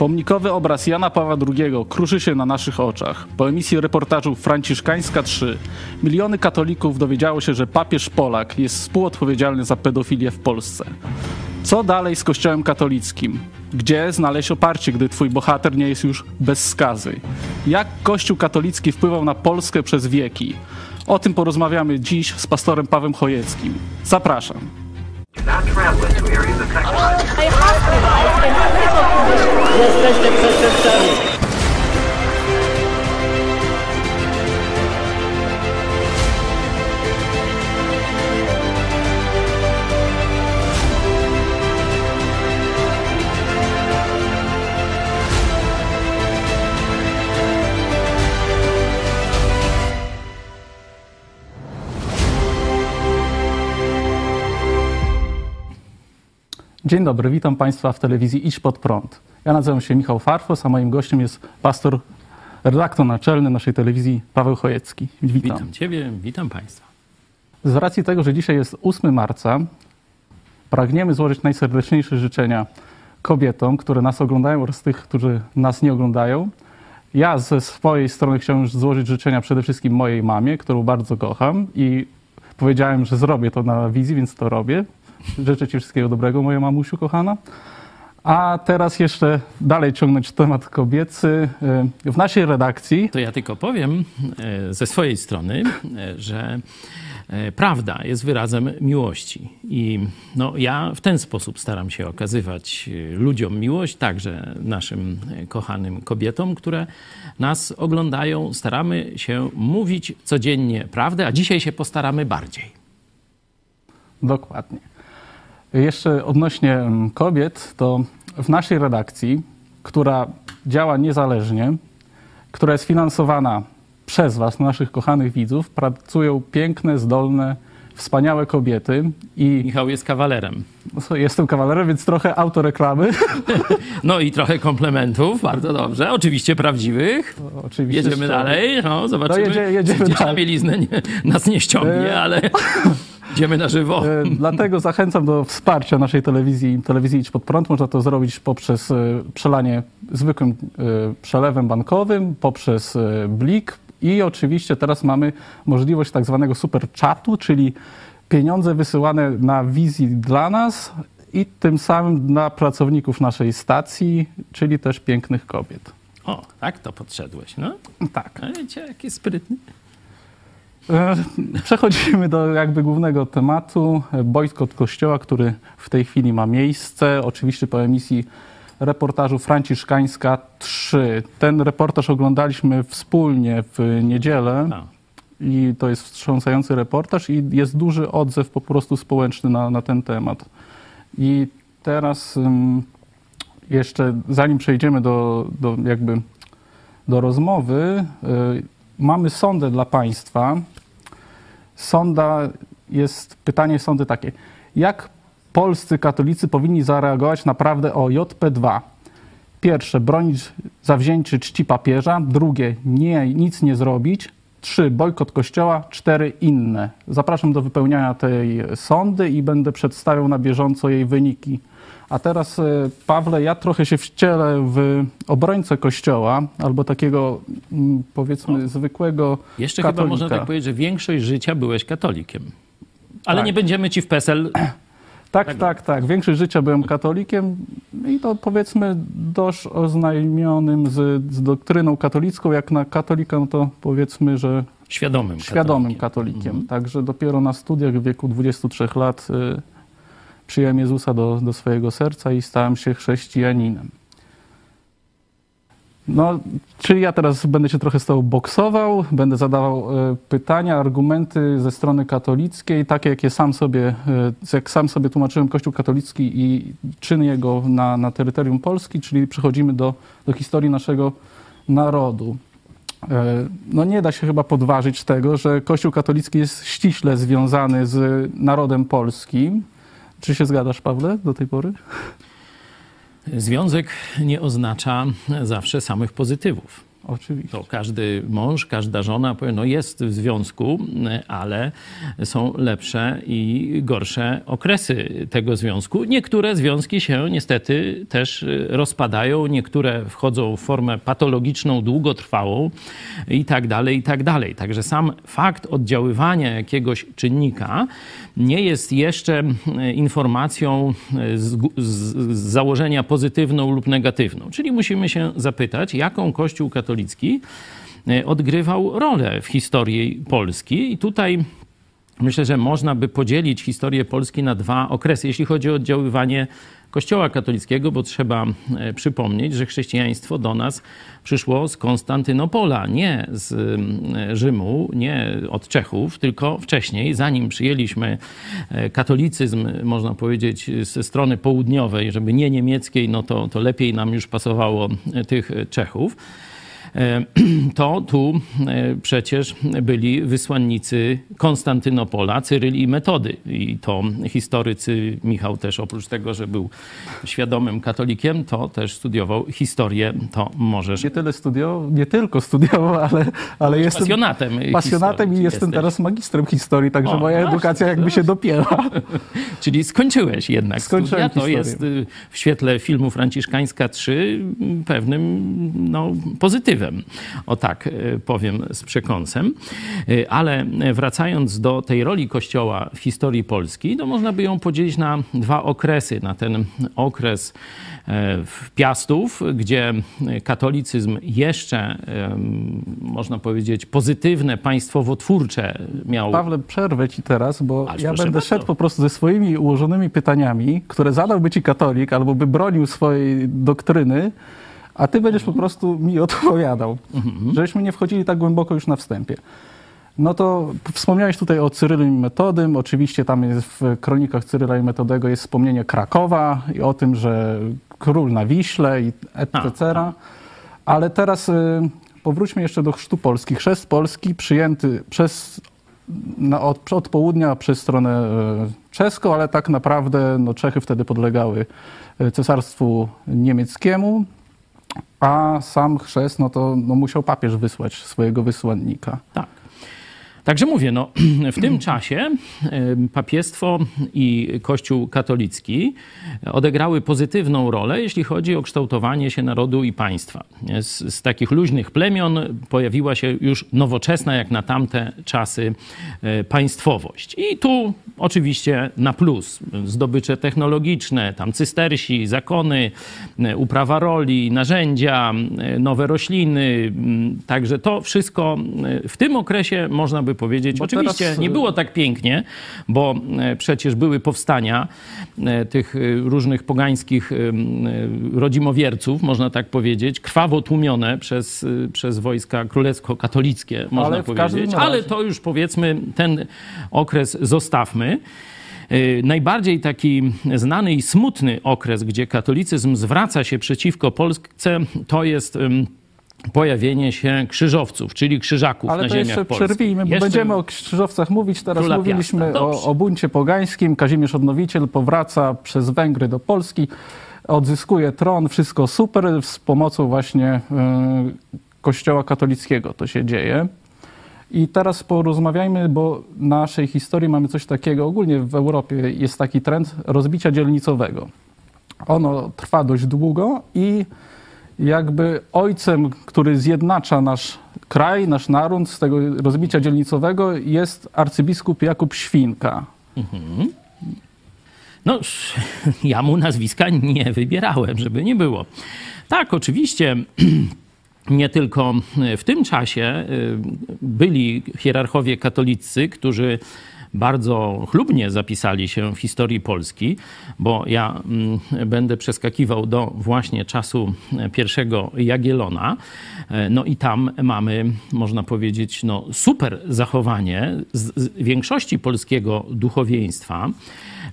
Pomnikowy obraz Jana Pawła II kruszy się na naszych oczach. Po emisji reportażu Franciszkańska 3 miliony katolików dowiedziało się, że papież Polak jest współodpowiedzialny za pedofilię w Polsce. Co dalej z Kościołem katolickim? Gdzie znaleźć oparcie, gdy twój bohater nie jest już bez skazy? Jak Kościół katolicki wpływał na Polskę przez wieki? O tym porozmawiamy dziś z pastorem Pawłem Chojeckim. Zapraszam. Not traveling to areas affected by a hospitalized in critical condition. Jesteście przestępcami. Dzień dobry, witam Państwa w telewizji Idź Pod Prąd. Ja nazywam się Michał Farfos, a moim gościem jest pastor, redaktor naczelny naszej telewizji Paweł Chojecki. Witam. Witam Ciebie, witam Państwa. Z racji tego, że dzisiaj jest 8 marca, pragniemy złożyć najserdeczniejsze życzenia kobietom, które nas oglądają oraz tych, którzy nas nie oglądają. Ja ze swojej strony chciałem złożyć życzenia przede wszystkim mojej mamie, którą bardzo kocham i powiedziałem, że zrobię to na wizji, więc to robię. Życzę Ci wszystkiego dobrego, moja mamusiu kochana. A teraz jeszcze dalej ciągnąć temat kobiecy. W naszej redakcji. To ja tylko powiem e, ze swojej strony, e, że prawda jest wyrazem miłości. I no, ja w ten sposób staram się okazywać ludziom miłość, także naszym kochanym kobietom, które nas oglądają. Staramy się mówić codziennie prawdę, a dzisiaj się postaramy bardziej. Dokładnie. Jeszcze odnośnie kobiet, to w naszej redakcji, która działa niezależnie, która jest finansowana przez Was, naszych kochanych widzów, pracują piękne, zdolne, wspaniałe kobiety. I Michał jest kawalerem. Jestem kawalerem, więc trochę autoreklamy. No i trochę komplementów, bardzo dobrze. Oczywiście prawdziwych. Oczywiście Jedziemy dalej, no, zobaczymy. No jedzie, jedziemy dalej. mieliznę nie, nas nie ściągnie, e, ale... Idziemy na żywo. E, dlatego zachęcam do wsparcia naszej telewizji, telewizji Idź Pod Prąd. Można to zrobić poprzez e, przelanie zwykłym e, przelewem bankowym, poprzez Blik i oczywiście teraz mamy możliwość tak zwanego super chatu, czyli pieniądze wysyłane na wizji dla nas i tym samym dla pracowników naszej stacji, czyli też pięknych kobiet. O, tak to podszedłeś, no? Tak. A wiecie, jaki sprytny. E, przechodzimy do jakby głównego tematu. Bojkot kościoła, który w tej chwili ma miejsce. Oczywiście po emisji reportażu Franciszkańska 3. Ten reportaż oglądaliśmy wspólnie w niedzielę. I to jest wstrząsający reportaż i jest duży odzew po prostu społeczny na, na ten temat. I teraz jeszcze zanim przejdziemy do, do jakby do rozmowy, y, mamy sondę dla Państwa. Sonda jest, pytanie sądy takie. Jak polscy katolicy powinni zareagować naprawdę o JP2? Pierwsze, bronić zawzięcie czci papieża. Drugie, nie, nic nie zrobić. Trzy, bojkot kościoła. Cztery, inne. Zapraszam do wypełniania tej sądy i będę przedstawiał na bieżąco jej wyniki. A teraz, e, Pawle, ja trochę się wcielę w obrońcę Kościoła, albo takiego, mm, powiedzmy, no. zwykłego Jeszcze katolika. chyba można tak powiedzieć, że większość życia byłeś katolikiem. Ale tak. nie będziemy ci w PESEL... Tak, tak, tak, tak. Większość życia byłem katolikiem i to powiedzmy dość oznajmionym z, z doktryną katolicką. Jak na katolika, no to powiedzmy, że świadomym, świadomym katolikiem. katolikiem. Mhm. Także dopiero na studiach w wieku 23 lat y, przyjąłem Jezusa do, do swojego serca i stałem się chrześcijaninem. No, czyli ja teraz będę się trochę z tobą boksował, będę zadawał e, pytania, argumenty ze strony katolickiej, takie jakie sam sobie, e, jak sam sobie tłumaczyłem Kościół katolicki i czyn jego na, na terytorium Polski, czyli przechodzimy do, do historii naszego narodu. E, no nie da się chyba podważyć tego, że Kościół katolicki jest ściśle związany z narodem polskim. Czy się zgadzasz, Pawle, do tej pory? Związek nie oznacza zawsze samych pozytywów. Oczywiście. To każdy mąż, każda żona powie, no jest w związku, ale są lepsze i gorsze okresy tego związku. Niektóre związki się niestety też rozpadają, niektóre wchodzą w formę patologiczną, długotrwałą i tak dalej, i tak dalej. Także sam fakt oddziaływania jakiegoś czynnika nie jest jeszcze informacją z, z, z założenia pozytywną lub negatywną. Czyli musimy się zapytać, jaką Kościół katolicki e, odgrywał rolę w historii Polski. I tutaj myślę, że można by podzielić historię Polski na dwa okresy, jeśli chodzi o oddziaływanie Kościoła katolickiego, bo trzeba e, przypomnieć, że chrześcijaństwo do nas przyszło z Konstantynopola, nie z e, Rzymu, nie od Czechów, tylko wcześniej, zanim przyjęliśmy e, katolicyzm, można powiedzieć, ze strony południowej, żeby nie niemieckiej, no to, to lepiej nam już pasowało tych Czechów. E, to tu e, przecież byli wysłannicy Konstantynopola, Cyryl i Metody. I to historycy, Michał też oprócz tego, że był świadomym katolikiem, to też studiował historię, to możesz... Nie tyle studiował, nie tylko studiował, ale, ale jestem... Pasjonatem Pasjonatem i jestem teraz magistrem historii, także O, moja właśnie, edukacja jakby się dopięła. Czyli skończyłeś jednak Skończyłem studia. To historię. jest y, w świetle filmu Franciszkańska 3 pewnym no, O tak y, powiem z przekąsem. Y, Ale wracając do tej roli Kościoła w historii Polski, to można by ją podzielić na dwa okresy. Na ten okres e, w Piastów, gdzie katolicyzm jeszcze, można powiedzieć, pozytywne, państwowo-twórcze miał Pawle, przerwę ci teraz, bo Ależ ja będę bardzo. szedł po prostu ze swoimi ułożonymi pytaniami, które zadałby ci katolik albo by bronił swojej doktryny, a ty będziesz po prostu mi odpowiadał, Mhm. żebyśmy nie wchodzili tak głęboko już na wstępie. No to wspomniałeś tutaj o Cyrylu i Metodym. Oczywiście tam jest w kronikach Cyryla i Metodego jest wspomnienie Krakowa i o tym, że król na Wiśle i etc. Ale teraz y, powróćmy jeszcze do chrztu Polski. Chrzest Polski przyjęty przez, od, od południa przez stronę y, czeską, ale tak naprawdę no, Czechy wtedy podlegały y, cesarstwu niemieckiemu, a sam chrzest no to no, musiał papież wysłać swojego wysłannika. Tak. Także mówię, no, w tym czasie papiestwo i Kościół katolicki odegrały pozytywną rolę, jeśli chodzi o kształtowanie się narodu i państwa. Z, z takich luźnych plemion pojawiła się już nowoczesna, jak na tamte czasy, e, państwowość. I tu oczywiście na plus zdobycze technologiczne, tam cystersi, zakony, e, uprawa roli, narzędzia, e, nowe rośliny. Także to wszystko w tym okresie można by powiedzieć. Bo Oczywiście teraz, nie było tak pięknie, bo e, przecież były powstania e, tych e, różnych pogańskich e, e, rodzimowierców, można tak powiedzieć, krwawo tłumione przez, e, przez wojska królewsko-katolickie, można Ale powiedzieć. Ale to już powiedzmy ten okres zostawmy. Najbardziej taki znany i smutny okres, gdzie katolicyzm zwraca się przeciwko Polsce, to jest pojawienie się krzyżowców, czyli krzyżaków Ale na to ziemiach jeszcze polskich. przerwijmy, bo Jeszcze- będziemy o krzyżowcach mówić. Teraz Króla mówiliśmy o, o buncie pogańskim. Kazimierz Odnowiciel powraca przez Węgry do Polski, odzyskuje tron, wszystko super, z pomocą właśnie y, Kościoła katolickiego to się dzieje. I teraz porozmawiajmy, bo w naszej historii mamy coś takiego, ogólnie w Europie jest taki trend rozbicia dzielnicowego. Ono trwa dość długo i jakby ojcem, który zjednacza nasz kraj, nasz naród z tego rozbicia dzielnicowego jest arcybiskup Jakub Świnka. No, ja mu nazwiska nie wybierałem, żeby nie było. Tak, oczywiście. Nie tylko w tym czasie y, byli hierarchowie katolicy, którzy bardzo chlubnie zapisali się w historii Polski, bo ja mm, będę przeskakiwał do właśnie czasu pierwszego Jagielona. E, No i tam mamy, można powiedzieć, no, super zachowanie z, z większości polskiego duchowieństwa.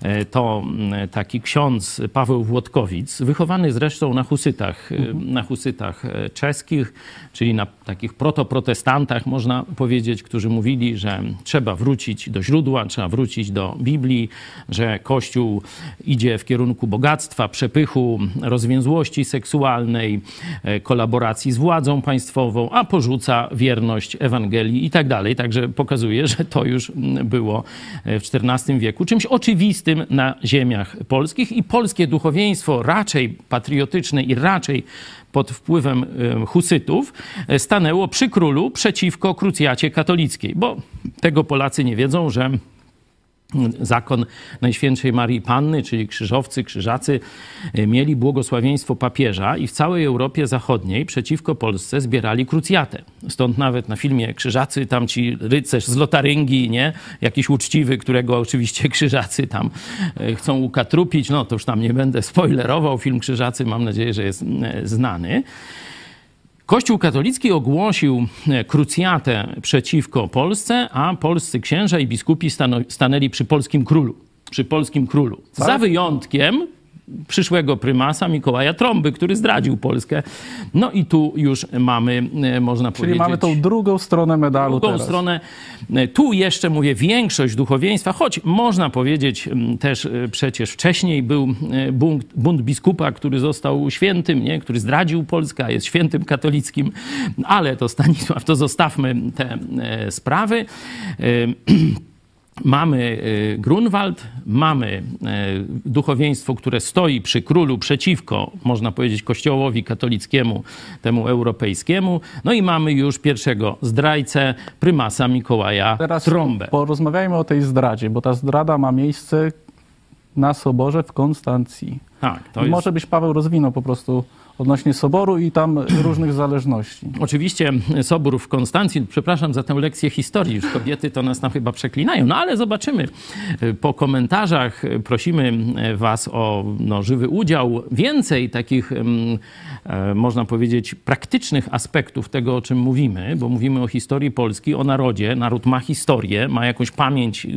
e, to mm, taki ksiądz Paweł Włodkowic, wychowany zresztą na husytach, e, na husytach e, czeskich, czyli na takich protoprotestantach, można powiedzieć, którzy mówili, że trzeba wrócić do źródła, trzeba wrócić do Biblii, że Kościół idzie w kierunku bogactwa, przepychu, rozwięzłości seksualnej, e, kolaboracji z władzą państwową, a porzuca wierność Ewangelii i tak dalej. Także pokazuje, że to już było e, w XIV wieku czymś oczywistym na ziemiach polskich i polskie duchowieństwo raczej patriotyczne i raczej pod wpływem husytów e, stanęło przy królu przeciwko krucjacie katolickiej, bo tego Polacy nie wiedzą, że zakon Najświętszej Marii Panny, czyli krzyżowcy, krzyżacy, e, mieli błogosławieństwo papieża i w całej Europie Zachodniej przeciwko Polsce zbierali krucjatę. Stąd nawet na filmie Krzyżacy, tam ci rycerz z Lotaryngii, nie? Jakiś uczciwy, którego oczywiście krzyżacy tam e, chcą ukatrupić. No to już tam nie będę spoilerował. Film Krzyżacy mam nadzieję, że jest e, znany. Kościół katolicki ogłosił e, krucjatę przeciwko Polsce, a polscy księża i biskupi stanęli przy polskim królu. Przy polskim królu. Za wyjątkiem przyszłego prymasa Mikołaja Trąby, który zdradził Polskę. No i tu już mamy, e, można Czyli powiedzieć... mamy tą drugą stronę medalu drugą teraz. stronę. E, Tu jeszcze mówię większość duchowieństwa, choć można powiedzieć też e, przecież wcześniej był bunt, bunt biskupa, który został świętym, nie? który zdradził Polskę, a jest świętym katolickim, ale to Stanisław, to zostawmy te sprawy. Mamy e, Grunwald, mamy e, duchowieństwo, które stoi przy królu przeciwko, można powiedzieć, kościołowi katolickiemu, temu europejskiemu. No i mamy już pierwszego zdrajcę, prymasa Mikołaja Teraz Trąbę. porozmawiajmy o tej zdradzie, bo ta zdrada ma miejsce na soborze w Konstancji. Tak, to I jest... może byś Paweł rozwinął po prostu odnośnie soboru i tam różnych zależności. Oczywiście Sobór w Konstancji, przepraszam za tę lekcję historii, już kobiety to nas tam chyba przeklinają, no ale zobaczymy po komentarzach. Prosimy Was o no, żywy udział. Więcej takich, e, można powiedzieć, praktycznych aspektów tego, o czym mówimy, bo mówimy o historii Polski, o narodzie. Naród ma historię, ma jakąś pamięć,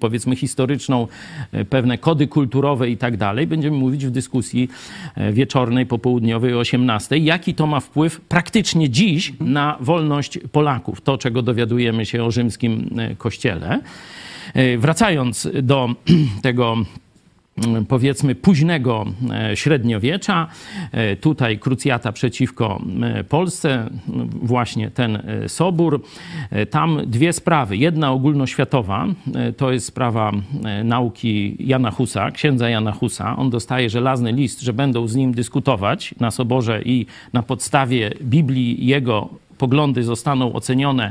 powiedzmy, historyczną, e, pewne kody kulturowe i tak dalej. Będziemy mówić w dyskusji e, wieczornej, popołudniowej o 18. Jaki to ma wpływ praktycznie dziś na wolność Polaków? To, czego dowiadujemy się o rzymskim e, kościele. E, Wracając do tego powiedzmy późnego e, średniowiecza. E, Tutaj krucjata przeciwko Polsce, właśnie ten e, sobór. Tam dwie sprawy. Jedna ogólnoświatowa, to jest sprawa nauki Jana Husa, księdza Jana Husa. On dostaje żelazny list, że będą z nim dyskutować na soborze i na podstawie Biblii jego poglądy zostaną ocenione,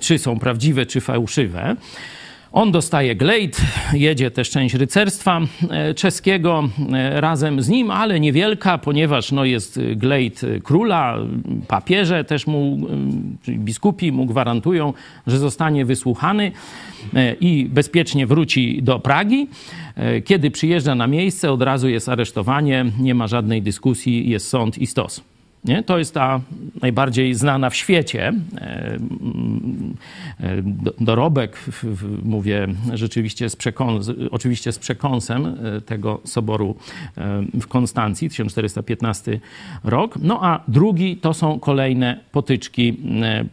czy są prawdziwe, czy fałszywe. On dostaje glejt, jedzie też część rycerstwa e, czeskiego e, razem z nim, ale niewielka, ponieważ no, jest glejt króla, papieże też mu, czyli biskupi mu gwarantują, że zostanie wysłuchany e, i bezpiecznie wróci do Pragi. Kiedy przyjeżdża na miejsce, od razu jest aresztowanie, nie ma żadnej dyskusji, jest sąd i stos. Nie? To jest ta najbardziej znana w świecie e, e, do- dorobek, mówię rzeczywiście z, oczywiście z przekąsem e, tego soboru w Konstancji, 1415 rok. No a drugi to są kolejne potyczki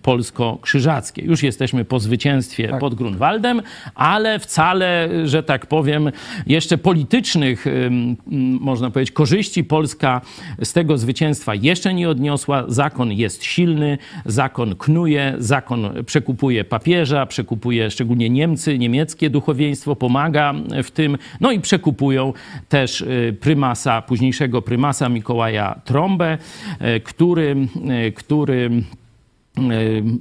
polsko-krzyżackie. Już jesteśmy po zwycięstwie Tak. pod Grunwaldem, ale wcale, że tak powiem, jeszcze politycznych, można powiedzieć, korzyści Polska z tego zwycięstwa jeszcze nie odniosła. Zakon jest silny, zakon knuje, zakon przekupuje papieża, przekupuje szczególnie Niemcy, niemieckie duchowieństwo pomaga w tym, no i przekupują też y, prymasa, późniejszego prymasa Mikołaja Trąbę, y, który, y, który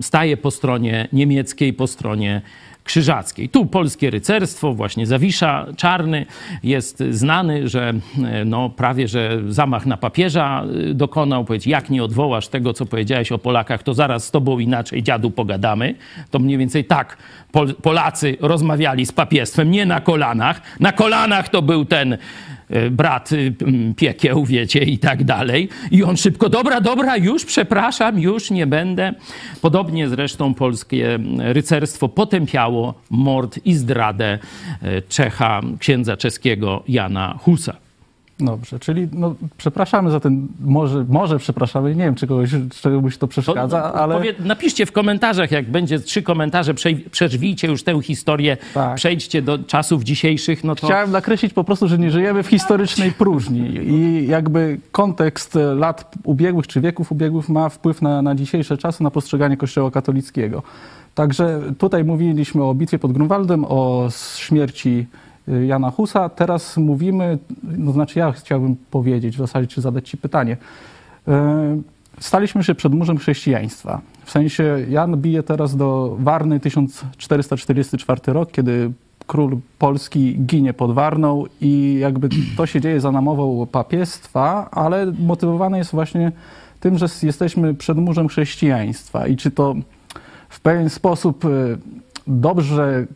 staje po stronie niemieckiej, po stronie krzyżackiej. Tu polskie rycerstwo, właśnie Zawisza Czarny jest znany, że e, no, prawie że zamach na papieża y, dokonał. Powiedzieć, jak nie odwołasz tego, co powiedziałeś o Polakach, to zaraz z tobą inaczej, dziadu, pogadamy. To mniej więcej tak Pol Polacy rozmawiali z papiestwem, nie na kolanach. Na kolanach to był ten e, brat y, piekieł, wiecie, i tak dalej. I on szybko, dobra, dobra, już przepraszam, już nie będę. Podobnie zresztą polskie rycerstwo potępiało mord i zdradę e, Czecha, księdza czeskiego Jana Husa. Dobrze, czyli no, przepraszamy za ten, może, może przepraszamy, nie wiem, czy kogoś, czegoś to To, przeszkadza, no, ale... powie, napiszcie w komentarzach, jak będzie trzy komentarze, przej, przeżwijcie już tę historię, Tak. przejdźcie do czasów dzisiejszych, no to... Chciałem nakreślić po prostu, że nie żyjemy w historycznej próżni i jakby kontekst lat ubiegłych czy wieków ubiegłych ma wpływ na, na dzisiejsze czasy, na postrzeganie Kościoła katolickiego. Także tutaj mówiliśmy o bitwie pod Grunwaldem, o śmierci Jana Husa. Teraz mówimy, no znaczy ja chciałbym powiedzieć w zasadzie, czy zadać Ci pytanie. E, Staliśmy się przed murzem chrześcijaństwa. W sensie Jan bije teraz do Warny 1444 rok, kiedy król Polski ginie pod Warną i jakby to się dzieje za namową papiestwa, ale motywowane jest właśnie tym, że jesteśmy przed murzem chrześcijaństwa i czy to w pewien sposób y, dobrze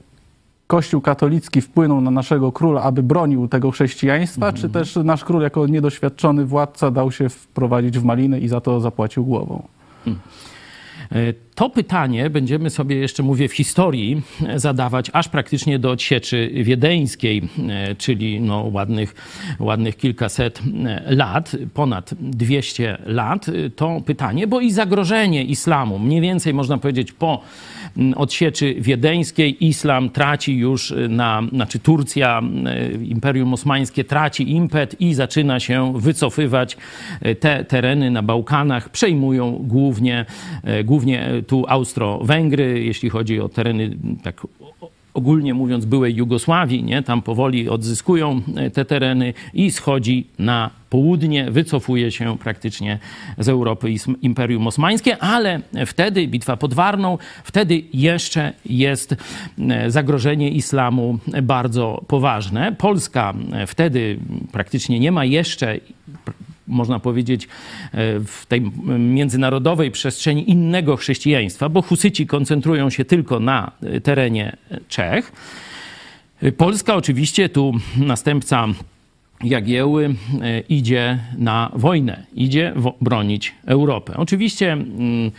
Kościół katolicki wpłynął na naszego króla, aby bronił tego chrześcijaństwa, czy też nasz król jako niedoświadczony władca dał się wprowadzić w maliny i za to zapłacił głową? E, To pytanie będziemy sobie jeszcze, mówię, w historii zadawać aż praktycznie do odsieczy wiedeńskiej, e, czyli no ładnych, ładnych kilkaset e, lat, ponad 200 lat. To pytanie, bo i zagrożenie islamu, mniej więcej można powiedzieć po odsieczy wiedeńskiej, islam traci już e, na, znaczy Turcja, e, Imperium Osmańskie traci impet i zaczyna się wycofywać. E, Te tereny na Bałkanach przejmują głównie, głównie tu Austro-Węgry, jeśli chodzi o tereny tak ogólnie mówiąc byłej Jugosławii, nie? tam powoli odzyskują e, te tereny i schodzi na południe, wycofuje się praktycznie z Europy Imperium Osmańskie, ale wtedy bitwa pod Warną, wtedy jeszcze jest e, zagrożenie islamu bardzo poważne. Polska e, wtedy praktycznie nie ma jeszcze można powiedzieć, e, w tej międzynarodowej przestrzeni innego chrześcijaństwa, bo husyci koncentrują się tylko na e, terenie Czech. Polska oczywiście, tu następca Jagieły e, idzie na wojnę, idzie bronić Europę. Oczywiście mm,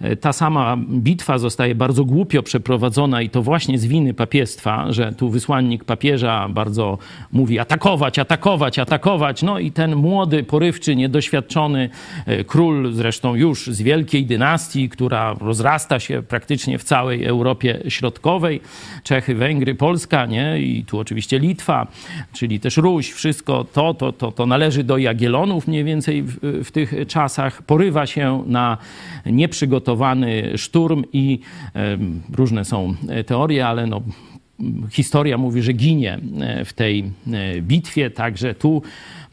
e, ta sama bitwa zostaje bardzo głupio przeprowadzona i to właśnie z winy papiestwa, że tu wysłannik papieża bardzo mówi atakować, atakować, atakować. No i ten młody, porywczy, niedoświadczony e, król, zresztą już z wielkiej dynastii, która rozrasta się praktycznie w całej Europie Środkowej, Czechy, Węgry, Polska, nie? I tu oczywiście Litwa, czyli też Ruś, wszystko to, to, to, to należy do Jagiellonów mniej więcej w, w tych czasach. Porywa się na nieprzygotowany szturm i em, różne są teorie, ale no, historia mówi, że ginie e, w tej e, bitwie, także tu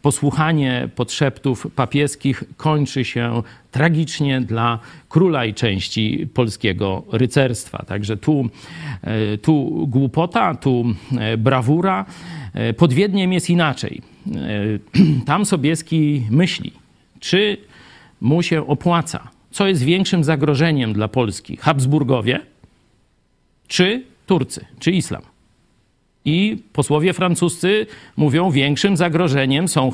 posłuchanie podszeptów papieskich kończy się tragicznie dla króla i części polskiego rycerstwa. Także tu, e, tu głupota, tu e, brawura. E, Pod Wiedniem jest inaczej. Tam Sobieski myśli, czy mu się opłaca, co jest większym zagrożeniem dla Polski, Habsburgowie czy Turcy, czy islam. I posłowie francuscy mówią, większym zagrożeniem są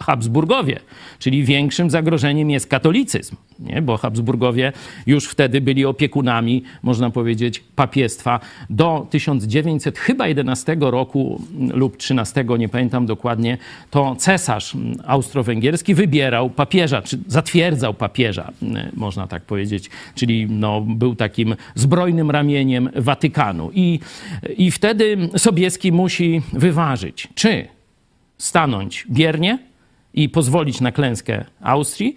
Habsburgowie, czyli większym zagrożeniem jest katolicyzm, nie? bo Habsburgowie już wtedy byli opiekunami, można powiedzieć, papiestwa. Do 1900, chyba 11 roku lub 13, nie pamiętam dokładnie, to cesarz austro-węgierski wybierał papieża, czy zatwierdzał papieża, można tak powiedzieć, czyli no, był takim zbrojnym ramieniem Watykanu. I, I wtedy Sobieski musi wyważyć, czy stanąć biernie i pozwolić na klęskę Austrii,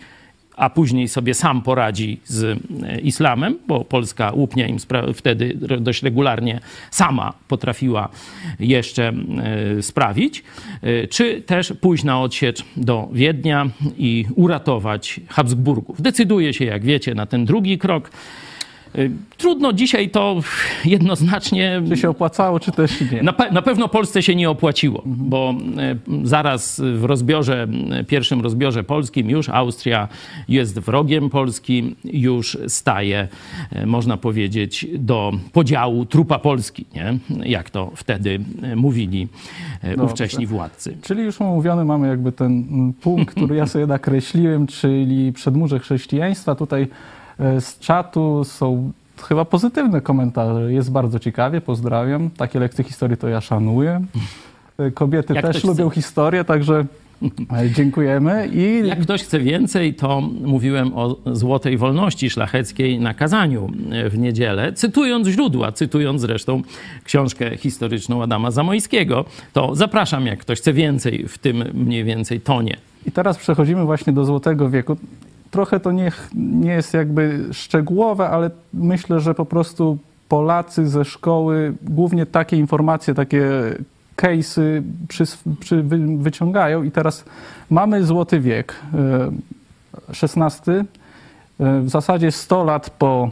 a później sobie sam poradzi z e, islamem, bo Polska łupnia im wtedy dość regularnie sama potrafiła jeszcze e, sprawić, e, czy też pójść na odsiecz do Wiednia i uratować Habsburgów. Decyduje się, jak wiecie, na ten drugi krok. Y, Trudno dzisiaj to jednoznacznie Czy się opłacało, czy też nie? na, pe- na pewno Polsce się nie opłaciło, bo e, zaraz w rozbiorze, e, pierwszym rozbiorze polskim już Austria jest wrogiem Polski, już staje, można powiedzieć, do podziału trupa Polski, nie? jak to wtedy mówili e, Dobrze. ówcześni władcy. Czyli już omówiony mamy jakby ten mm, punkt, który ja sobie nakreśliłem, czyli przedmurze chrześcijaństwa. Tutaj z czatu są chyba pozytywne komentarze. Jest bardzo ciekawie, pozdrawiam. Takie lekcje historii to ja szanuję. E, Kobiety Jak też lubią historię, także e, dziękujemy. I Jak ktoś chce więcej, to mówiłem o złotej wolności szlacheckiej na kazaniu e, w niedzielę, cytując źródła, cytując zresztą książkę historyczną Adama Zamojskiego. To zapraszam, jak ktoś chce więcej w tym mniej więcej tonie. I teraz przechodzimy właśnie do Złotego Wieku. Trochę to nie, nie jest jakby szczegółowe, ale myślę, że po prostu Polacy ze szkoły głównie takie informacje, takie case'y przy, przy, wy, wyciągają. I teraz mamy Złoty Wiek, e, XVI. E, W zasadzie 100 lat po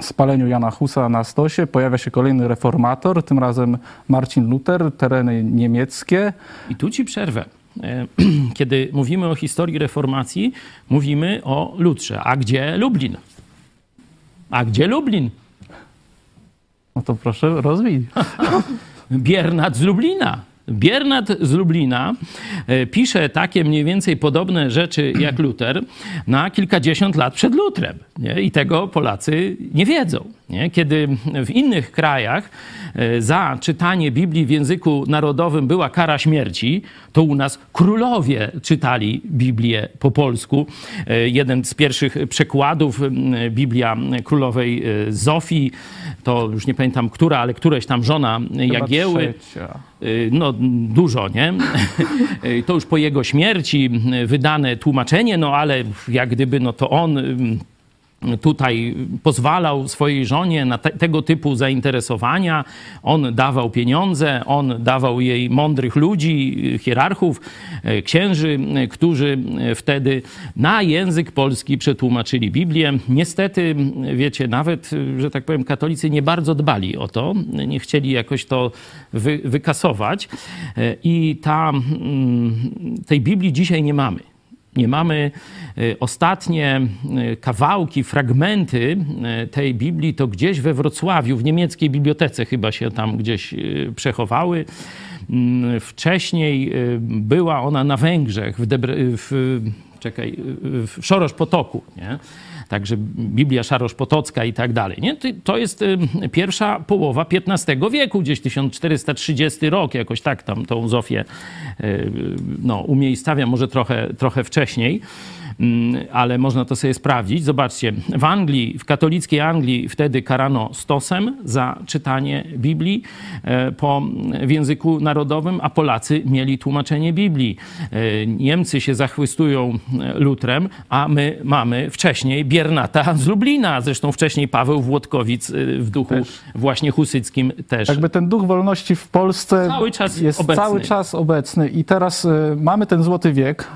spaleniu Jana Husa na stosie pojawia się kolejny reformator, tym razem Marcin Luther, tereny niemieckie. I tu ci przerwę. E, Kiedy mówimy o historii reformacji, mówimy o Lutrze. A gdzie Lublin? A gdzie Lublin? No to proszę rozwij. Biernat z Lublina. Biernat z Lublina e, pisze takie mniej więcej podobne rzeczy jak Luter na kilkadziesiąt lat przed Lutrem. Nie? I tego Polacy nie wiedzą. Nie? Kiedy w innych krajach e, za czytanie Biblii w języku narodowym była kara śmierci, to u nas królowie czytali Biblię po polsku. E, Jeden z pierwszych przekładów, Biblia królowej e, Zofii, to już nie pamiętam która, ale któreś tam żona Jagieły. trzecia. No dużo, nie? To już po jego śmierci wydane tłumaczenie, no ale jak gdyby no to on tutaj pozwalał swojej żonie na te, tego typu zainteresowania. On dawał pieniądze, on dawał jej mądrych ludzi, hierarchów, y, księży, y, którzy y, wtedy na język polski przetłumaczyli Biblię. Niestety, wiecie, nawet, że tak powiem, katolicy nie bardzo dbali o to, nie chcieli jakoś to wy, wykasować i ta, mm, tej Biblii dzisiaj nie mamy. Nie mamy y, ostatnie y, kawałki, fragmenty y, tej Biblii, to gdzieś we Wrocławiu, w niemieckiej bibliotece chyba się tam gdzieś przechowały. Mm, Wcześniej była ona na Węgrzech, w, Debre, w, czekaj, w Szorosz Potoku, nie? Także Biblia Szarosz-Potocka i tak dalej. Nie? To- jest pierwsza połowa XV wieku, gdzieś 1430 rok, jakoś tak tam tą Zofię y, no, umiejscawia, może trochę, trochę wcześniej. Mm, ale można to sobie sprawdzić. Zobaczcie, w Anglii, w katolickiej Anglii wtedy karano stosem za czytanie Biblii e, po, w języku narodowym, a Polacy mieli tłumaczenie Biblii. E, Niemcy się zachwystują e, Lutrem, a my mamy wcześniej Biernata z Lublina. Zresztą wcześniej Paweł Włodkowic w duchu Też. właśnie husyckim też. Jakby ten duch wolności w Polsce Cały czas jest obecny. cały czas obecny i teraz mamy ten złoty wiek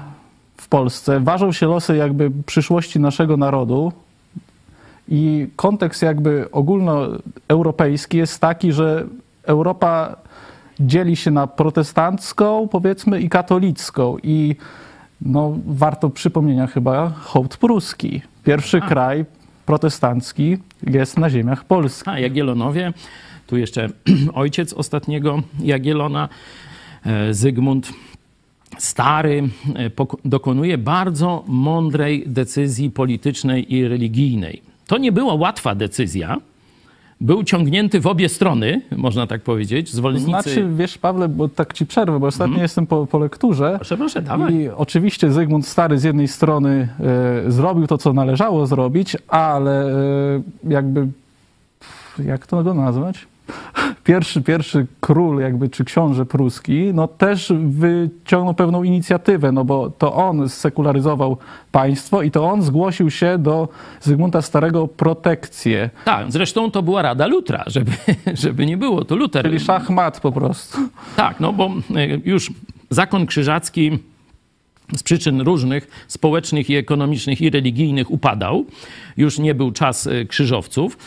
Polsce. Ważą się losy jakby przyszłości naszego narodu i kontekst jakby ogólnoeuropejski jest taki, że Europa dzieli się na protestancką, powiedzmy, i katolicką i no, warto przypomnienia chyba hołd pruski. Pierwszy kraj protestancki jest na ziemiach polskich. A, Jagielonowie. Tu jeszcze ojciec ostatniego Jagielona, e, Zygmunt Stary, e, dokonuje bardzo mądrej decyzji politycznej i religijnej. To nie była łatwa decyzja. Był ciągnięty w obie strony, można tak powiedzieć. Zwolennicy... Znaczy, wiesz, Pawle, bo tak ci przerwę, bo ostatnio jestem po, po lekturze. Proszę, proszę, dawaj. I oczywiście Zygmunt Stary z jednej strony e, zrobił to, co należało zrobić, ale e, jakby, jak to go nazwać? Pierwszy, pierwszy król jakby, czy książę pruski, no też wyciągnął pewną inicjatywę, no bo to on sekularyzował państwo i to on zgłosił się do Zygmunta Starego protekcję, Tak, zresztą to była Rada Lutra, żeby, żeby nie było. To Luter czyli szachmat po prostu. Tak, no bo e, już zakon krzyżacki z przyczyn różnych społecznych i ekonomicznych i religijnych upadał. Już nie był czas e, krzyżowców.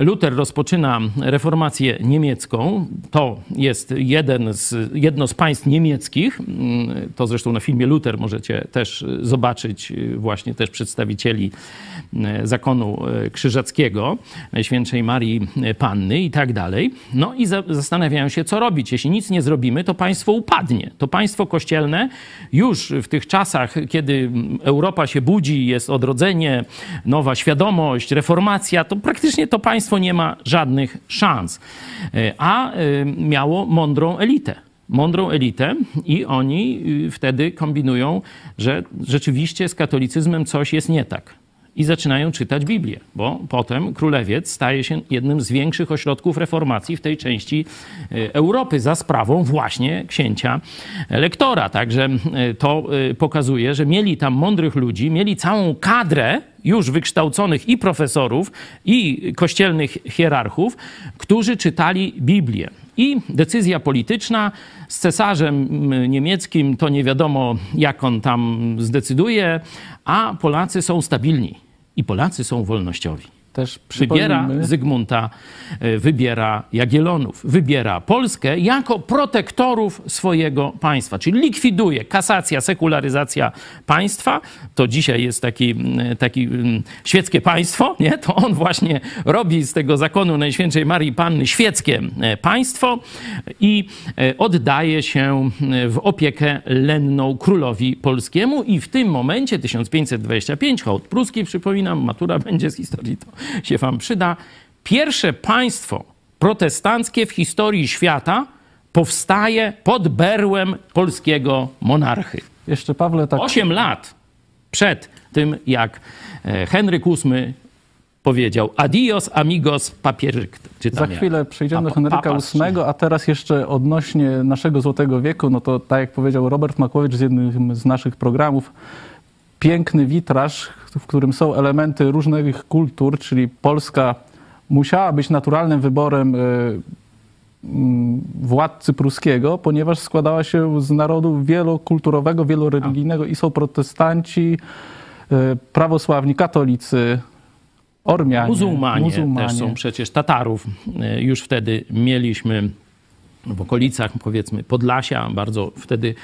Luther rozpoczyna reformację niemiecką. To jest jeden z, jedno z państw niemieckich. To zresztą na filmie Luther możecie też zobaczyć właśnie też przedstawicieli zakonu krzyżackiego, Najświętszej Marii Panny i tak dalej. No i za, zastanawiają się, co robić. Jeśli nic nie zrobimy, to państwo upadnie. To państwo kościelne już w tych czasach, kiedy Europa się budzi, jest odrodzenie, nowa świadomość, reformacja, to praktycznie to państwo nie ma żadnych szans. E, A e, miało mądrą elitę mądrą elitę i oni y, wtedy kombinują, że rzeczywiście z katolicyzmem coś jest nie tak. I zaczynają czytać Biblię, bo potem Królewiec staje się jednym z większych ośrodków reformacji w tej części y, Europy za sprawą właśnie księcia lektora. Także y, to y, pokazuje, że mieli tam mądrych ludzi, mieli całą kadrę już wykształconych i profesorów, i kościelnych hierarchów, którzy czytali Biblię. I decyzja polityczna z cesarzem niemieckim to nie wiadomo, jak on tam zdecyduje, a Polacy są stabilni i Polacy są wolnościowi. Też Wybiera przypomnijmy, Zygmunta, e, wybiera Jagiellonów, wybiera Polskę jako protektorów swojego państwa, czyli likwiduje kasacja, sekularyzacja państwa. To dzisiaj jest taki, taki świeckie państwo, nie? To on właśnie robi z tego zakonu Najświętszej Marii Panny świeckie e, państwo i e, oddaje się w opiekę lenną królowi polskiemu i w tym momencie 1525, hołd pruski, przypominam, matura będzie z historii, to się wam przyda. Pierwsze państwo protestanckie w historii świata powstaje pod berłem polskiego monarchy. jeszcze Pawle, tak Osiem lat przed tym, jak e, Henryk VIII powiedział adios amigos tam Za jak? chwilę przejdziemy do Henryka VIII, a teraz jeszcze odnośnie naszego Złotego Wieku, no to tak jak powiedział Robert Makłowicz z jednym z naszych programów, piękny witraż, w którym są elementy różnych kultur, czyli Polska musiała być naturalnym wyborem y, mm, władcy pruskiego, ponieważ składała się z narodu wielokulturowego, wieloreligijnego i są protestanci, y, prawosławni, katolicy, Ormianie, Muzułmanie, muzułmanie. też są przecież Tatarów. E, Już wtedy mieliśmy w okolicach, powiedzmy, Podlasia, bardzo wtedy,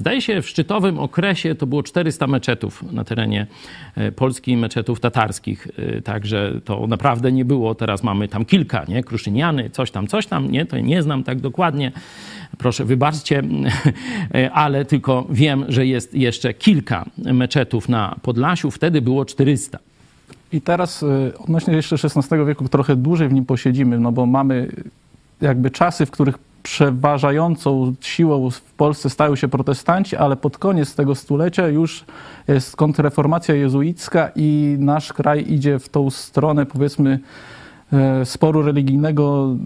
zdaje się, w szczytowym okresie to było 400 meczetów na terenie e, Polski, meczetów tatarskich. E, Także to naprawdę nie było. Teraz mamy tam kilka, nie? Kruszyniany, coś tam, coś tam, nie? To nie znam tak dokładnie. Proszę, wybaczcie, e, ale tylko wiem, że jest jeszcze kilka meczetów na Podlasiu. Wtedy było 400. I teraz odnośnie jeszcze XVI wieku trochę dłużej w nim posiedzimy, no bo mamy jakby czasy, w których przeważającą siłą w Polsce stają się protestanci, ale pod koniec tego stulecia już jest kontrreformacja jezuicka i nasz kraj idzie w tą stronę powiedzmy e, sporu religijnego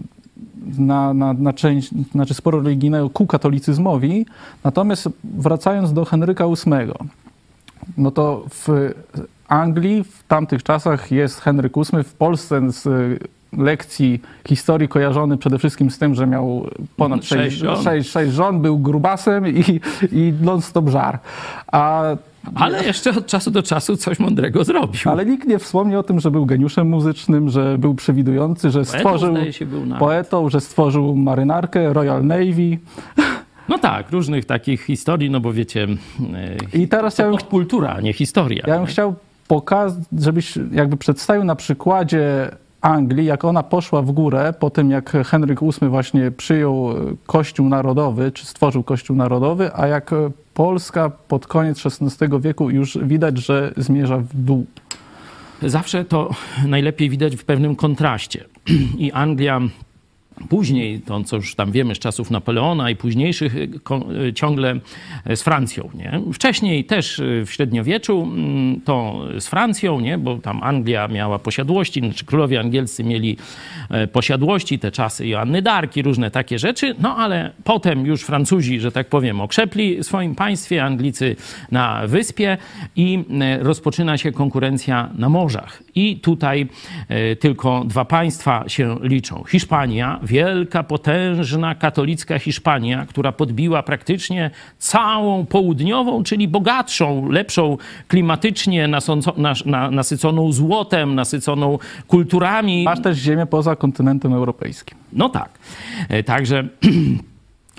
na, na, na część, znaczy sporu religijnego ku katolicyzmowi. Natomiast wracając do Henryka VIII, no to w Anglii w tamtych czasach jest Henryk VIII, w Polsce z lekcji historii kojarzony przede wszystkim z tym, że miał ponad Sześć sześć, żon. sześć, sześć żon, był grubasem i, i non-stop żar. A, Ale jeszcze od czasu do czasu coś mądrego zrobił. ale nikt nie wspomni o tym, że był geniuszem muzycznym, że był przewidujący, że Poetą, stworzył był nawet. poetą, że stworzył marynarkę Royal Navy. No tak, różnych takich historii, no bo wiecie, e, I teraz ja bym, kultura, a nie historia. ja bym chciał pokazać, żebyś jakby przedstawił na przykładzie Anglii, jak ona poszła w górę po tym, jak Henryk VIII właśnie przyjął e, Kościół Narodowy, czy stworzył Kościół Narodowy, a jak e, Polska pod koniec XVI wieku już widać, że zmierza w dół. Zawsze to najlepiej widać w pewnym kontraście. I Anglia później, to co już tam wiemy z czasów Napoleona i późniejszych, y, y, ciągle z Francją. Nie? Wcześniej też y, w średniowieczu mm, to z Francją, nie? bo tam Anglia miała posiadłości, znaczy królowie angielscy mieli e, posiadłości, te czasy Joanny Darki, różne takie rzeczy, no ale potem już Francuzi, że tak powiem, okrzepli w swoim państwie, Anglicy na wyspie i e, rozpoczyna się konkurencja na morzach. I tutaj e, tylko dwa państwa się liczą. Hiszpania wielka, potężna katolicka Hiszpania, która podbiła praktycznie całą południową, czyli bogatszą, lepszą klimatycznie, nasyconą złotem, nasyconą kulturami. Masz też ziemię poza kontynentem europejskim. No tak. E, Także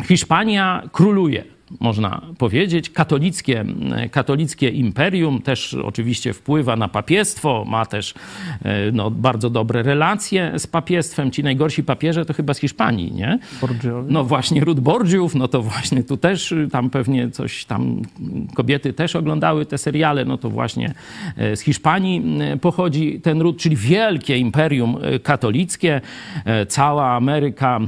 Hiszpania króluje. Można powiedzieć, katolickie, katolickie imperium też oczywiście wpływa na papiestwo, ma też e, no, bardzo dobre relacje z papiestwem. Ci najgorsi papieże to chyba z Hiszpanii, nie? Borgiowie. No właśnie ród Borgiów, no to właśnie tu też y, tam pewnie coś tam kobiety też oglądały te seriale, no to właśnie e, z Hiszpanii y, pochodzi ten ród, czyli wielkie imperium katolickie, e, cała Ameryka,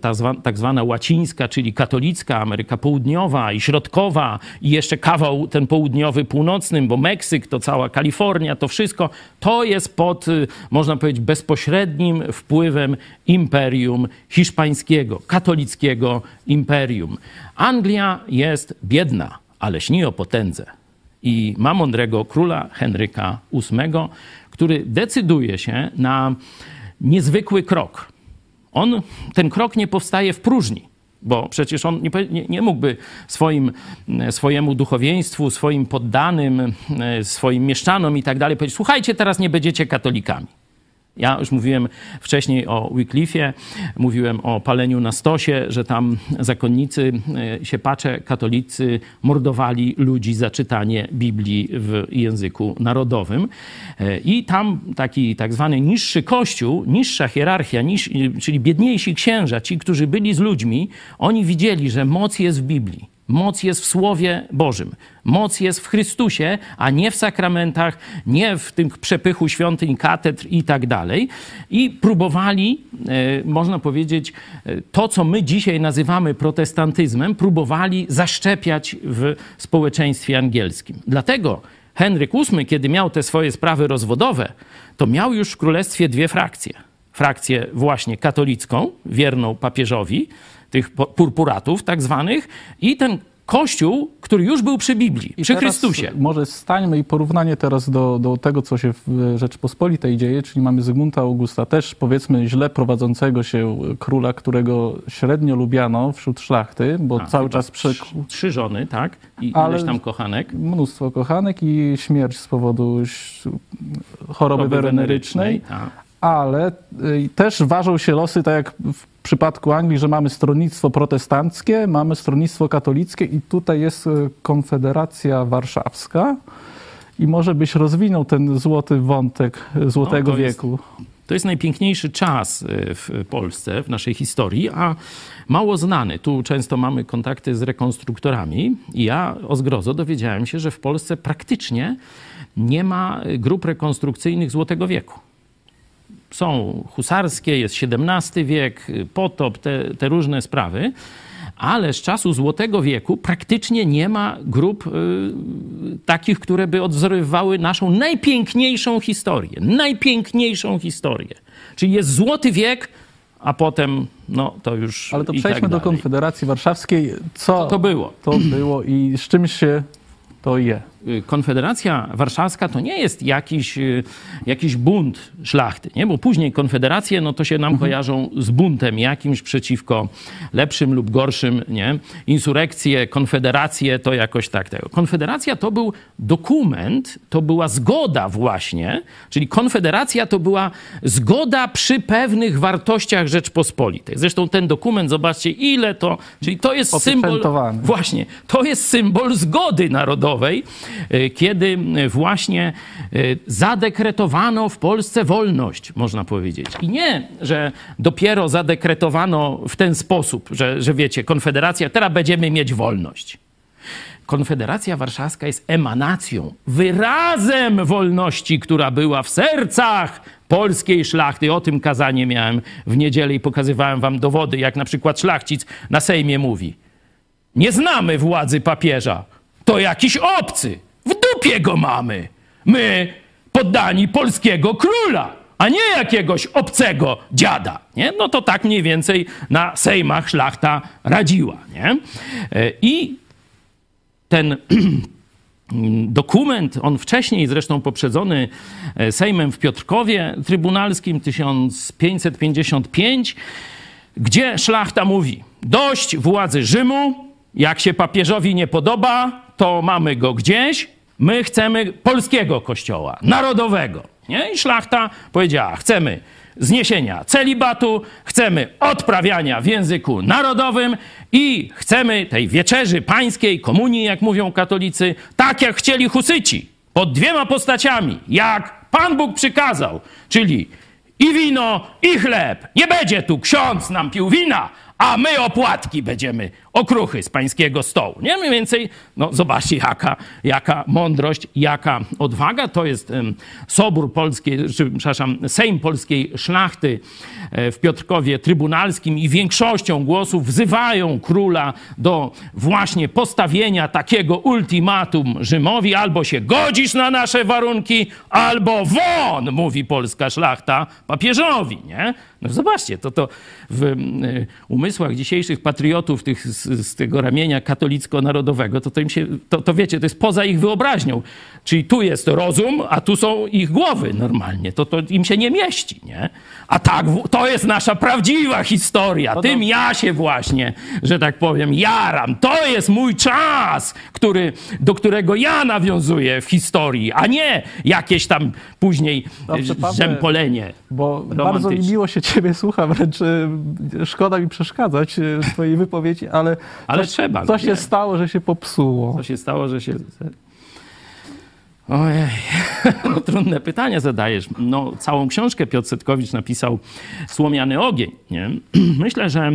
ta tak zwana łacińska, czyli katolicka, Ameryka Południowa i Środkowa i jeszcze kawał ten południowy, północnym, bo Meksyk, to cała Kalifornia, to wszystko, to jest pod, y, można powiedzieć, bezpośrednim wpływem imperium hiszpańskiego, katolickiego imperium. Anglia jest biedna, ale śni o potędze. I ma mądrego króla Henryka VIII, który decyduje się na niezwykły krok. On, ten krok nie powstaje w próżni, bo przecież on nie, nie mógłby swoim, e, swojemu duchowieństwu, swoim poddanym, e, swoim mieszczanom i tak dalej powiedzieć: Słuchajcie, teraz nie będziecie katolikami. Ja już mówiłem wcześniej o Wycliffie, mówiłem o paleniu na stosie, że tam zakonnicy, e, siepacze, katolicy mordowali ludzi za czytanie Biblii w języku narodowym. E, I tam taki tak zwany niższy kościół, niższa hierarchia, niż, czyli biedniejsi księża, ci, którzy byli z ludźmi, oni widzieli, że moc jest w Biblii. Moc jest w Słowie Bożym. Moc jest w Chrystusie, a nie w sakramentach, nie w tym przepychu świątyń, katedr i tak dalej. I próbowali, e, można powiedzieć, e, to, co my dzisiaj nazywamy protestantyzmem, próbowali zaszczepiać w społeczeństwie angielskim. Dlatego Henryk VIII, kiedy miał te swoje sprawy rozwodowe, to miał już w królestwie dwie frakcje. Frakcję właśnie katolicką, wierną papieżowi, tych purpuratów tak zwanych, i ten kościół, który już był przy Biblii, I przy Chrystusie. Może stańmy i porównanie teraz do, do tego, co się w Rzeczpospolitej dzieje, czyli mamy Zygmunta Augusta, też powiedzmy źle prowadzącego się króla, którego średnio lubiano wśród szlachty, bo A, cały czas prze... Trzy, trzy żony, tak? I Ale- ileś tam kochanek. mnóstwo kochanek i śmierć z powodu ś- choroby wenerycznej. tak. Ale y, też ważą się losy, tak jak w przypadku Anglii, że mamy stronnictwo protestanckie, mamy stronnictwo katolickie i tutaj jest y, Konfederacja Warszawska. I może byś rozwinął ten złoty wątek y, Złotego No, to jest- Wieku. To jest najpiękniejszy czas w Polsce, w naszej historii, a mało znany. Tu często mamy kontakty z rekonstruktorami i ja o zgrozo dowiedziałem się, że w Polsce praktycznie nie ma grup rekonstrukcyjnych Złotego Wieku. Są husarskie, jest XVII wiek, y, potop, te, te różne sprawy, ale z czasu Złotego Wieku praktycznie nie ma grup y, takich, które by odwzorowywały naszą najpiękniejszą historię. Najpiękniejszą historię. Czyli jest Złoty Wiek, a potem, no to już. Ale to przejdźmy tak do. Konfederacji Warszawskiej. Co to było? to było i z czym się to je? Y, Konfederacja Warszawska to nie jest jakiś, y, jakiś bunt szlachty, nie? bo później konfederacje no to się nam kojarzą z buntem jakimś przeciwko lepszym lub gorszym, nie? insurekcje, konfederacje to jakoś tak tego. Konfederacja to był dokument, to była zgoda właśnie, czyli konfederacja to była zgoda przy pewnych wartościach Rzeczpospolitej. Zresztą ten dokument, zobaczcie ile to, czyli to jest symbol... Właśnie, to jest symbol zgody narodowej, kiedy y, właśnie y, zadekretowano w Polsce wolność, można powiedzieć. I nie, że dopiero zadekretowano w ten sposób, że, że wiecie, Konfederacja, teraz będziemy mieć wolność. Konfederacja Warszawska jest emanacją, wyrazem wolności, która była w sercach polskiej szlachty. O tym kazanie miałem w niedzielę i pokazywałem wam dowody, jak na przykład szlachcic na Sejmie mówi. Nie znamy władzy papieża. To jakiś obcy. W dupie go mamy. My poddani polskiego króla, a nie jakiegoś obcego dziada. Nie? No to tak mniej więcej na sejmach szlachta radziła. Nie? E, I ten dokument, on wcześniej zresztą poprzedzony e, Sejmem w Piotrkowie Trybunalskim 1555, gdzie szlachta mówi: dość władzy Rzymu, jak się papieżowi nie podoba, to mamy go gdzieś. My chcemy polskiego kościoła, narodowego. Nie? I szlachta powiedziała: chcemy zniesienia celibatu, chcemy odprawiania w języku narodowym i chcemy tej wieczerzy pańskiej, komunii, jak mówią katolicy, tak jak chcieli husyci, pod dwiema postaciami, jak Pan Bóg przykazał, czyli i wino, i chleb. Nie będzie tu ksiądz nam pił wina, a my opłatki będziemy, okruchy z pańskiego stołu. Nie mniej więcej, no zobaczcie jaka, jaka mądrość, jaka odwaga. To jest Sobór Polskiej, czy, przepraszam, Sejm Polskiej Szlachty e, w Piotrkowie Trybunalskim i większością głosów wzywają króla do właśnie postawienia takiego ultimatum Rzymowi. Albo się godzisz na nasze warunki, albo won, mówi polska szlachta papieżowi, nie? No zobaczcie, to, to w y, umysłach dzisiejszych patriotów tych z, z tego ramienia katolicko-narodowego, to, to im się, to, to wiecie, to jest poza ich wyobraźnią. Czyli tu jest rozum, a tu są ich głowy normalnie. To, to im się nie mieści, nie? A tak, to jest nasza prawdziwa historia. Tym ja się właśnie, że tak powiem, jaram. To jest mój czas, który, do którego ja nawiązuję w historii, a nie jakieś tam później Dobrze, y. Bo bardzo mi miło się ciebie słucha, wręcz e, szkoda mi przeszkadzać e, w twojej wypowiedzi, ale, Ale coś, trzeba, co no się nie. stało, że się popsuło? Co się stało, że się. Ojej, no, trudne pytania zadajesz. No, całą książkę Piotr Setkowicz napisał Słomiany ogień. Nie? Myślę, że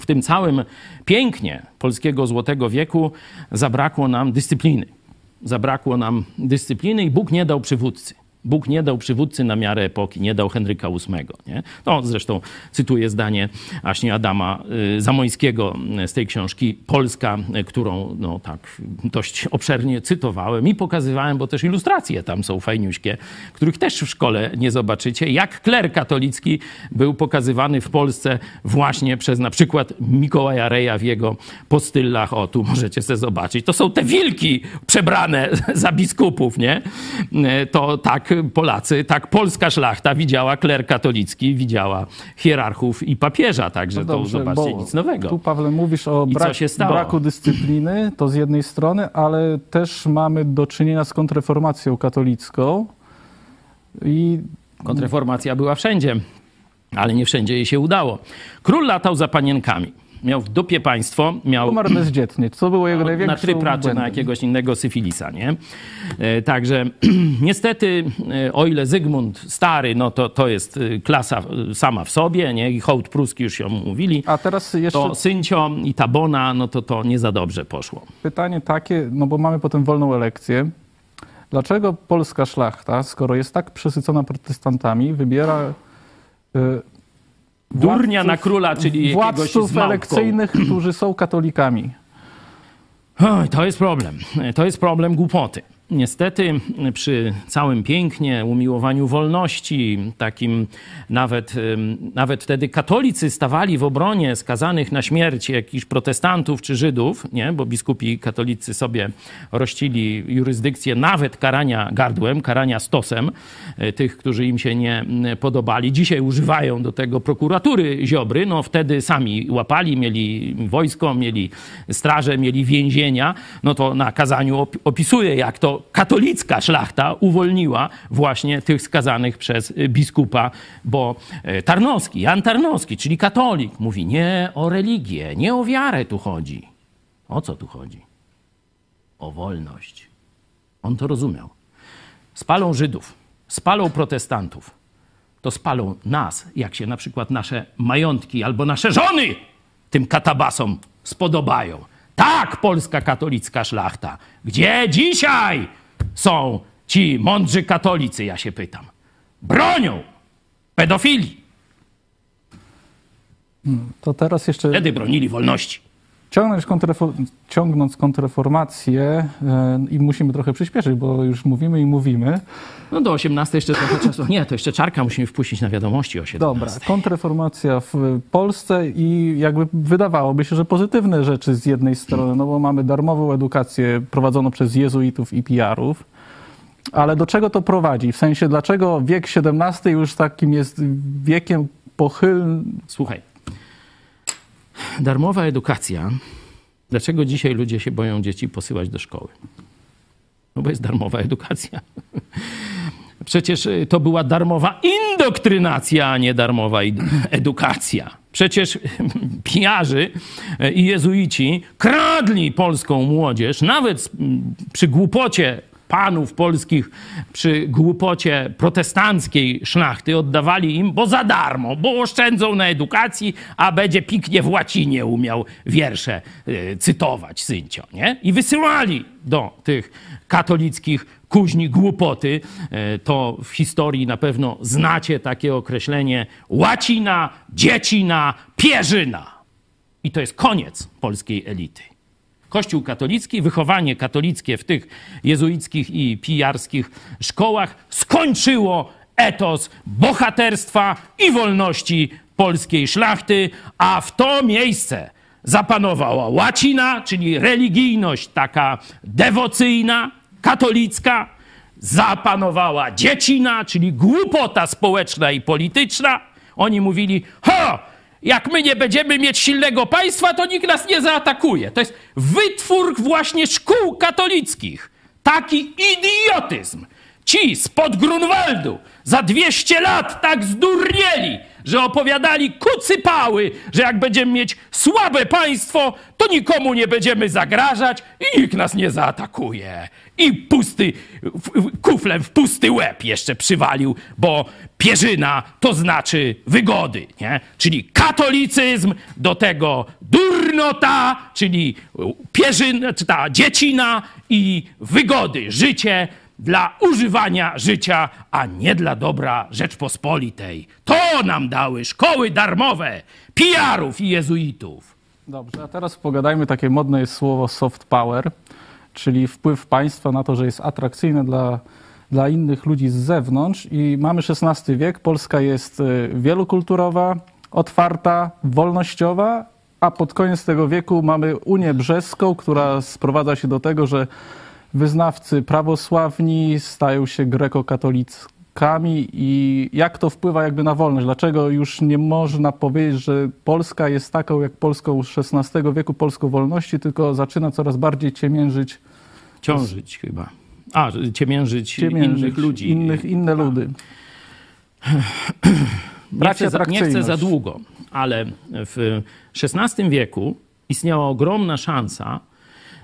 w tym całym pięknie polskiego złotego wieku zabrakło nam dyscypliny. Zabrakło nam dyscypliny i Bóg nie dał przywódcy. Bóg nie dał przywódcy na miarę epoki, nie dał Henryka VIII. Nie? To zresztą cytuję zdanie właśnie Adama y, Zamońskiego z tej książki Polska, y, którą no, tak dość obszernie cytowałem i pokazywałem, bo też ilustracje tam są fajniuśkie, których też w szkole nie zobaczycie, jak kler katolicki był pokazywany w Polsce właśnie przez na przykład Mikołaja Reja w jego postyllach. O, tu możecie sobie zobaczyć. To są te wilki przebrane za biskupów, nie? To tak Polacy, tak polska szlachta widziała kler katolicki, widziała hierarchów i papieża, także No to dobrze, zobaczcie, bo nic nowego. Tu, Pawle, mówisz o brak, braku dyscypliny, to z jednej strony, ale też mamy do czynienia z kontrreformacją katolicką i Kontrreformacja była wszędzie, ale nie wszędzie jej się udało. Król latał za panienkami. Miał w dupie państwo, miał umarł bezdzietnie. Co było jego na największą trypra czy błędem? na jakiegoś innego syfilisa, nie? E, Także niestety, e, o ile Zygmunt stary, no to, to jest e, klasa sama w sobie, nie? I hołd pruski już ją mówili, A teraz jeszcze to Syncio i Tabona, no to to nie za dobrze poszło. pytanie takie, no bo mamy potem wolną elekcję. Dlaczego polska szlachta, skoro jest tak przesycona protestantami, wybiera Durnia władców- na króla, czyli władców elekcyjnych, którzy są katolikami? Oj, to jest problem. To jest problem głupoty. Niestety przy całym pięknie, umiłowaniu wolności, takim nawet, nawet wtedy katolicy stawali w obronie skazanych na śmierć jakichś protestantów czy Żydów, nie? bo biskupi katolicy sobie rościli jurysdykcję nawet karania gardłem, karania stosem y, tych, którzy im się nie podobali. Dzisiaj używają do tego prokuratury Ziobry, no wtedy sami łapali, mieli wojsko, mieli straże, mieli więzienia, no to na kazaniu op- opisuje, jak to katolicka szlachta uwolniła właśnie tych skazanych przez y, biskupa, bo e, Tarnowski, Jan Tarnowski, czyli katolik, mówi nie o religię, nie o wiarę tu chodzi. O co tu chodzi? O wolność. On to rozumiał. Spalą Żydów, spalą protestantów, to spalą nas, jak się na przykład nasze majątki albo nasze żony tym katabasom spodobają. Tak, polska katolicka szlachta. Gdzie dzisiaj są ci mądrzy katolicy, ja się pytam. Bronią pedofilii. To teraz jeszcze Wtedy bronili wolności. Ciągnąć kontrrefo- ciągnąc kontrreformację e, i musimy trochę przyspieszyć, bo już mówimy i mówimy. No do 18 jeszcze trochę czasu. Nie, to jeszcze czarka musimy wpuścić na wiadomości o 17. Dobra, kontrreformacja w Polsce i jakby wydawałoby się, że pozytywne rzeczy z jednej strony, no bo mamy darmową edukację prowadzoną przez jezuitów i PR-ów, ale do czego to prowadzi? W sensie, dlaczego wiek XVII już takim jest wiekiem pochylnym? Słuchaj, darmowa edukacja. Dlaczego dzisiaj ludzie się boją dzieci posyłać do szkoły? No bo jest darmowa edukacja. Przecież y, to była darmowa indoktrynacja, a nie darmowa edukacja. Przecież pijarzy i jezuici kradli polską młodzież, nawet przy głupocie panów polskich, przy głupocie protestanckiej szlachty oddawali im, bo za darmo, bo oszczędzą na edukacji, a będzie piknie w łacinie umiał wiersze y, cytować syncio, nie? I wysyłali do tych katolickich kuźni głupoty, e, to w historii na pewno znacie takie określenie łacina, dziecina, pierzyna. I to jest koniec polskiej elity. Kościół katolicki, wychowanie katolickie w tych jezuickich i pijarskich szkołach skończyło etos bohaterstwa i wolności polskiej szlachty, a w to miejsce zapanowała łacina, czyli religijność taka dewocyjna, katolicka, zapanowała dziecina, czyli głupota społeczna i polityczna. Oni mówili, ha, jak my nie będziemy mieć silnego państwa, to nikt nas nie zaatakuje. To jest wytwór właśnie szkół katolickich. Taki idiotyzm. Ci spod Grunwaldu za 200 lat tak zdurnieli, że opowiadali kucypały, że jak będziemy mieć słabe państwo, to nikomu nie będziemy zagrażać i nikt nas nie zaatakuje. I pusty, kuflem w pusty łeb jeszcze przywalił, bo pierzyna to znaczy wygody, nie? Czyli katolicyzm, do tego durnota, czyli pierzyna, czy ta dziecina i wygody, życie dla używania życia, a nie dla dobra Rzeczpospolitej. To nam dały szkoły darmowe, pijarów i jezuitów. Dobrze, a teraz pogadajmy, takie modne jest słowo soft power, czyli wpływ państwa na to, że jest atrakcyjne dla, dla innych ludzi z zewnątrz. I mamy XVI wiek, Polska jest y, wielokulturowa, otwarta, wolnościowa, a pod koniec tego wieku mamy Unię Brzeską, która sprowadza się do tego, że wyznawcy prawosławni stają się grekokatolikami i jak to wpływa jakby na wolność? Dlaczego już nie można powiedzieć, że Polska jest taką jak Polską XVI wieku, Polską wolności, tylko zaczyna coraz bardziej ciemiężyć Ciążyć chyba. A, ciemiężyć, ciemiężyć innych ludzi. Innych, inne ludy. Nie chcę, za, nie chcę za długo, ale w XVI wieku istniała ogromna szansa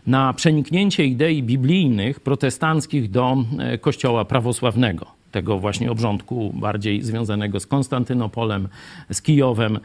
na przeniknięcie idei biblijnych, protestanckich do e, kościoła prawosławnego tego właśnie obrządku bardziej związanego z Konstantynopolem, z Kijowem.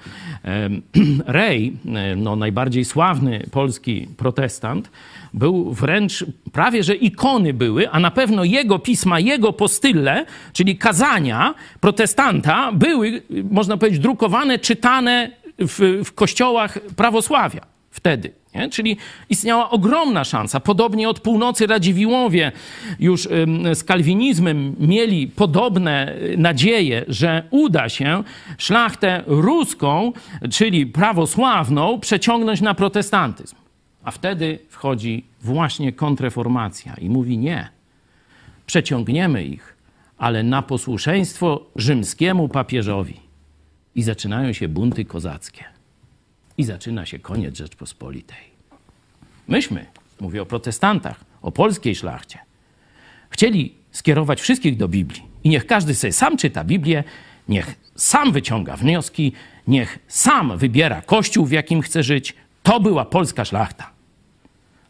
Rej, e, no, najbardziej sławny polski protestant, był wręcz prawie, że ikony były, a na pewno jego pisma, jego postyle, czyli kazania protestanta, były, można powiedzieć, drukowane, czytane w, w kościołach prawosławia wtedy. Nie? Czyli istniała ogromna szansa. Podobnie od północy Radziwiłowie już z kalwinizmem mieli podobne y, nadzieje, że uda się szlachtę ruską, czyli prawosławną, przeciągnąć na protestantyzm. A wtedy wchodzi właśnie kontreformacja i mówi nie. Przeciągniemy ich, ale na posłuszeństwo rzymskiemu papieżowi. I zaczynają się bunty kozackie i zaczyna się koniec Rzeczpospolitej. Myśmy, mówię o protestantach, o polskiej szlachcie, chcieli skierować wszystkich do Biblii i niech każdy sobie sam czyta Biblię, niech sam wyciąga wnioski, niech sam wybiera kościół, w jakim chce żyć. To była polska szlachta.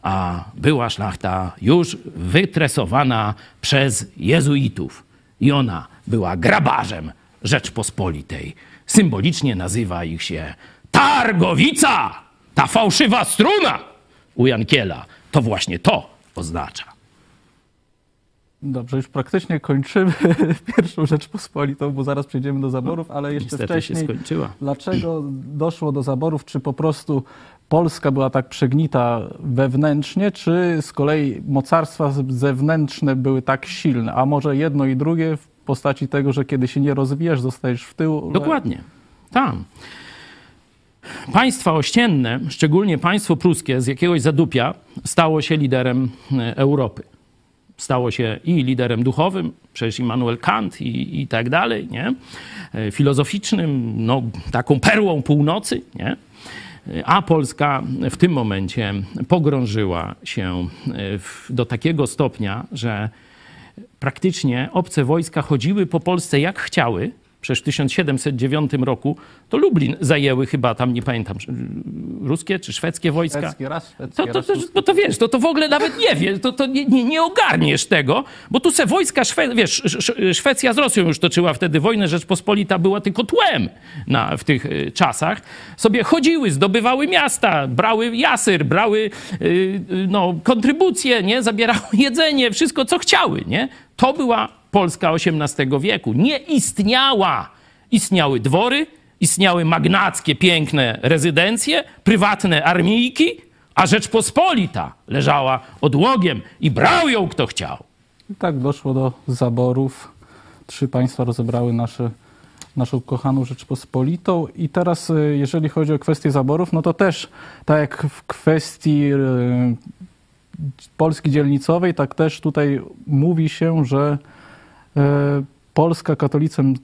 A była szlachta już wytresowana przez jezuitów i ona była grabarzem Rzeczpospolitej. Symbolicznie nazywa ich się Targowica, ta fałszywa struna u Jankiela, to właśnie to oznacza. Dobrze, już praktycznie kończymy pierwszą Rzeczpospolitą, bo zaraz przejdziemy do zaborów, ale jeszcze Niestety wcześniej. się skończyła. Dlaczego doszło do zaborów? Czy po prostu Polska była tak przegnita wewnętrznie, czy z kolei mocarstwa zewnętrzne były tak silne? A może jedno i drugie w postaci tego, że kiedy się nie rozwijasz, zostajesz w tył? Dokładnie. Tam. Państwa ościenne, szczególnie państwo pruskie, z jakiegoś zadupia stało się liderem e, Europy. Stało się i liderem duchowym, przecież Immanuel Kant i, i tak dalej, nie? E, filozoficznym, no, taką perłą północy, nie? a Polska w tym momencie pogrążyła się w, do takiego stopnia, że praktycznie obce wojska chodziły po Polsce jak chciały. Przecież w 1709 roku to Lublin zajęły chyba tam, nie pamiętam, ruskie czy szwedzkie wojska. Szwedzki raz, szwedzki To, to, to, to wiesz, to, to w ogóle nawet nie wiesz, to, to nie, nie, nie ogarniesz tego, bo tu se wojska, Szwe, wiesz, Sz- Sz- Szwecja z Rosją już toczyła wtedy wojnę, Rzeczpospolita była tylko tłem na, w tych y, czasach, sobie chodziły, zdobywały miasta, brały jasyr, brały y, y, no, kontrybucje, nie? zabierały jedzenie, wszystko co chciały. Nie? To była Polska XVIII wieku. Nie istniała. Istniały dwory, istniały magnackie, piękne rezydencje, prywatne armijki, a Rzeczpospolita leżała odłogiem i brał ją kto chciał. I tak doszło do zaborów. Trzy państwa rozebrały nasze, naszą kochaną Rzeczpospolitą. I teraz, y, jeżeli chodzi o kwestię zaborów, no to też, tak jak w kwestii y, Polski dzielnicowej, tak też tutaj mówi się, że Polska katolicem,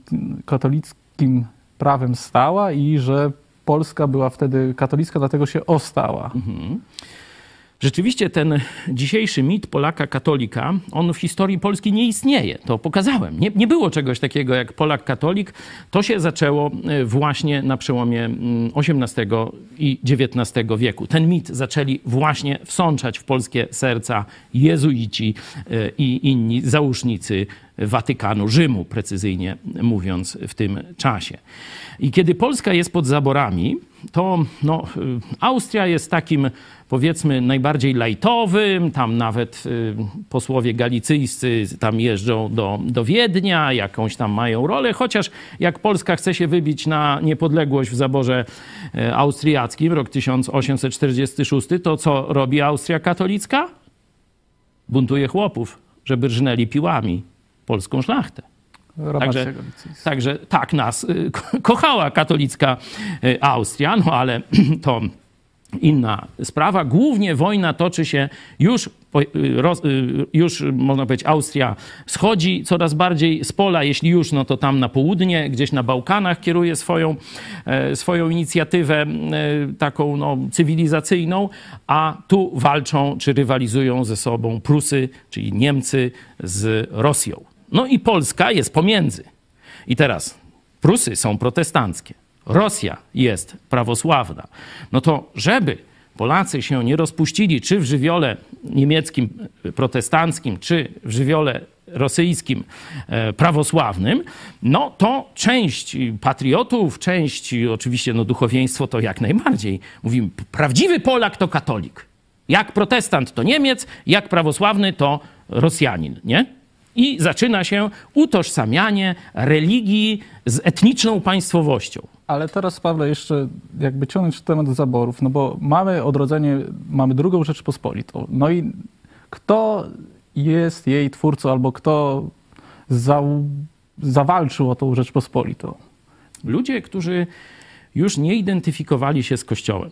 katolickim prawem stała i że Polska była wtedy katolicka, dlatego się ostała. Rzeczywiście ten dzisiejszy mit Polaka katolika, on w historii Polski nie istnieje. To pokazałem. Nie, nie było czegoś takiego jak Polak katolik. To się zaczęło e, właśnie na przełomie mm, XVIII i XIX wieku. Ten mit zaczęli właśnie wsączać w polskie serca jezuici e, i inni załóżnicy Watykanu, Rzymu, precyzyjnie mówiąc, w tym czasie. I kiedy Polska jest pod zaborami, to no, Austria jest takim, powiedzmy, najbardziej lajtowym. Tam nawet y, posłowie galicyjscy tam jeżdżą do, do Wiednia, jakąś tam mają rolę. Chociaż jak Polska chce się wybić na niepodległość w zaborze e, austriackim, rok 1846, to co robi Austria katolicka? Buntuje chłopów, żeby rżnęli piłami polską szlachtę. Także, także tak nas y, ko- kochała katolicka y, Austria, no ale to inna sprawa. Głównie wojna toczy się już, y, już można powiedzieć, Austria schodzi coraz bardziej z pola, jeśli już, no to tam na południe, gdzieś na Bałkanach kieruje swoją, e, swoją inicjatywę e, taką no, cywilizacyjną, a tu walczą czy rywalizują ze sobą Prusy, czyli Niemcy z Rosją. No i Polska jest pomiędzy. I teraz Prusy są protestanckie, Rosja jest prawosławna. No to żeby Polacy się nie rozpuścili, czy w żywiole niemieckim e, protestanckim, czy w żywiole rosyjskim e, prawosławnym, no to część patriotów, część oczywiście no duchowieństwo to jak najbardziej. Mówimy, prawdziwy Polak to katolik. Jak protestant to Niemiec, jak prawosławny to Rosjanin, nie? I zaczyna się utożsamianie religii z etniczną państwowością. Ale teraz, Pawle, jeszcze jakby ciągnąć temat zaborów, no bo mamy odrodzenie, mamy drugą Rzeczpospolitą. No i kto jest jej twórcą albo kto za, zawalczył o tą Rzeczpospolitą? Ludzie, którzy już nie identyfikowali się z Kościołem.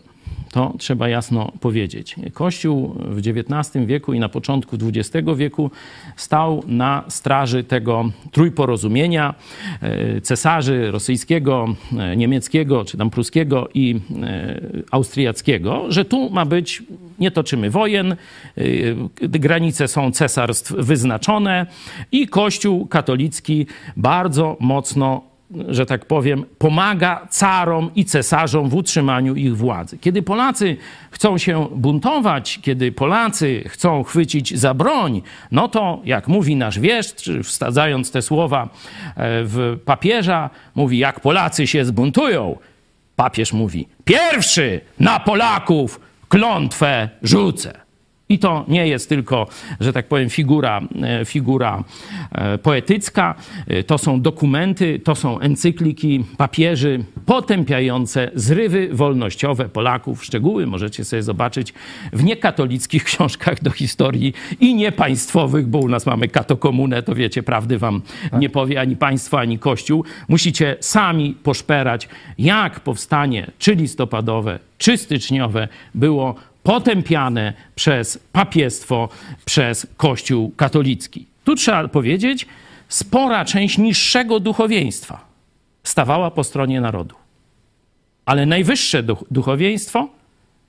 To trzeba jasno powiedzieć. Kościół w XIX wieku i na początku XX wieku stał na straży tego trójporozumienia e, cesarzy rosyjskiego, e, niemieckiego, czy tam pruskiego i e, austriackiego, że tu ma być, nie toczymy wojen, granice są cesarstw wyznaczone i Kościół katolicki bardzo mocno że tak powiem, pomaga carom i cesarzom w utrzymaniu ich władzy. Kiedy Polacy chcą się buntować, kiedy Polacy chcą chwycić za broń, no to jak mówi nasz wieszcz, wsadzając te słowa e, w papieża, mówi, jak Polacy się zbuntują, papież mówi, pierwszy na Polaków klątwę rzucę. I to nie jest tylko, że tak powiem, figura, e, figura e, poetycka. E, To są dokumenty, to są encykliki papieży potępiające zrywy wolnościowe Polaków. Szczegóły możecie sobie zobaczyć w niekatolickich książkach do historii i niepaństwowych, bo u nas mamy katokomunę, to wiecie, prawdy wam nie powie ani państwo, ani kościół. Musicie sami poszperać, jak powstanie czy listopadowe, czy styczniowe było potępiane przez papiestwo, przez Kościół katolicki. Tu trzeba powiedzieć, spora część niższego duchowieństwa stawała po stronie narodu. Ale najwyższe duch- duchowieństwo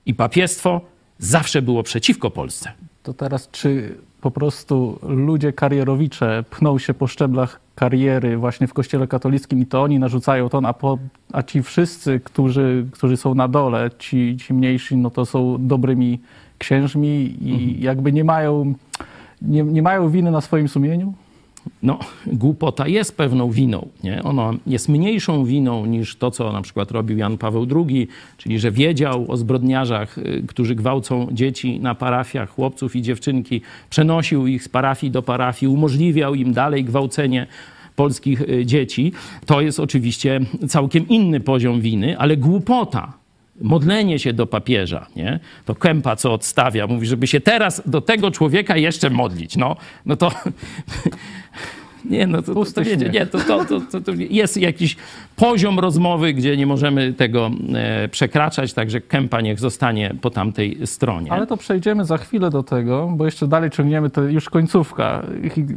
i papiestwo zawsze było przeciwko Polsce. To teraz czy po prostu ludzie karierowicze pchną się po szczeblach kariery właśnie w kościele katolickim i to oni narzucają ton, a, po, a ci wszyscy, którzy, którzy są na dole, ci, ci mniejsi, no to są dobrymi księżmi i jakby nie mają, nie, nie mają winy na swoim sumieniu? No, głupota jest pewną winą. Nie? Ona jest mniejszą winą niż to, co na przykład robił Jan Paweł II, czyli że wiedział o zbrodniarzach, y, którzy gwałcą dzieci na parafiach, chłopców i dziewczynki, przenosił ich z parafii do parafii, umożliwiał im dalej gwałcenie polskich y, dzieci. To jest oczywiście całkiem inny poziom winy, ale głupota modlenie się do papieża, nie? To Kępa, co odstawia, mówi, żeby się teraz do tego człowieka jeszcze modlić. No, no to... Nie, no to, to, to, wiecie, nie, to, to, to, to, jest jakiś poziom rozmowy, gdzie nie możemy tego e, przekraczać, także Kępa niech zostanie po tamtej stronie. Ale to przejdziemy za chwilę do tego, bo jeszcze dalej ciągniemy, to już końcówka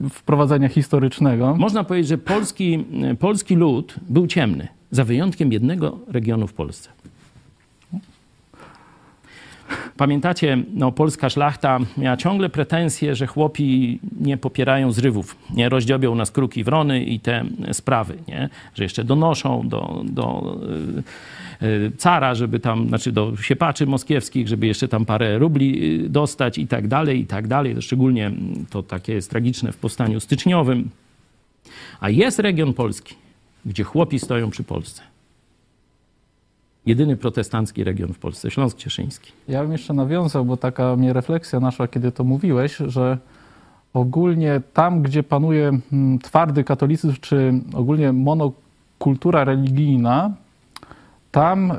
wprowadzenia historycznego. Można powiedzieć, że polski, polski lud był ciemny, za wyjątkiem jednego regionu w Polsce. Pamiętacie, no, polska szlachta miała ciągle pretensje, że chłopi nie popierają zrywów, nie rozdziobią nas kruki wrony i te sprawy, nie? że jeszcze donoszą do, do y, y, cara, żeby tam, znaczy do siepaczy moskiewskich, żeby jeszcze tam parę rubli y, dostać i tak dalej, i tak dalej. Szczególnie to takie jest tragiczne w powstaniu styczniowym. A jest region Polski, gdzie chłopi stoją przy Polsce. Jedyny protestancki region w Polsce, Śląsk Cieszyński. Ja bym jeszcze nawiązał, bo taka mnie refleksja naszła, kiedy to mówiłeś, że ogólnie tam, gdzie panuje mm, twardy katolicyzm, czy ogólnie monokultura religijna, tam y,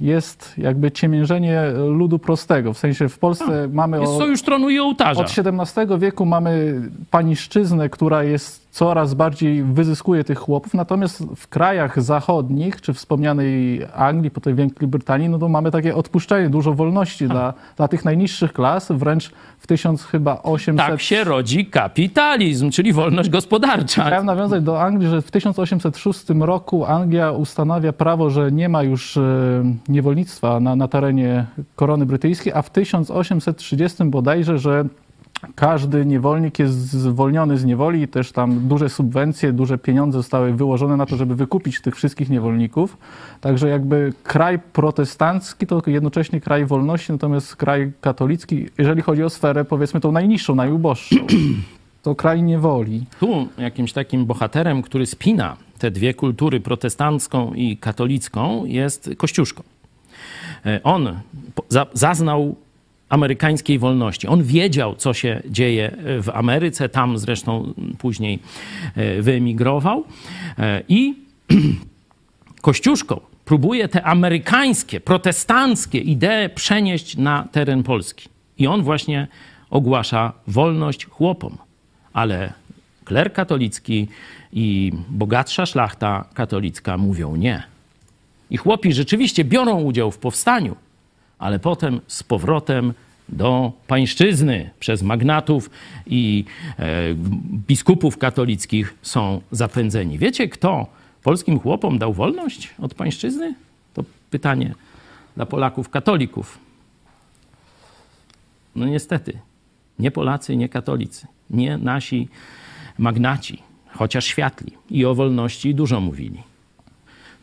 jest jakby ciemiężenie ludu prostego. W sensie w Polsce mamy Jest o, sojusz tronu i ołtarza. od XVII wieku mamy paniszczyznę, która jest coraz bardziej wyzyskuje tych chłopów, natomiast w krajach zachodnich, czy wspomnianej Anglii, potem Wielkiej Brytanii, no to mamy takie odpuszczenie, dużo wolności dla, dla tych najniższych klas, wręcz w 1000 chyba 800... Tak się rodzi kapitalizm, czyli wolność gospodarcza. Chciałem nawiązać do Anglii, że w 1806 roku Anglia ustanawia prawo, że nie ma już e, niewolnictwa na, na terenie korony brytyjskiej, a w 1830 bodajże, że każdy niewolnik jest zwolniony z niewoli i też tam duże subwencje, duże pieniądze zostały wyłożone na to, żeby wykupić tych wszystkich niewolników. Także jakby kraj protestancki to jednocześnie kraj wolności, natomiast kraj katolicki, jeżeli chodzi o sferę powiedzmy tą najniższą, najuboższą, to kraj niewoli. Tu jakimś takim bohaterem, który spina te dwie kultury, protestancką i katolicką, jest Kościuszko. E, On zaznał amerykańskiej wolności. On wiedział, co się dzieje w Ameryce, tam zresztą później e, wyemigrował E, i Kościuszko próbuje te amerykańskie, protestanckie idee przenieść na teren Polski. I on właśnie ogłasza wolność chłopom. Ale kler katolicki i bogatsza szlachta katolicka mówią nie. I chłopi rzeczywiście biorą udział w powstaniu, ale potem z powrotem do pańszczyzny przez magnatów i e, biskupów katolickich są zapędzeni. Wiecie, kto polskim chłopom dał wolność od pańszczyzny? To pytanie dla Polaków katolików. No niestety, nie Polacy, nie katolicy, nie nasi magnaci, chociaż światli i o wolności dużo mówili.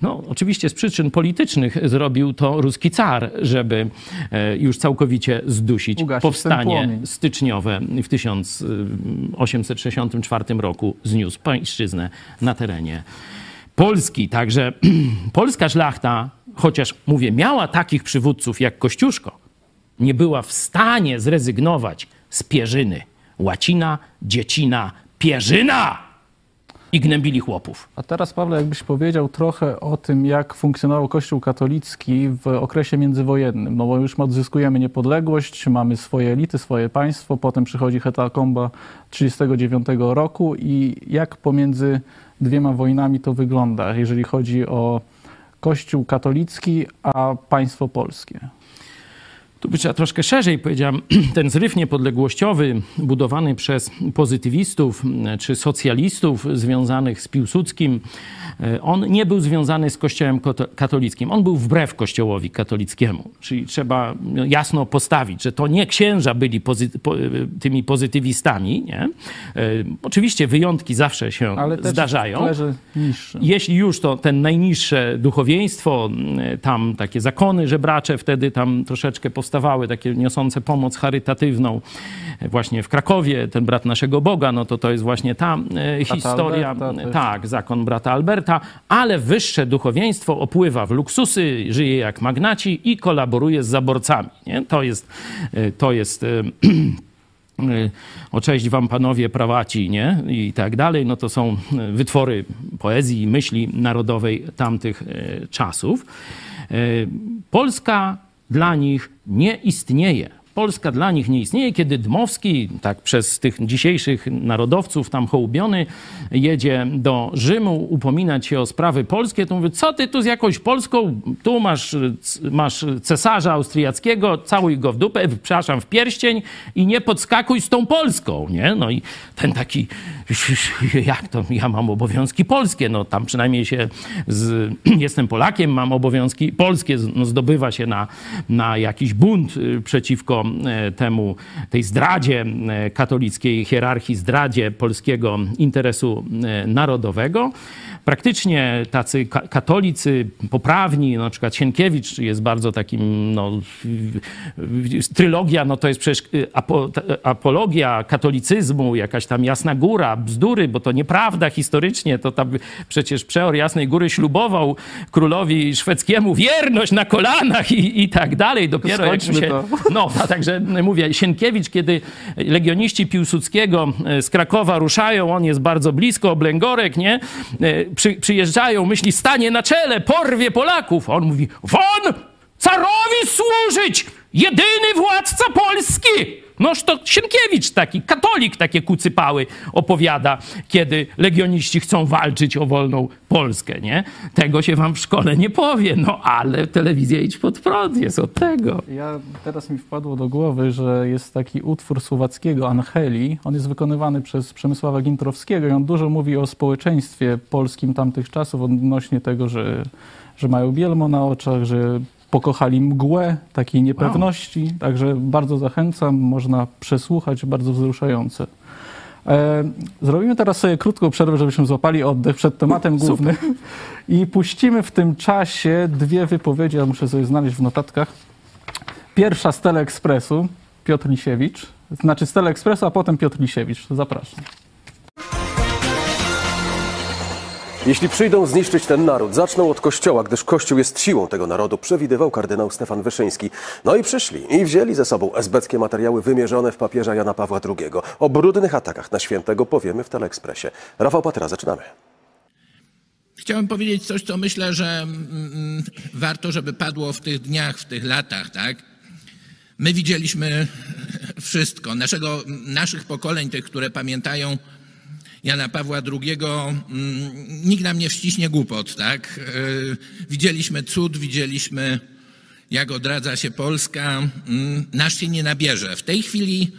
No, oczywiście z przyczyn politycznych zrobił to ruski car, żeby e, już całkowicie zdusić Ugasić powstanie styczniowe w 1864 roku zniósł pańszczyznę na terenie Polski. Także polska szlachta, chociaż mówię, miała takich przywódców jak Kościuszko, nie była w stanie zrezygnować z pierzyny. Łacina, dziecina, pierzyna! I gnębili chłopów. A teraz, Pawle, jakbyś powiedział trochę o tym, jak funkcjonował Kościół katolicki w okresie międzywojennym. No bo już odzyskujemy niepodległość, mamy swoje elity, swoje państwo, potem przychodzi hetakomba 1939 roku i jak pomiędzy dwiema wojnami to wygląda, jeżeli chodzi o Kościół katolicki, a państwo polskie? Tu by trzeba troszkę szerzej powiedziałem, ten zryw niepodległościowy budowany przez pozytywistów czy socjalistów związanych z Piłsudskim, e, on nie był związany z Kościołem katolickim. On był wbrew Kościołowi katolickiemu. Czyli trzeba no, jasno postawić, że to nie księża byli pozy- po, e, tymi pozytywistami. Nie? E, Oczywiście wyjątki zawsze się Ale też zdarzają. Jeśli już to ten najniższe duchowieństwo, tam takie zakony żebracze wtedy tam troszeczkę powstawały, takie niosące pomoc charytatywną. E, Właśnie w Krakowie, ten brat naszego Boga, no to to jest właśnie ta e, historia. Alberta też. Tak, zakon brata Alberta, ale wyższe duchowieństwo opływa w luksusy, żyje jak magnaci i kolaboruje z zaborcami. Nie? To jest, e, to jest e, o cześć wam panowie prawaci, nie? I tak dalej, no to są wytwory poezji i myśli narodowej tamtych czasów. Polska dla nich nie istnieje. Polska dla nich nie istnieje, kiedy Dmowski, tak przez tych dzisiejszych narodowców tam hołubiony, jedzie do Rzymu upominać się o sprawy polskie, to mówi, co ty tu z jakąś Polską, tu masz, masz cesarza austriackiego, całuj go w dupę, przepraszam, w pierścień i nie podskakuj z tą Polską, nie? No i ten taki, jak to, ja mam obowiązki polskie, no tam przynajmniej się, z, jestem Polakiem, mam obowiązki polskie, no, zdobywa się na, na jakiś bunt y, e, temu, tej zdradzie e, katolickiej hierarchii, zdradzie polskiego interesu e, narodowego. Praktycznie tacy ka- katolicy poprawni, no, na przykład Sienkiewicz jest bardzo takim, no, trylogia, no to jest przecież y, apologia katolicyzmu, jakaś tam Jasna Góra, bzdury, bo to nieprawda historycznie, to tam przecież przeor Jasnej Góry ślubował królowi szwedzkiemu wierność na kolanach i, i tak dalej. Dopiero jak Skończmy się... to. No, a także mówię, Sienkiewicz, kiedy legioniści Piłsudskiego e, z Krakowa ruszają, on jest bardzo blisko, Oblęgorek, nie? Przy, przyjeżdżają, myśli, stanie na czele, porwie Polaków. On mówi, won! Carowi służyć! Jedyny władca Polski! Noż to Sienkiewicz taki, katolik takie kucypały opowiada, kiedy legioniści chcą walczyć o wolną Polskę, nie? Tego się wam w szkole nie powie, no ale telewizja idź pod prąd jest od tego. Ja teraz mi wpadło do głowy, że jest taki utwór słowackiego Angeli. On jest wykonywany przez Przemysława Gintrowskiego i on dużo mówi o społeczeństwie polskim tamtych czasów odnośnie tego, że, że mają bielmo na oczach, że pokochali mgłę takiej niepewności. Także bardzo zachęcam, można przesłuchać, bardzo wzruszające. E, Zrobimy teraz sobie krótką przerwę, żebyśmy złapali oddech przed tematem głównym i puścimy w tym czasie dwie wypowiedzi, ja muszę sobie znaleźć w notatkach. Pierwsza z Teleekspresu, Piotr Lisiewicz. Znaczy z Teleekspresu, a potem Piotr Lisiewicz. Zapraszam. Jeśli przyjdą zniszczyć ten naród, zaczną od Kościoła, gdyż Kościół jest siłą tego narodu, przewidywał kardynał Stefan Wyszyński. No i przyszli i wzięli ze sobą esbeckie materiały wymierzone w papieża Jana Pawła II. O brudnych atakach na świętego powiemy w Teleekspresie. Rafał Patera, zaczynamy. Chciałem powiedzieć coś, co myślę, że mm, warto, żeby padło w tych dniach, w tych latach, tak? My widzieliśmy wszystko. Naszego, naszych pokoleń, tych, które pamiętają Jana Pawła II, mm, nikt nam nie wciśnie głupot, tak? Yy, Widzieliśmy cud, widzieliśmy, jak odradza się Polska. Mm, Nasz się nie nabierze. W tej chwili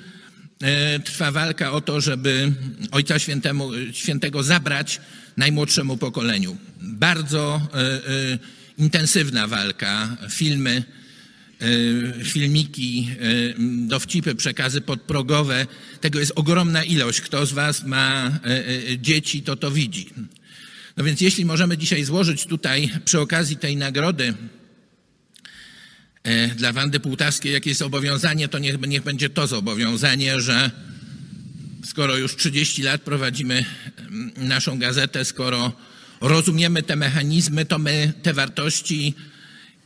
e, trwa walka o to, żeby Ojca Świętemu, Świętego zabrać najmłodszemu pokoleniu. Bardzo e, e, intensywna walka, filmy, e, filmiki, e, dowcipy, przekazy podprogowe. Tego jest ogromna ilość. Kto z Was ma e, dzieci, to to widzi. No więc jeśli możemy dzisiaj złożyć tutaj przy okazji tej nagrody dla Wandy Półtawskiej jakieś zobowiązanie, to niech, niech będzie to zobowiązanie, że skoro już 30 lat prowadzimy mm, naszą gazetę, skoro rozumiemy te mechanizmy, to my te wartości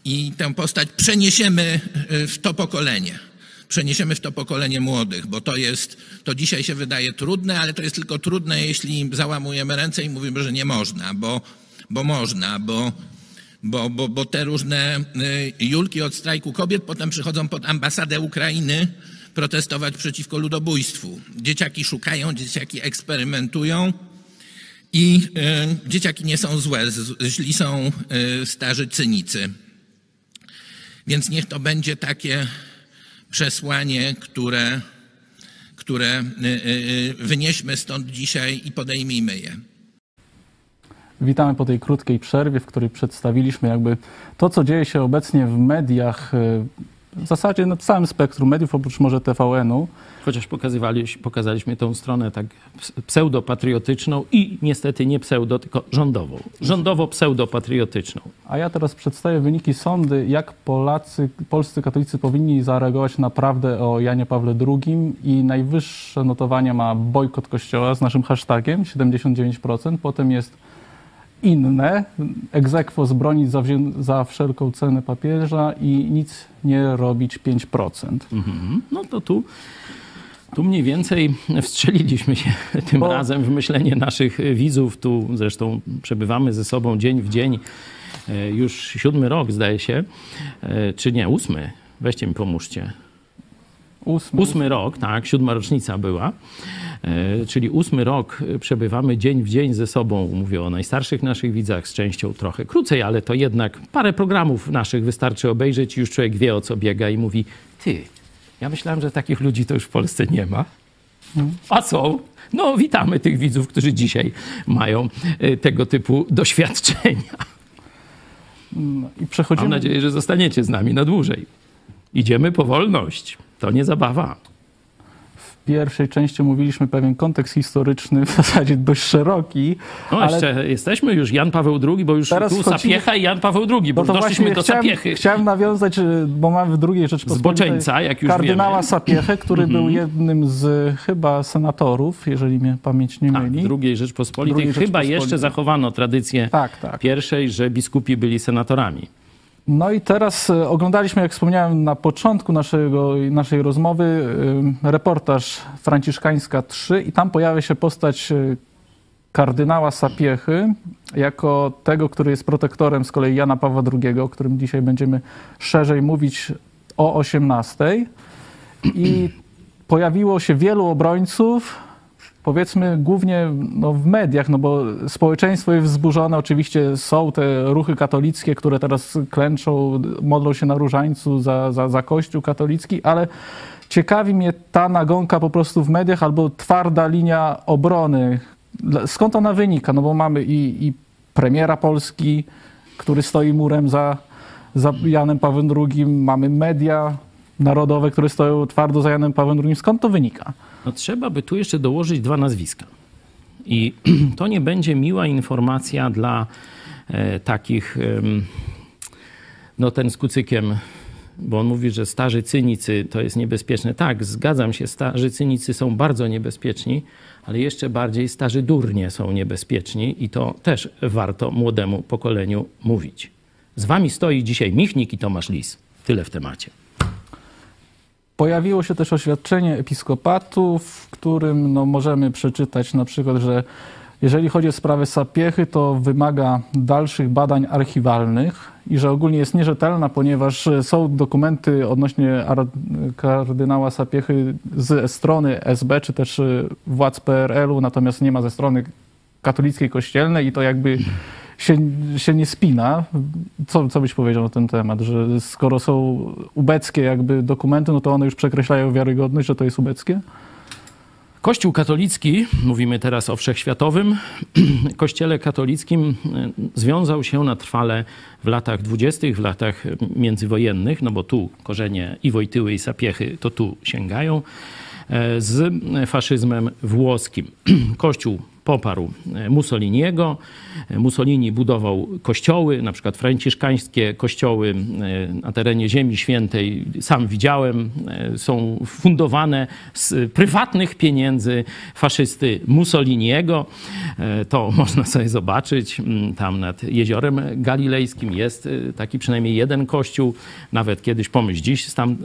i tę postać przeniesiemy e, w to pokolenie. Przeniesiemy w to pokolenie młodych, bo to jest, to dzisiaj się wydaje trudne, ale to jest tylko trudne, jeśli załamujemy ręce i mówimy, że nie można, bo, bo można, bo, bo, bo, bo te różne y, julki od strajku kobiet potem przychodzą pod ambasadę Ukrainy protestować przeciwko ludobójstwu. Dzieciaki szukają, dzieciaki eksperymentują i y, dzieciaki nie są złe, źli są y, starzy cynicy. Więc niech to będzie takie przesłanie, które, które y, y, y, wynieśmy stąd dzisiaj i podejmijmy je. Witamy po tej krótkiej przerwie, w której przedstawiliśmy jakby to, co dzieje się obecnie w mediach, w zasadzie na całym spektrum mediów, oprócz może TVN-u. Chociaż pokazywali, pokazaliśmy tą stronę tak ps- pseudopatriotyczną i niestety nie pseudo, tylko rządową. Rządowo-pseudopatriotyczną. A ja teraz przedstawię wyniki sądy, jak Polacy, polscy katolicy powinni zareagować na prawdę o Janie Pawle II i najwyższe notowania ma bojkot kościoła z naszym hashtagiem 79%, potem jest inne, egzekwo zbronić za, za wszelką cenę papieża i nic nie robić 5%. Mhm. No to tu, tu mniej więcej wstrzeliliśmy się tym Bo- razem w myślenie naszych widzów. Tu zresztą przebywamy ze sobą dzień w dzień. E, Już siódmy rok zdaje się, E, czy nie, ósmy. Weźcie mi pomóżcie. Ósmy. Ósmy rok, tak, siódma rocznica była, czyli ósmy rok e, przebywamy dzień w dzień ze sobą. Mówię o najstarszych naszych widzach, z częścią trochę krócej, ale to jednak parę programów naszych wystarczy obejrzeć i już człowiek wie o co biega i mówi, ty, ja myślałem, że takich ludzi to już w Polsce nie ma. A są. No, witamy tych widzów, którzy dzisiaj mają e, tego typu doświadczenia. I przechodzimy... Mam nadzieję, że zostaniecie z nami na dłużej. Idziemy po wolność. To nie zabawa. W pierwszej części mówiliśmy pewien kontekst historyczny, w zasadzie dość szeroki, No ale jeszcze jesteśmy już Jan Paweł II, bo już Teraz tu wchodzimy- Sapiecha i Jan Paweł II, bo No doszliśmy do chciałem, Sapiechy. chciałem nawiązać, y, bo mamy w drugiej Rzeczpospolitej Zboczeńca, jak już kardynała wiemy. Mhm. Sapiechę, który był jednym z chyba senatorów, jeżeli mnie pamięć nie Tak, myli. w drugiej Rzeczpospolitej Drugiej chyba Rzeczpospolitej. jeszcze zachowano tradycję Tak, tak. pierwszej, że biskupi byli senatorami. No i teraz y, oglądaliśmy, jak wspomniałem na początku naszego, naszej rozmowy, y, reportaż Franciszkańska 3 i tam pojawia się postać y, kardynała Sapiechy jako tego, który jest protektorem z kolei Jana Pawła II, o którym dzisiaj będziemy szerzej mówić o 18. I pojawiło się wielu obrońców, powiedzmy głównie no, w mediach, no bo społeczeństwo jest wzburzone. Oczywiście są te ruchy katolickie, które teraz klęczą, modlą się na różańcu za, za, za Kościół katolicki, ale ciekawi mnie ta nagonka po prostu w mediach albo twarda linia obrony. Skąd ona wynika? No bo mamy i, i premiera Polski, który stoi murem za, za Janem Pawłem II, mamy media narodowe, które stoją twardo za Janem Pawłem II. Skąd to wynika? No trzeba by tu jeszcze dołożyć dwa nazwiska. I to nie będzie miła informacja dla e, takich, no ten z kucykiem, bo on mówi, że starzy cynicy to jest niebezpieczne. Tak, zgadzam się, starzy cynicy są bardzo niebezpieczni, ale jeszcze bardziej starzy durnie są niebezpieczni i to też warto młodemu pokoleniu mówić. Z wami stoi dzisiaj Michnik i Tomasz Lis. Tyle w temacie. Pojawiło się też oświadczenie episkopatu, w którym no, możemy przeczytać na przykład, że jeżeli chodzi o sprawę Sapiechy, to wymaga dalszych badań archiwalnych i że ogólnie jest nierzetelna, ponieważ są dokumenty odnośnie ar- kardynała Sapiechy ze strony SB czy też władz PRL-u, natomiast nie ma ze strony katolickiej kościelnej i to jakby się, się nie spina. Co, co byś powiedział na ten temat, że skoro są ubeckie jakby dokumenty, no to one już przekreślają wiarygodność, że to jest ubeckie? Kościół katolicki, mówimy teraz o wszechświatowym, kościele katolickim e, związał się na trwale w latach dwudziestych, w latach międzywojennych, no bo tu korzenie i Wojtyły i Sapiechy to tu sięgają, e, z faszyzmem włoskim. Kościół poparł e, Mussoliniego. E, Mussolini budował kościoły, na przykład franciszkańskie kościoły e, na terenie Ziemi Świętej. Sam widziałem, są fundowane z prywatnych pieniędzy faszysty Mussoliniego. To można sobie zobaczyć. Tam nad Jeziorem Galilejskim jest taki przynajmniej jeden kościół. Nawet kiedyś pomyśl dziś tam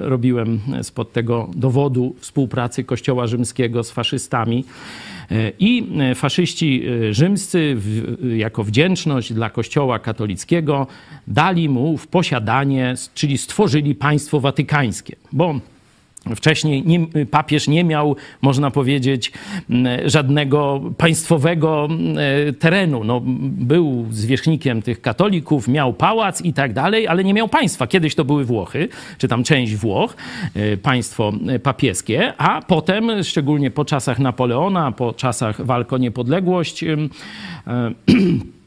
robiłem spod tego dowodu współpracy Kościoła Rzymskiego z faszystami. E, I e, faszyści e, rzymscy, jako wdzięczność dla Kościoła katolickiego, dali mu w posiadanie, czyli stworzyli państwo watykańskie, bo Wcześniej nie, papież nie miał, można powiedzieć, żadnego państwowego e, terenu. No, był zwierzchnikiem tych katolików, miał pałac i tak dalej, ale nie miał państwa. Kiedyś to były Włochy, czy tam część Włoch, e, państwo e, papieskie, a potem, szczególnie po czasach Napoleona, po czasach walk o niepodległość,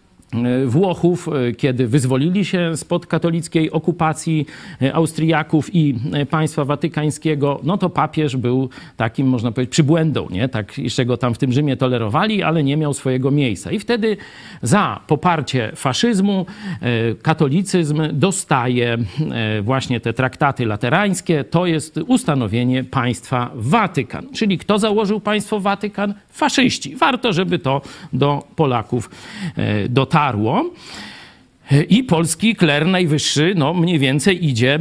Włochów, e, kiedy wyzwolili się spod katolickiej okupacji e, Austriaków i e, państwa watykańskiego, no to papież był takim, można powiedzieć, przybłędą, nie? Tak jeszcze go tam w tym Rzymie tolerowali, ale nie miał swojego miejsca. I wtedy za poparcie faszyzmu e, katolicyzm dostaje e, właśnie te traktaty laterańskie, to jest ustanowienie państwa Watykan. Czyli kto założył państwo Watykan? Faszyści. Warto, żeby to do Polaków e, I polski kler najwyższy, no mniej więcej idzie e,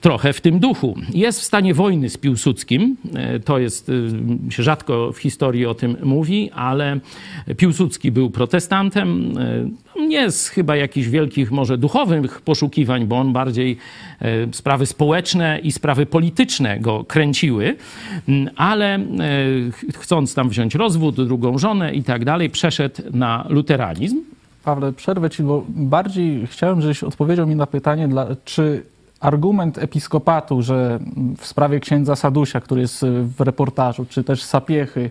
trochę w tym duchu. Jest w stanie wojny z Piłsudskim. E, To jest, e, się rzadko w historii o tym mówi, ale Piłsudski był protestantem. E, Nie z chyba jakichś wielkich, może duchowych poszukiwań, bo on bardziej sprawy społeczne i sprawy polityczne go kręciły, m, ale ch- chcąc tam wziąć rozwód, drugą żonę i tak dalej, przeszedł na luteranizm. Pawle, przerwę ci, bo bardziej chciałem, żebyś odpowiedział mi na pytanie, dla, czy argument episkopatu, że w sprawie księdza Sadusia, który jest w reportażu, czy też Sapiechy,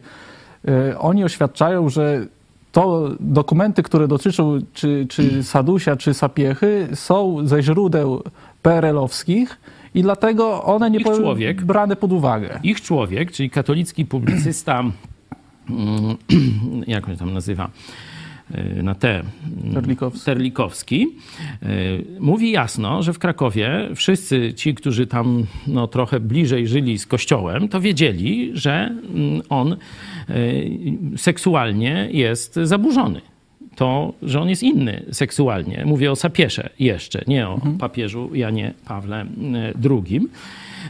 y, oni oświadczają, że to dokumenty, które dotyczą czy, czy Sadusia, czy Sapiechy, są ze źródeł PRL-owskich i dlatego one nie były człowiek. brane pod uwagę. ich człowiek, czyli katolicki publicysta, mm, jak on się tam nazywa, na T, mm, Terlikowski. Terlikowski, y, mówi jasno, że w Krakowie wszyscy ci, którzy tam no, trochę bliżej żyli z kościołem, to wiedzieli, że mm, on y, seksualnie jest zaburzony. To, że on jest inny seksualnie. Mówię o sapiesze jeszcze, nie o papieżu Janie Pawle y, II.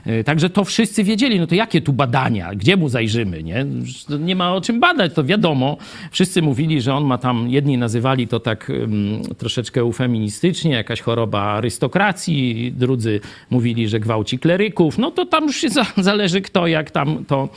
E, Także to wszyscy wiedzieli, no to jakie tu badania, gdzie mu zajrzymy, nie? Nie ma o czym badać, to wiadomo. Wszyscy mówili, że on ma tam, jedni nazywali to tak um, troszeczkę eufeministycznie, jakaś choroba arystokracji, drudzy mówili, że gwałci kleryków, no to tam już się za, zależy kto jak tam to,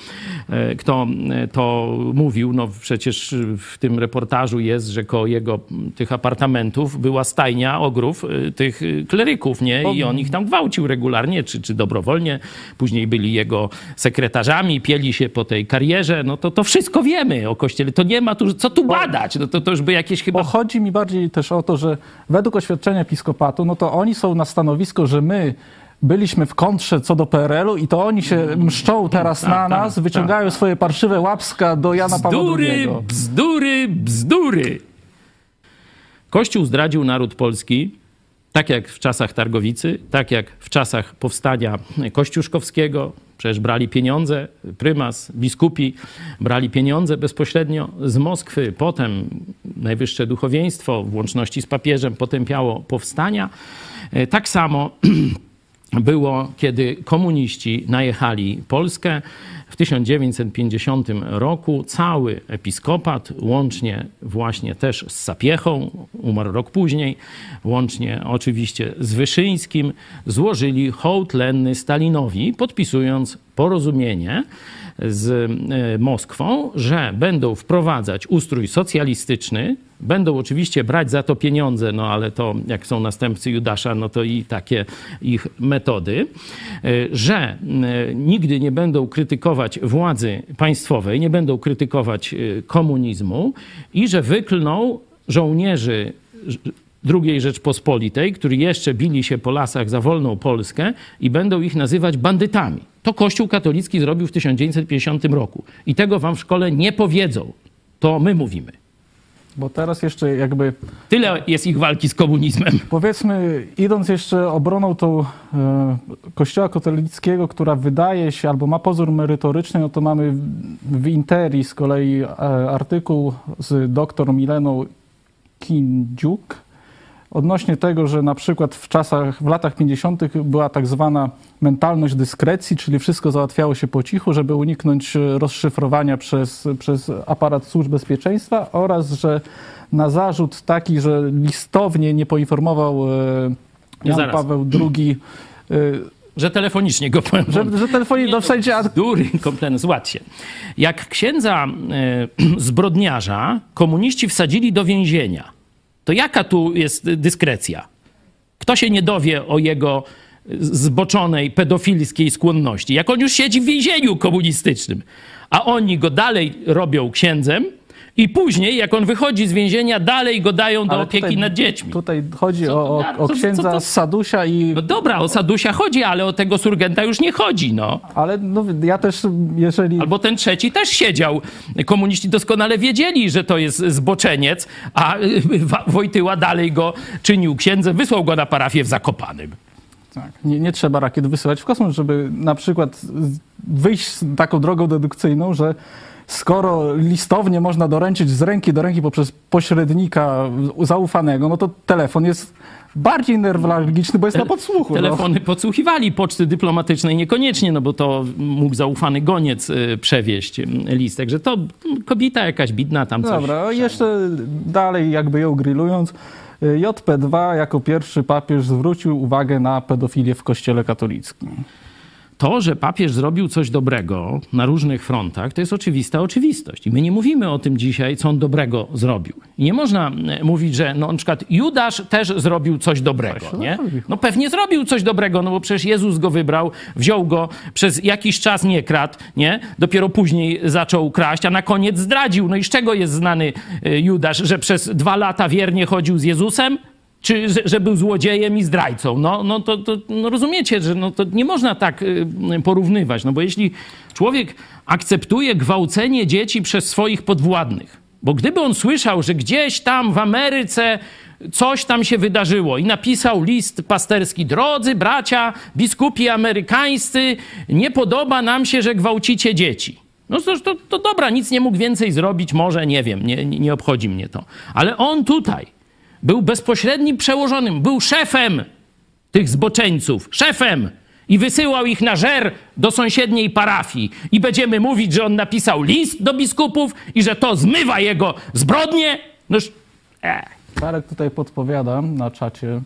e, kto e, to mówił. No przecież w tym reportażu jest, że koło jego tych apartamentów była stajnia ogrów tych kleryków, nie? I on ich tam gwałcił regularnie, czy, czy dobrowolnie. Później byli jego sekretarzami, pieli się po tej karierze. No to, to wszystko wiemy o Kościele. To nie ma tu, co tu badać? No to, to już by jakieś chyba... Bo chodzi mi bardziej też o to, że według oświadczenia episkopatu, no to oni są na stanowisko, że my byliśmy w kontrze co do PRL-u i to oni się mszczą teraz Tak, na tak, nas, tak, wyciągają swoje parszywe łapska do Jana Pawła Bzdury, II. bzdury, bzdury. Kościół zdradził naród polski, tak jak w czasach Targowicy, tak jak w czasach powstania Kościuszkowskiego. Przecież brali pieniądze, prymas, biskupi brali pieniądze bezpośrednio z Moskwy. Potem najwyższe duchowieństwo w łączności z papieżem potępiało powstania. E, Tak samo było, kiedy komuniści najechali Polskę. W 1950 roku cały episkopat, łącznie właśnie też z Sapiechą, umarł rok później, łącznie oczywiście z Wyszyńskim, złożyli hołd lenny Stalinowi, podpisując porozumienie z e, Moskwą, że będą wprowadzać ustrój socjalistyczny, będą oczywiście brać za to pieniądze, no ale to jak są następcy Judasza, no to i takie ich metody, e, że e, nigdy nie będą krytykować władzy państwowej, nie będą krytykować komunizmu i że wyklną żołnierzy II Rzeczpospolitej, którzy jeszcze bili się po lasach za wolną Polskę i będą ich nazywać bandytami. To Kościół katolicki zrobił w 1950 roku. I tego wam w szkole nie powiedzą. To my mówimy. Bo teraz jeszcze jakby, Tyle jest ich walki z komunizmem. powiedzmy, idąc jeszcze obroną tą e, kościoła katolickiego, która wydaje się albo ma pozór merytoryczny, no to mamy w, Interi z kolei e, artykuł z doktor Mileną Kindziuk odnośnie tego, że na przykład w czasach, w latach 50. była tak zwana mentalność dyskrecji, czyli wszystko załatwiało się po cichu, żeby uniknąć rozszyfrowania przez, przez aparat służb bezpieczeństwa oraz, że na zarzut taki, że listownie nie poinformował e, Jan Zaraz. Paweł II e, że telefonicznie go powiem. Że, że telefonie do wszędzie, a Dury, kompletny, zobaczcie. Jak księdza e, zbrodniarza komuniści wsadzili do więzienia, to jaka tu jest dyskrecja? Kto się nie dowie o jego zboczonej, pedofilskiej skłonności? Jak on już siedzi w więzieniu komunistycznym, a oni go dalej robią księdzem i później, jak on wychodzi z więzienia, dalej go dają do ale opieki tutaj, nad dziećmi. Tutaj chodzi Co to o, o, o co- co księdza z Sadusia i... No dobra, o Sadusia chodzi, ale o tego surgenta już nie chodzi, no. Ale no, ja też, jeżeli... Albo ten trzeci też siedział. Komuniści doskonale wiedzieli, że to jest zboczeniec, a y, Wa- Wojtyła dalej go czynił księdzem, wysłał go na parafię w Zakopanym. Tak, nie, nie trzeba rakiet wysyłać w kosmos, żeby na przykład wyjść z taką drogą dedukcyjną, że skoro listownie można doręczyć z ręki do ręki poprzez pośrednika zaufanego, no to telefon jest bardziej nerwalgiczny, bo jest na podsłuchu. No. Telefony podsłuchiwali, poczty dyplomatycznej niekoniecznie, no bo to mógł zaufany goniec y, przewieźć y, list. Także to kobieta jakaś bidna tam coś. Dobra, jeszcze dalej jakby ją grillując, y, JP2 jako pierwszy papież zwrócił uwagę na pedofilię w kościele katolickim. To, że papież zrobił coś dobrego na różnych frontach, to jest oczywista oczywistość. I my nie mówimy o tym dzisiaj, co on dobrego zrobił. I nie można e, mówić, że no, na przykład Judasz też zrobił coś dobrego, nie? No pewnie zrobił coś dobrego, no bo przecież Jezus go wybrał, wziął go, przez jakiś czas nie kradł, nie? Dopiero później zaczął kraść, a na koniec zdradził. No i z czego jest znany e, Judasz? Że przez dwa lata wiernie chodził z Jezusem? Czy że, że był złodziejem i zdrajcą? No, no to, to no rozumiecie, że no to nie można tak y, porównywać. No bo jeśli człowiek akceptuje gwałcenie dzieci przez swoich podwładnych, bo gdyby on słyszał, że gdzieś tam w Ameryce coś tam się wydarzyło i napisał list pasterski, drodzy bracia, biskupi amerykańscy, nie podoba nam się, że gwałcicie dzieci. No to, to, dobra, nic nie mógł więcej zrobić, może, nie wiem, nie nie obchodzi mnie to. Ale on tutaj był bezpośrednim przełożonym, był szefem tych zboczeńców, szefem i wysyłał ich na żer do sąsiedniej parafii. I będziemy mówić, że on napisał list do biskupów i że to zmywa jego zbrodnie? Noż, e. Marek tutaj podpowiada na czacie,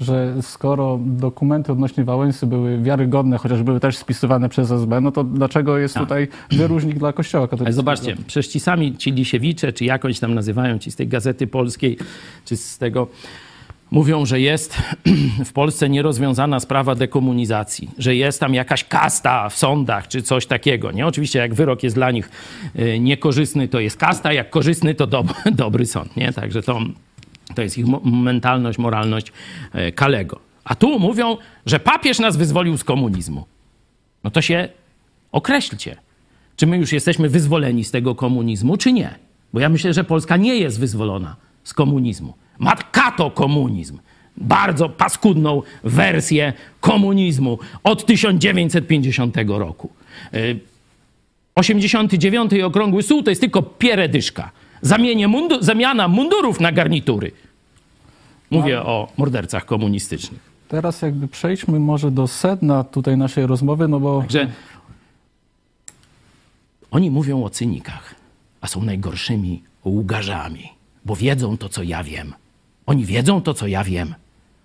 że skoro dokumenty odnośnie Wałęsy były wiarygodne, chociaż były też spisywane przez SB, no to dlaczego jest tutaj wyróżnik dla Kościoła Ale katolickiego? zobaczcie, przecież ci sami, ci Lisiewicze, czy jakąś tam nazywają, ci z tej Gazety Polskiej, czy z tego, mówią, że jest w Polsce nierozwiązana sprawa dekomunizacji, że jest tam jakaś kasta w sądach, czy coś takiego. Nie? Oczywiście jak wyrok jest dla nich y, niekorzystny, to jest kasta, jak korzystny, to dob dobry sąd. Nie? Także to, to jest ich mentalność, moralność e, Kalego. A tu mówią, że papież nas wyzwolił z komunizmu. No to się określcie. Czy my już jesteśmy wyzwoleni z tego komunizmu, czy nie? Bo ja myślę, że Polska nie jest wyzwolona z komunizmu. Matka to komunizm. Bardzo paskudną wersję komunizmu od 1950 roku. Y, 89 okrągły stół to jest tylko pieredyszka. Mundu, zamiana mundurów na garnitury. Mówię o mordercach komunistycznych. Teraz jakby przejdźmy może do sedna tutaj naszej rozmowy, no bo Także oni mówią o cynikach, a są najgorszymi łgarzami, bo wiedzą to, co ja wiem. Oni wiedzą to, co ja wiem,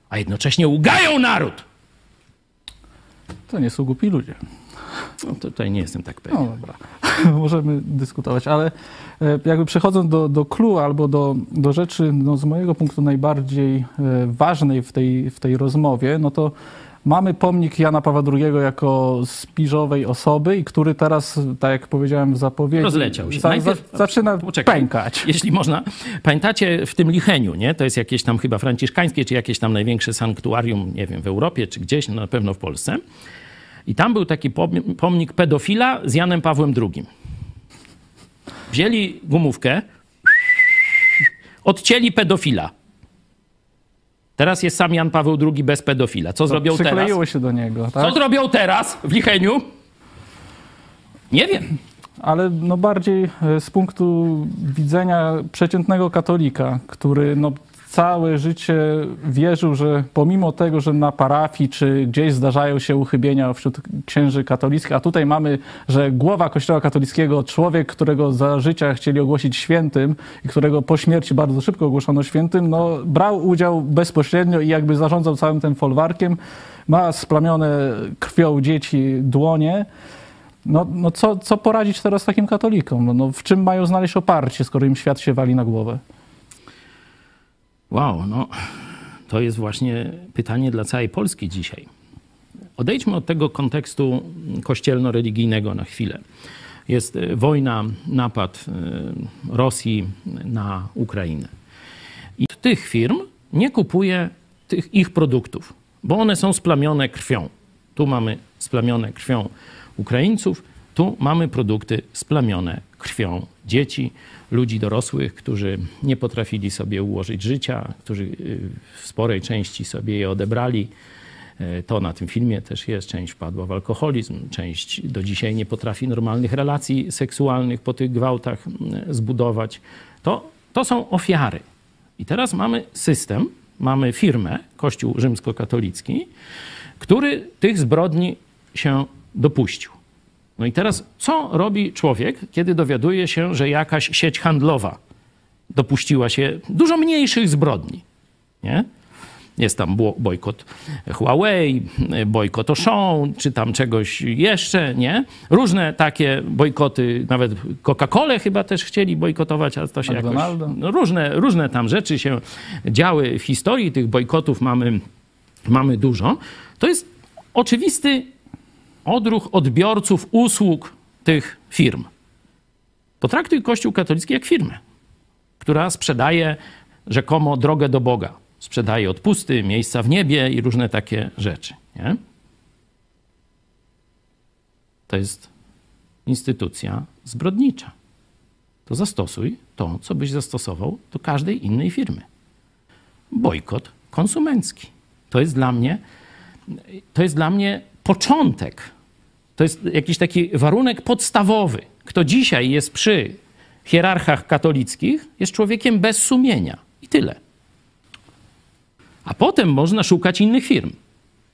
a jednocześnie łgają naród. to nie są głupi ludzie. No, tutaj nie jestem tak pewien. No dobra, możemy dyskutować, ale e, jakby przechodząc do, do clue albo do, do rzeczy no, z mojego punktu najbardziej e, ważnej w tej, w tej rozmowie, no to mamy pomnik Jana Pawła II jako spiżowej osoby, i który teraz, tak jak powiedziałem w zapowiedzi, Rozleciał się. za, Najpierw- za, zaczyna Poczekaj. pękać. Jeśli można. Pamiętacie w tym Licheniu, nie? To jest jakieś tam chyba franciszkańskie, czy jakieś tam największe sanktuarium, nie wiem, w Europie, czy gdzieś, no na pewno w Polsce. I tam był taki pom- pomnik pedofila z Janem Pawłem II. Wzięli gumówkę, odcięli pedofila. Teraz jest sam Jan Paweł II bez pedofila. Co zrobią teraz? Się do niego, Co tak? zrobią teraz w Licheniu? Nie wiem. ale no bardziej e, z punktu widzenia przeciętnego katolika, który no całe życie wierzył, że pomimo tego, że na parafii czy gdzieś zdarzają się uchybienia wśród księży katolickich, a tutaj mamy, że głowa Kościoła katolickiego, człowiek, którego za życia chcieli ogłosić świętym i którego po śmierci bardzo szybko ogłoszono świętym, no, brał udział bezpośrednio i jakby zarządzał całym tym folwarkiem, ma splamione krwią dzieci dłonie. No, no co, co poradzić teraz takim katolikom? No, no, w czym mają znaleźć oparcie, skoro im świat się wali na głowę? Wow, no to jest właśnie pytanie dla całej Polski dzisiaj. Odejdźmy od tego kontekstu kościelno-religijnego na chwilę. Jest e, wojna, napad e, Rosji na Ukrainę. I tych firm nie kupuje tych ich produktów, bo one są splamione krwią. Tu mamy splamione krwią Ukraińców, tu mamy produkty splamione krwią dzieci, ludzi dorosłych, którzy nie potrafili sobie ułożyć życia, którzy y, w sporej części sobie je odebrali. Y, To na tym filmie też jest. Część wpadła w alkoholizm, część do dzisiaj nie potrafi normalnych relacji seksualnych po tych gwałtach y, zbudować. To, to są ofiary. I teraz mamy system, mamy firmę, Kościół rzymskokatolicki, który tych zbrodni się dopuścił. No i teraz, co robi człowiek, kiedy dowiaduje się, że jakaś sieć handlowa dopuściła się dużo mniejszych zbrodni? Nie? Jest tam bojkot Huawei, bojkot Auchan, czy tam czegoś jeszcze, nie? Różne takie bojkoty, nawet Coca-Colę chyba też chcieli bojkotować, a to się jakoś... McDonalda. No różne, różne tam rzeczy się działy w historii, tych bojkotów mamy, mamy dużo. To jest oczywisty odruch odbiorców usług tych firm. Potraktuj Kościół katolicki jak firmę, która sprzedaje rzekomo drogę do Boga. Sprzedaje odpusty, miejsca w niebie i różne takie rzeczy. Nie? To jest instytucja zbrodnicza. To zastosuj to, co byś zastosował do każdej innej firmy. Bojkot konsumencki. To jest dla mnie, to jest dla mnie początek. To jest jakiś taki warunek podstawowy. Kto dzisiaj jest przy hierarchach katolickich, jest człowiekiem bez sumienia. I tyle. A potem można szukać innych firm.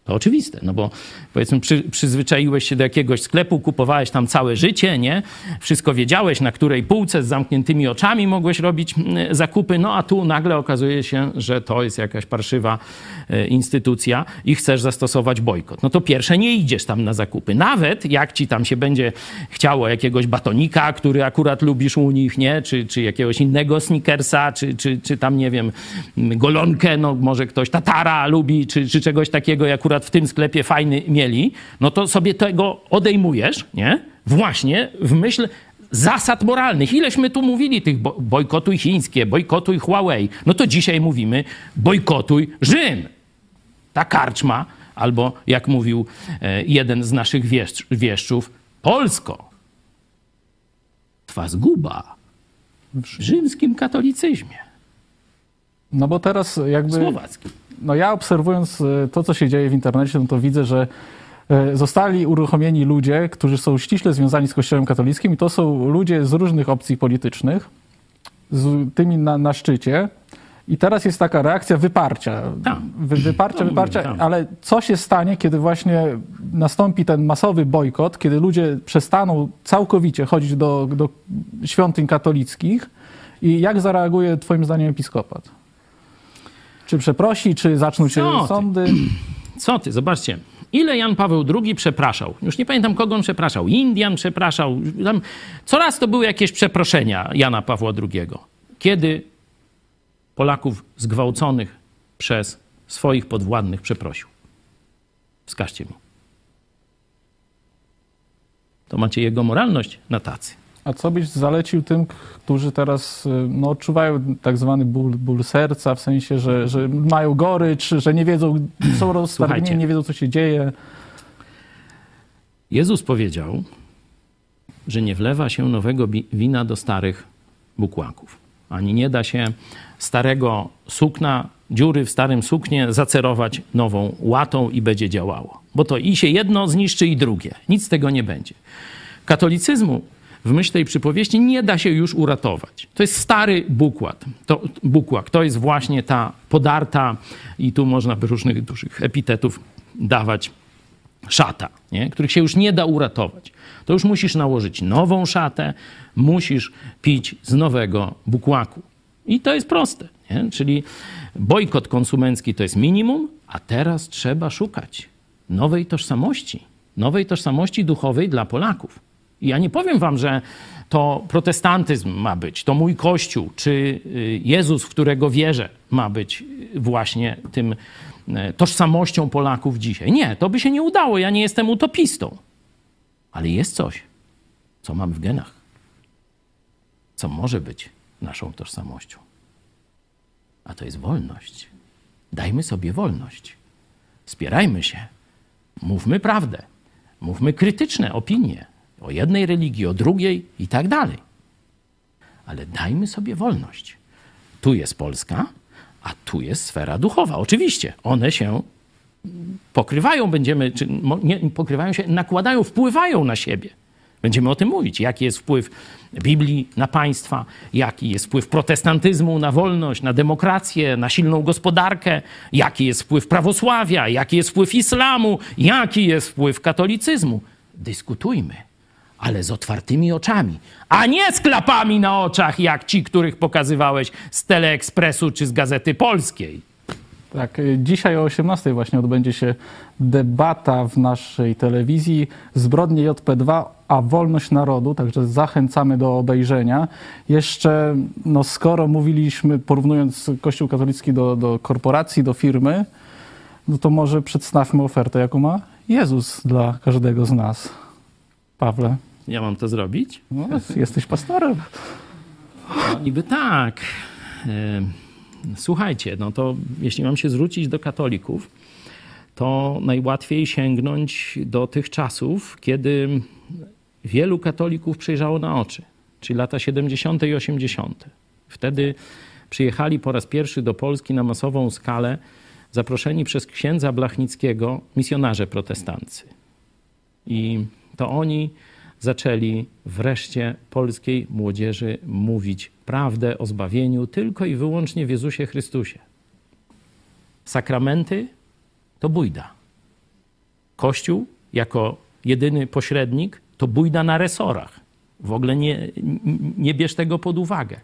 To oczywiste, no bo powiedzmy, przy, przyzwyczaiłeś się do jakiegoś sklepu, kupowałeś tam całe życie, nie? Wszystko wiedziałeś, na której półce z zamkniętymi oczami mogłeś robić zakupy, no a tu nagle okazuje się, że to jest jakaś parszywa e, instytucja i chcesz zastosować bojkot. No to pierwsze nie idziesz tam na zakupy. Nawet jak ci tam się będzie chciało jakiegoś batonika, który akurat lubisz u nich, nie? Czy, czy jakiegoś innego snickersa, czy, czy, czy tam, nie wiem, golonkę, no może ktoś tatara lubi, czy, czy czegoś takiego, jak akurat w tym sklepie fajny mieli, no to sobie tego odejmujesz, nie? Właśnie w myśl zasad moralnych. Ileśmy tu mówili tych bo- bojkotuj chińskie, bojkotuj Huawei. No to dzisiaj mówimy bojkotuj Rzym. Ta karczma, albo jak mówił e, jeden z naszych wieszcz, wieszczów, Polsko. Twa zguba w rzymskim katolicyzmie No bo teraz jakby... słowackim. No ja obserwując e, to, co się dzieje w internecie, no to widzę, że e, zostali uruchomieni ludzie, którzy są ściśle związani z Kościołem katolickim i to są ludzie z różnych opcji politycznych, z tymi na, na szczycie. I teraz jest taka reakcja wyparcia. Tak. Wy, wyparcia, No, wyparcia, tak. ale co się stanie, kiedy właśnie nastąpi ten masowy bojkot, kiedy ludzie przestaną całkowicie chodzić do, do świątyń katolickich i jak zareaguje twoim zdaniem episkopat? Czy przeprosi, czy zaczną się Co ty? sądy? Co ty, zobaczcie. Ile Jan Paweł II przepraszał? Już nie pamiętam, kogo on przepraszał. Indian przepraszał. Tam coraz to były jakieś przeproszenia Jana Pawła II. Kiedy Polaków zgwałconych przez swoich podwładnych przeprosił? Wskażcie mi. To macie jego moralność na tacy. A co byś zalecił tym, którzy teraz y, no, odczuwają tak zwany ból, ból serca, w sensie, że, że mają gorycz, że nie wiedzą, są Słuchajcie. nie wiedzą, co się dzieje. Jezus powiedział, że nie wlewa się nowego wina do starych bukłaków. Ani nie da się starego sukna, dziury w starym suknie zacerować nową łatą i będzie działało. Bo to i się jedno zniszczy i drugie. Nic z tego nie będzie. Katolicyzmu w myśl tej przypowieści nie da się już uratować. To jest stary bukład. To, bukłak. To jest właśnie ta podarta, i tu można by różnych dużych epitetów dawać, szata, nie? których się już nie da uratować. To już musisz nałożyć nową szatę, musisz pić z nowego bukłaku. I to jest proste. Nie? Czyli bojkot konsumencki to jest minimum, a teraz trzeba szukać nowej tożsamości, nowej tożsamości duchowej dla Polaków. Ja nie powiem wam, że to protestantyzm ma być, to mój kościół, czy y, Jezus, w którego wierzę, ma być właśnie tym y, tożsamością Polaków dzisiaj. Nie, to by się nie udało. Ja nie jestem utopistą. Ale jest coś, co mamy w genach, co może być naszą tożsamością. A to jest wolność. Dajmy sobie wolność. Spierajmy się. Mówmy prawdę. Mówmy krytyczne opinie o jednej religii, o drugiej i tak dalej. Ale dajmy sobie wolność. Tu jest Polska, a tu jest sfera duchowa. Oczywiście, one się pokrywają, będziemy, czy nie pokrywają się, nakładają, wpływają na siebie. Będziemy o tym mówić, jaki jest wpływ Biblii na państwa, jaki jest wpływ protestantyzmu na wolność, na demokrację, na silną gospodarkę, jaki jest wpływ prawosławia, jaki jest wpływ islamu, jaki jest wpływ katolicyzmu. Dyskutujmy, ale z otwartymi oczami, a nie z klapami na oczach, jak ci, których pokazywałeś z Teleekspresu czy z Gazety Polskiej. Tak, y, dzisiaj o 18 właśnie odbędzie się debata w naszej telewizji Zbrodnie JP2, a wolność narodu, także zachęcamy do obejrzenia. Jeszcze, no skoro mówiliśmy, porównując Kościół katolicki do, do korporacji, do firmy, no to może przedstawmy ofertę, jaką ma Jezus dla każdego z nas. Pawle, Ja mam to zrobić? no, jesteś pastorem. No, niby tak. Słuchajcie, no to jeśli mam się zwrócić do katolików, to najłatwiej sięgnąć do tych czasów, kiedy wielu katolików przyjrzało na oczy, czyli lata 70. i 80. Wtedy przyjechali po raz pierwszy do Polski na masową skalę zaproszeni przez księdza Blachnickiego misjonarze protestancy. I to oni zaczęli wreszcie polskiej młodzieży mówić prawdę o zbawieniu tylko i wyłącznie w Jezusie Chrystusie. Sakramenty to bójda. Kościół jako jedyny pośrednik to bójda na resorach. W ogóle nie, nie bierz tego pod uwagę.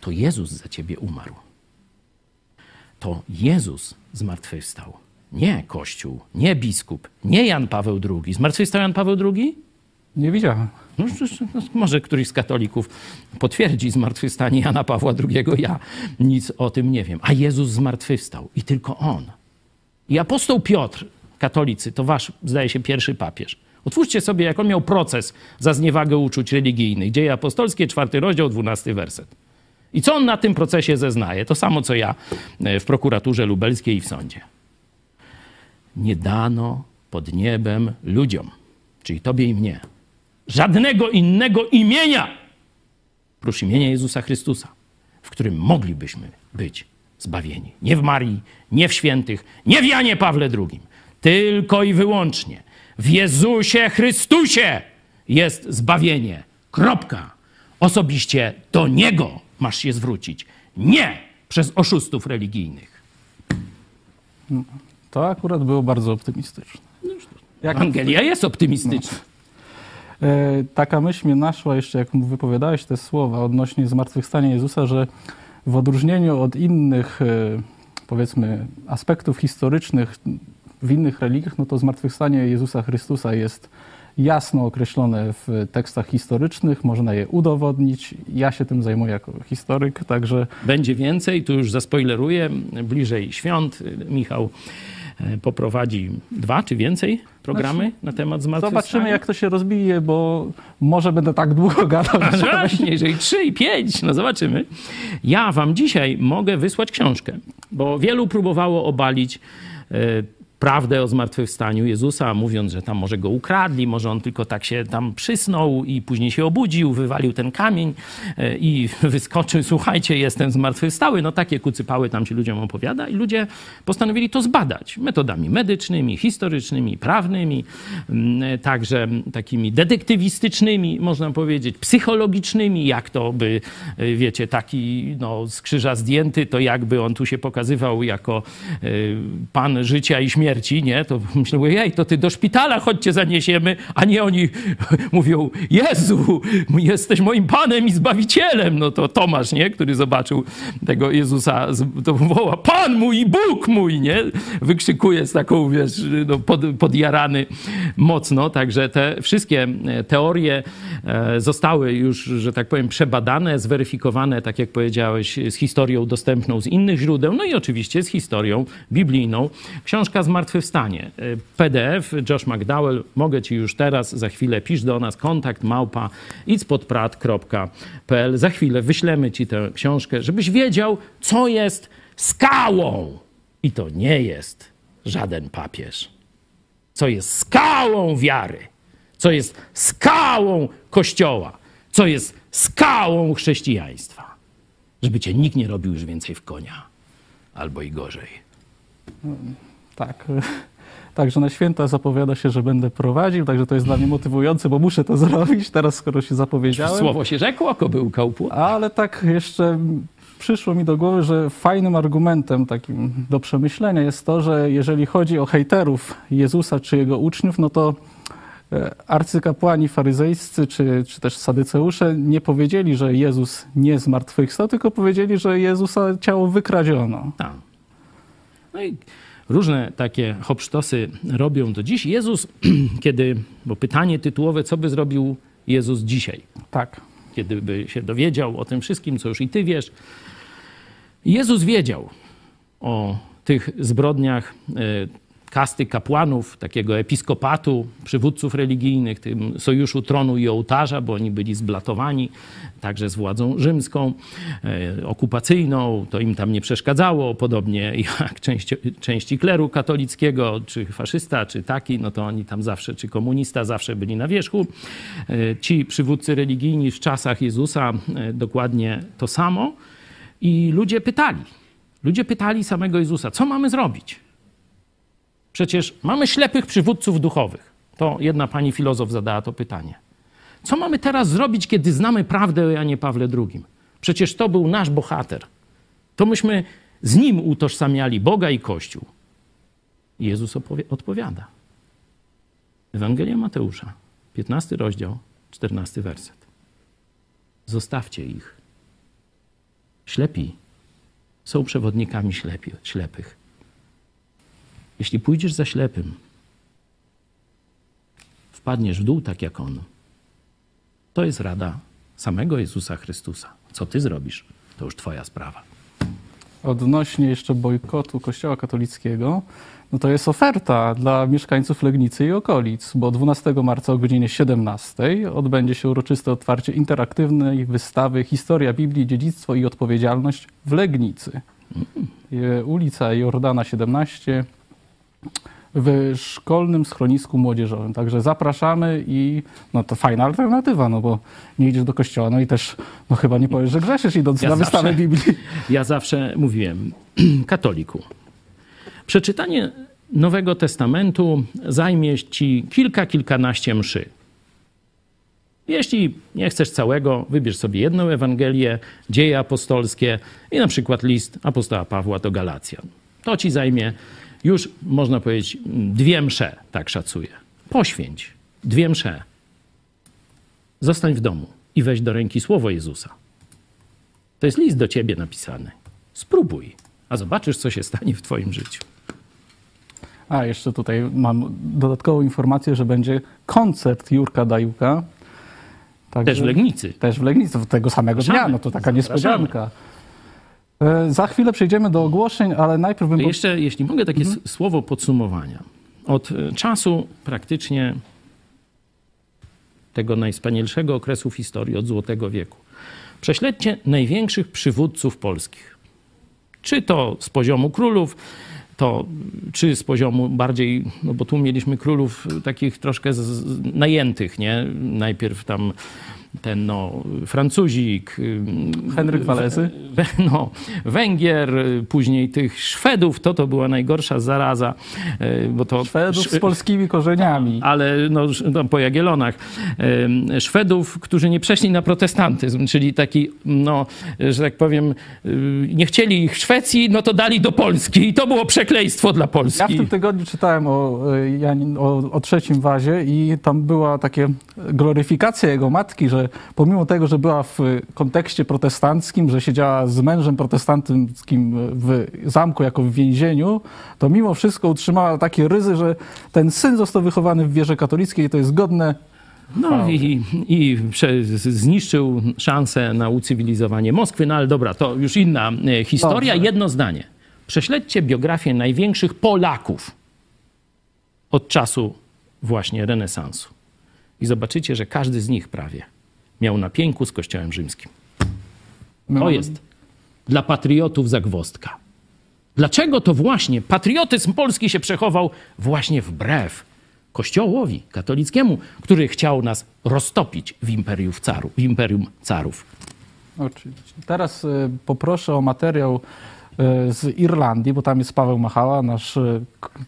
To Jezus za ciebie umarł. To Jezus zmartwychwstał. Nie Kościół, nie biskup, nie Jan Paweł II. Zmartwychwstał Jan Paweł II? Nie widziałem. No, no, może któryś z katolików potwierdzi zmartwychwstanie Jana Pawła II. Ja nic o tym nie wiem. A Jezus zmartwychwstał i tylko On. I apostoł Piotr, katolicy, to wasz, zdaje się, pierwszy papież. Otwórzcie sobie, jak on miał proces za zniewagę uczuć religijnych. Dzieje apostolskie, czwarty rozdział, dwunasty werset. I co on na tym procesie zeznaje? To samo, co ja w prokuraturze lubelskiej i w sądzie. Nie dano pod niebem ludziom, czyli tobie i mnie, żadnego innego imienia, prócz imienia Jezusa Chrystusa, w którym moglibyśmy być zbawieni. Nie w Marii, nie w świętych, nie w Janie Pawle II, tylko i wyłącznie w Jezusie Chrystusie jest zbawienie. Kropka. Osobiście do Niego masz się zwrócić, nie przez oszustów religijnych. To akurat było bardzo optymistyczne. Jak Ewangelia jest optymistyczna. E, taka myśl mnie naszła jeszcze, jak mu wypowiadałeś te słowa odnośnie zmartwychwstania Jezusa, że w odróżnieniu od innych, e, powiedzmy, aspektów historycznych w innych religiach, no to zmartwychwstanie Jezusa Chrystusa jest jasno określone w tekstach historycznych, można je udowodnić. Ja się tym zajmuję jako historyk, także Będzie więcej, tu już zaspoileruję, bliżej świąt Michał poprowadzi dwa czy więcej programy na temat zmartwychwstania. zobaczymy, jak to się rozbije, bo może będę tak długo gadał, A że Właśnie, jeżeli trzy i pięć, no zobaczymy. Ja wam dzisiaj mogę wysłać książkę, bo wielu próbowało obalić e, prawdę o zmartwychwstaniu Jezusa, mówiąc, że tam może go ukradli, może on tylko tak się tam przysnął i później się obudził, wywalił ten kamień e, i wyskoczył, słuchajcie, jestem zmartwychwstały. No takie kucypały tam się ludziom opowiada i ludzie postanowili to zbadać metodami medycznymi, historycznymi, prawnymi, mm, także takimi detektywistycznymi, można powiedzieć, psychologicznymi, jak to by, e, wiecie, taki no, z krzyża zdjęty, to jakby on tu się pokazywał jako pan życia i śmierci, nie? To myślę, jej, to ty do szpitala chodźcie zaniesiemy, a nie oni mówią, Jezu, jesteś moim Panem i Zbawicielem. No to Tomasz, nie? Który zobaczył tego Jezusa, to woła, Pan mój i Bóg mój, nie? Wykrzykuje z taką, wiesz, no, pod, podjarany mocno. Także te wszystkie teorie e, zostały już, że tak powiem, przebadane, zweryfikowane, tak jak powiedziałeś, z historią dostępną z innych źródeł, no i oczywiście z historią biblijną. Książka Zmartwychwstanie, e, PDF, Josh McDowell, mogę ci już teraz, za chwilę pisz do nas, kontakt małpa itspodprat.pl. Za chwilę wyślemy ci tę książkę, żebyś wiedział, co jest skałą. I to nie jest żaden papież. Co jest skałą wiary, co jest skałą Kościoła, co jest skałą chrześcijaństwa. Żeby cię nikt nie robił już więcej w konia, albo i gorzej. Tak. Także na święta zapowiada się, że będę prowadził, także to jest dla mnie motywujące, bo muszę to zrobić teraz, skoro się zapowiedziałem. Słowo się rzekło, kobyłka upłynęła. Ale tak jeszcze przyszło mi do głowy, że fajnym argumentem takim do przemyślenia jest to, że jeżeli chodzi o hejterów Jezusa czy jego uczniów, no to e, arcykapłani faryzejscy czy, czy też sadyceusze nie powiedzieli, że Jezus nie zmartwychwstał, tylko powiedzieli, że Jezusa ciało wykradziono. Tak. No i różne takie hopsztosy robią do dziś. Jezus, kiedy, bo pytanie tytułowe, co by zrobił Jezus dzisiaj? Tak. Kiedy by się dowiedział o tym wszystkim, co już i ty wiesz. Jezus wiedział o tych zbrodniach e, kasty kapłanów, takiego episkopatu, przywódców religijnych, tym sojuszu tronu i ołtarza, bo oni byli zblatowani także z władzą rzymską, e, okupacyjną. To im tam nie przeszkadzało, podobnie jak części, części kleru katolickiego, czy faszysta, czy taki, no to oni tam zawsze, czy komunista, zawsze byli na wierzchu. E, ci przywódcy religijni w czasach Jezusa e, dokładnie to samo. I ludzie pytali, ludzie pytali samego Jezusa, co mamy zrobić? Przecież mamy ślepych przywódców duchowych. To jedna pani filozof zadała to pytanie. Co mamy teraz zrobić, kiedy znamy prawdę o Janie Pawle II? Przecież to był nasz bohater. To myśmy z nim utożsamiali Boga i Kościół. Jezus odpowiada. Ewangelia Mateusza, 15 rozdział, 14 werset. Zostawcie ich. Ślepi są przewodnikami ślepi, ślepych. Jeśli pójdziesz za ślepym, wpadniesz w dół tak jak on. To jest rada samego Jezusa Chrystusa. Co ty zrobisz, to już twoja sprawa. Odnośnie jeszcze bojkotu Kościoła katolickiego, no to jest oferta dla mieszkańców Legnicy i okolic, bo 12 marca o godzinie 17 odbędzie się uroczyste otwarcie interaktywnej wystawy Historia Biblii, Dziedzictwo i Odpowiedzialność w Legnicy. Mm. Ulica Jordana 17 w szkolnym schronisku młodzieżowym. Także zapraszamy i no to fajna alternatywa, no bo nie idziesz do kościoła, no i też no chyba nie powiesz, że grzeszysz idąc Ja na zawsze- wystawę Biblii. Ja zawsze mówiłem, katoliku, przeczytanie Nowego Testamentu zajmie ci kilka, kilkanaście mszy. Jeśli nie chcesz całego, wybierz sobie jedną Ewangelię, dzieje apostolskie i na przykład list apostoła Pawła do Galacjan. To ci zajmie już, można powiedzieć, dwie msze, tak szacuję. Poświęć dwie msze. Zostań w domu i weź do ręki słowo Jezusa. To jest list do ciebie napisany. Spróbuj, a zobaczysz, co się stanie w twoim życiu. A jeszcze tutaj mam dodatkową informację, że będzie koncert Jurka Dajuka. Także- Też w Legnicy. Też w Legnicy, tego samego dnia, Zapraszamy. no to taka Zapraszamy. niespodzianka. E, Za chwilę przejdziemy do ogłoszeń, ale najpierw bym... Jeszcze, jeśli mogę, takie s- słowo podsumowania. Od e, czasu praktycznie tego najwspanialszego okresu w historii, od Złotego Wieku. Prześledźcie największych przywódców polskich. Czy to z poziomu królów, to czy z poziomu bardziej, no bo tu mieliśmy królów takich troszkę z, najętych, nie? Najpierw tam ten no, Francuzik, Henryk Walezy. No, Węgier, y, później tych Szwedów, to to była najgorsza zaraza, y, bo to... Szwedów Sz- z polskimi korzeniami. ale no, no, po Jagiellonach. Ym, Szwedów, którzy nie przeszli na protestantyzm, czyli taki, no, że tak powiem, y, nie chcieli ich w Szwecji, no to dali do Polski i to było przekleństwo dla Ja w Polski. tym tygodniu czytałem o, Janin, o, o trzecim wazie i tam była takie gloryfikacja jego matki, że pomimo tego, że była w kontekście protestanckim, że siedziała z mężem protestanckim w zamku jako w więzieniu, to mimo wszystko utrzymała takie ryzy, że ten syn został wychowany w wierze katolickiej i to jest godne No i, i zniszczył szansę na ucywilizowanie Moskwy. No ale dobra, to już inna e, historia. Dobrze. Jedno zdanie. Prześledźcie biografię największych Polaków od czasu właśnie renesansu. I zobaczycie, że każdy z nich prawie miał na pięku z Kościołem Rzymskim. My To jest dla patriotów zagwozdka. Dlaczego to właśnie patriotyzm polski się przechował właśnie wbrew Kościołowi katolickiemu, który chciał nas roztopić w imperium carów. W imperium carów. Oczywiście. Teraz e, poproszę o materiał z Irlandii, bo tam jest Paweł Machała, nasz e,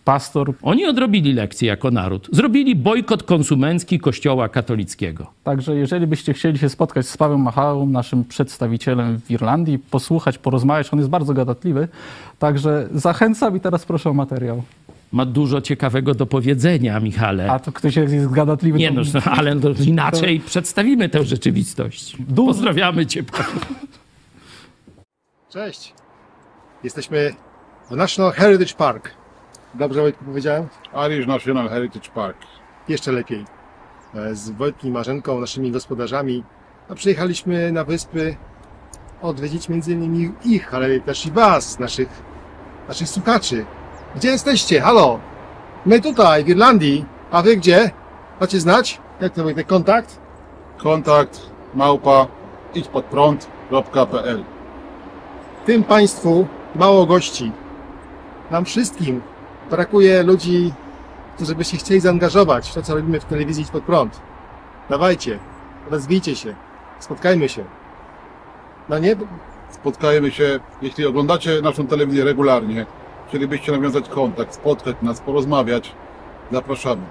pastor. Oni odrobili lekcję jako naród. Zrobili bojkot konsumencki Kościoła katolickiego. Także jeżeli byście chcieli się spotkać z Pawłem Machałą, naszym przedstawicielem w Irlandii, posłuchać, porozmawiać, on jest bardzo gadatliwy. Także zachęcam i teraz proszę o materiał. Ma dużo ciekawego do powiedzenia, Michale. A to ktoś jest gadatliwy. Nie to... no, ale to inaczej przedstawimy tę rzeczywistość. Pozdrawiamy cię. Cześć. Jesteśmy w National Heritage Park. Dobrze Wojtku powiedziałem? Irish National Heritage Park. Jeszcze lepiej. E, Z Wojtkiem i Marzenką, naszymi gospodarzami, a przyjechaliśmy na wyspy odwiedzić między innymi ich, ale też i was, naszych, naszych słuchaczy. Gdzie jesteście? Halo? My tutaj, w Irlandii. A wy gdzie? Macie znać? Jak to Wojtek, kontakt? Kontakt małpa idźpodprąd.pl Tym Państwu mało gości. Nam wszystkim brakuje ludzi, którzy by się chcieli zaangażować w to, co robimy w telewizji Pod Prąd. Dawajcie, rozwijcie się, spotkajmy się. No nie? Spotkajmy się, jeśli oglądacie naszą telewizję regularnie, chcielibyście nawiązać kontakt, spotkać nas, porozmawiać, zapraszamy.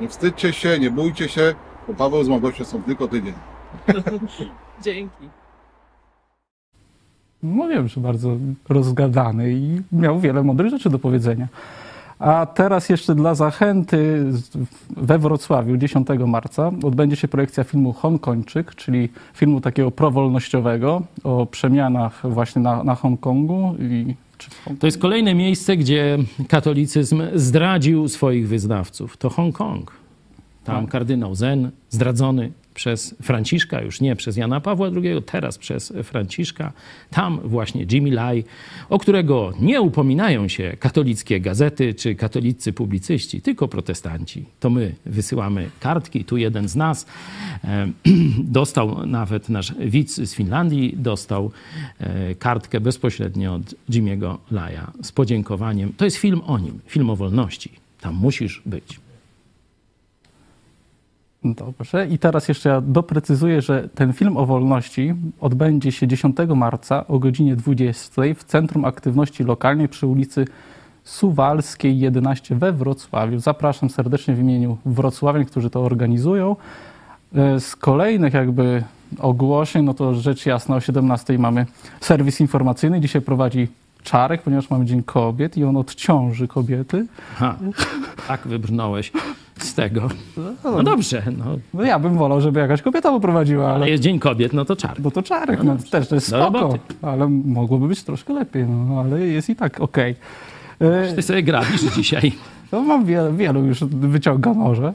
Nie wstydźcie się, nie bójcie się, bo Paweł z Małgosią są tylko tydzień. Dzięki. Mówiłem, że bardzo rozgadany i miał wiele mądrych rzeczy do powiedzenia. A teraz jeszcze dla zachęty we Wrocławiu 10 marca odbędzie się projekcja filmu Hongkończyk, czyli filmu takiego prowolnościowego o przemianach właśnie na, na Hongkongu. I, To jest kolejne miejsce, gdzie katolicyzm zdradził swoich wyznawców. To Hongkong. Tam kardynał Zen, zdradzony przez Franciszka, już nie przez Jana Pawła II, teraz przez Franciszka. Tam właśnie Jimmy Lai, o którego nie upominają się katolickie gazety czy katolicy publicyści, tylko protestanci. To my wysyłamy kartki. Tu jeden z nas dostał, nawet nasz widz z Finlandii, dostał e, kartkę bezpośrednio od Jimmy'ego Laja z podziękowaniem. To jest film o nim, film o wolności. Tam musisz być. Dobrze. I teraz jeszcze ja doprecyzuję, że ten film o wolności odbędzie się 10 marca o godzinie 20 w Centrum Aktywności Lokalnej przy ulicy Suwalskiej 11 we Wrocławiu. Zapraszam serdecznie w imieniu wrocławian, którzy to organizują. E, Z kolejnych jakby ogłoszeń, no to rzecz jasna o 17 mamy serwis informacyjny. Dzisiaj prowadzi Czarek, ponieważ mamy Dzień Kobiet i on odciąży kobiety. Ha, tak wybrnąłeś z tego. No dobrze, no, No ja bym wolał, żeby jakaś kobieta poprowadziła, ale... ale jest Dzień Kobiet, no to czar. No to czarek, no, też to jest spoko, ale mogłoby być troszkę lepiej, no, ale jest i tak okej. E, Ty sobie grabisz dzisiaj. No mam wielu, wielu już wyciąga może.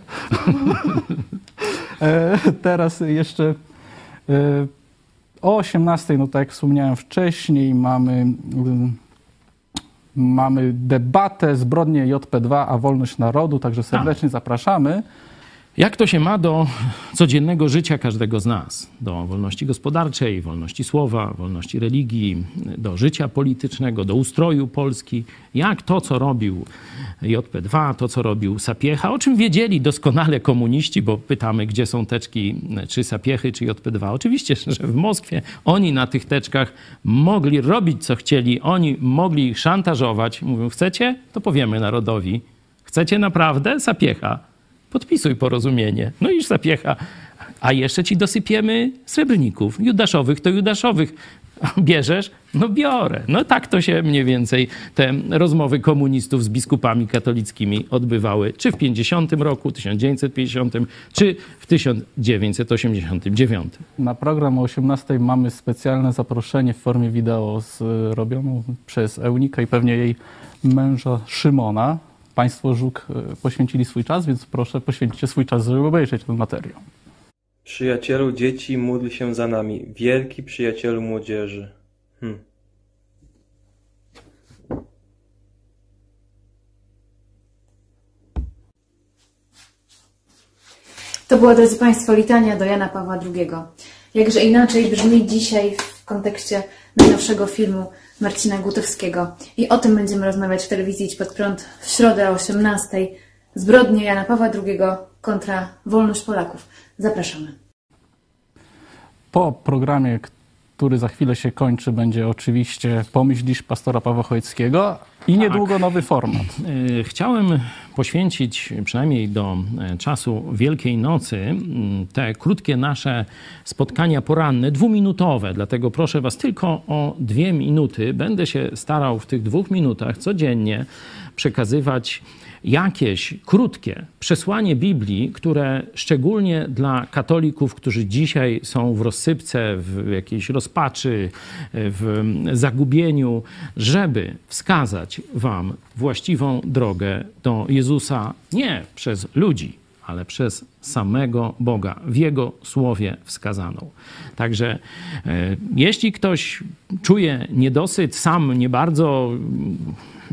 E, Teraz jeszcze e, o 18, no tak jak wspomniałem wcześniej, mamy, mm, mamy debatę Zbrodnie JP2, a wolność narodu, także serdecznie zapraszamy. Jak to się ma do codziennego życia każdego z nas? Do wolności gospodarczej, wolności słowa, wolności religii, do życia politycznego, do ustroju Polski? Jak to, co robił JP2, to, co robił Sapiecha, o czym wiedzieli doskonale komuniści, bo pytamy, gdzie są teczki, czy Sapiechy, czy JP2. Oczywiście, że w Moskwie oni na tych teczkach mogli robić, co chcieli, oni mogli ich szantażować. Mówią, chcecie? To powiemy narodowi. Chcecie naprawdę? Sapiecha podpisuj porozumienie. No i zapiecha. A jeszcze ci dosypiemy srebrników. Judaszowych to judaszowych. Bierzesz? No biorę. No tak to się mniej więcej te rozmowy komunistów z biskupami katolickimi odbywały. Czy w 50 roku, 1950, czy w 1989. Na program o 18 mamy specjalne zaproszenie w formie wideo zrobioną przez Eunikę i pewnie jej męża Szymona. Państwo Żuk e, poświęcili swój czas, więc proszę poświęćcie swój czas, żeby obejrzeć ten materiał. Przyjacielu dzieci, módl się za nami. Wielki przyjacielu młodzieży. Hm. To była, drodzy Państwo, litania do Jana Pawła II. Jakże inaczej brzmi dzisiaj w kontekście najnowszego filmu Marcina Gutowskiego. I o tym będziemy rozmawiać w telewizji Pod Prąd w środę o 18:00. Zbrodnie Jana Pawła II kontra wolność Polaków. Zapraszamy. Po programie, który za chwilę się kończy, będzie oczywiście Pomyślisz pastora Pawła Chojeckiego i niedługo Tak. nowy format. Y, Chciałem poświęcić przynajmniej do e, czasu Wielkiej Nocy te krótkie nasze spotkania poranne, dwuminutowe. Dlatego proszę Was tylko o dwie minuty. Będę się starał w tych dwóch minutach codziennie przekazywać jakieś krótkie przesłanie Biblii, które szczególnie dla katolików, którzy dzisiaj są w rozsypce, w jakiejś rozpaczy, w zagubieniu, żeby wskazać Wam właściwą drogę do Jezusa nie przez ludzi, ale przez samego Boga, w Jego słowie wskazaną. Także e, jeśli ktoś czuje niedosyt, sam nie bardzo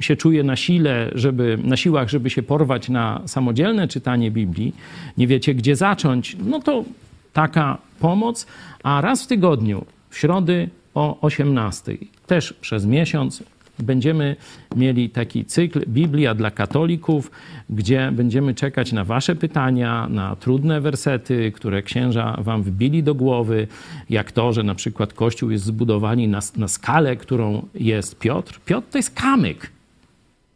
się czuje na sile, żeby, na siłach, żeby się porwać na samodzielne czytanie Biblii, nie wiecie gdzie zacząć, no to taka pomoc, a raz w tygodniu, w środy o 18, też przez miesiąc będziemy mieli taki cykl Biblia dla katolików, gdzie będziemy czekać na Wasze pytania, na trudne wersety, które księża Wam wbili do głowy, jak to, że na przykład Kościół jest zbudowany na, na skalę, którą jest Piotr. Piotr to jest kamyk,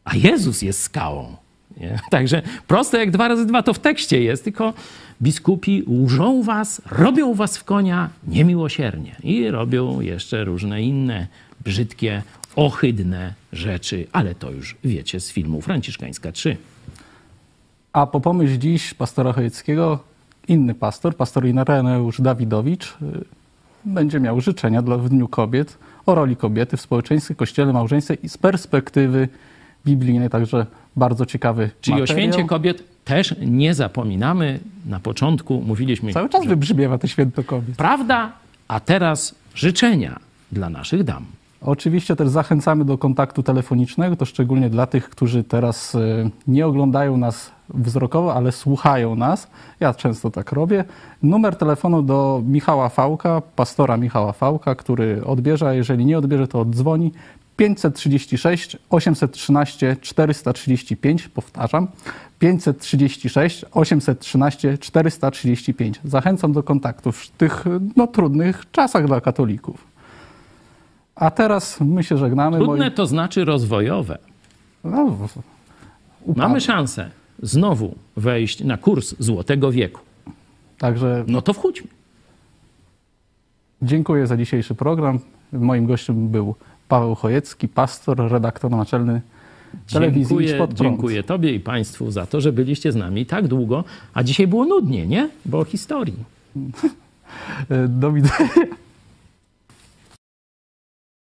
a Jezus jest skałą. Nie? Także proste jak dwa razy dwa to w tekście jest, tylko biskupi łżą was, robią was w konia niemiłosiernie i robią jeszcze różne inne brzydkie, ohydne rzeczy, ale to już wiecie z filmu Franciszkańska 3. A po pomyśl dziś pastora Chojeckiego, inny pastor, pastor Ireneusz Dawidowicz, y, będzie miał życzenia dla w Dniu Kobiet o roli kobiety w społeczeństwie, kościele, małżeństwie i z perspektywy biblijnej, także bardzo ciekawy Czyli materiał. o święcie kobiet też nie zapominamy. Na początku mówiliśmy, Cały czas że wybrzmiewa to święto kobiet. prawda, a teraz życzenia dla naszych dam. Oczywiście też zachęcamy do kontaktu telefonicznego, to szczególnie dla tych, którzy teraz y, nie oglądają nas wzrokowo, ale słuchają nas. Ja często tak robię. Numer telefonu do Michała Fałka, pastora Michała Fałka, który odbierze, a jeżeli nie odbierze, to oddzwoni. 536 813 435, powtarzam, 536 813 435. Zachęcam do kontaktu w tych no, trudnych czasach dla katolików. A teraz my się żegnamy. Trudne moi- to znaczy rozwojowe. No. Mamy szansę znowu wejść na kurs Złotego Wieku. Także No to wchódźmy. dziękuję za dzisiejszy program. Moim gościem był Paweł Chojecki, pastor, redaktor naczelny telewizji Dziękuję, Pod Prąd. dziękuję Tobie i Państwu za to, że byliście z nami tak długo, a dzisiaj było nudnie, nie? Bo o historii. Do widzenia.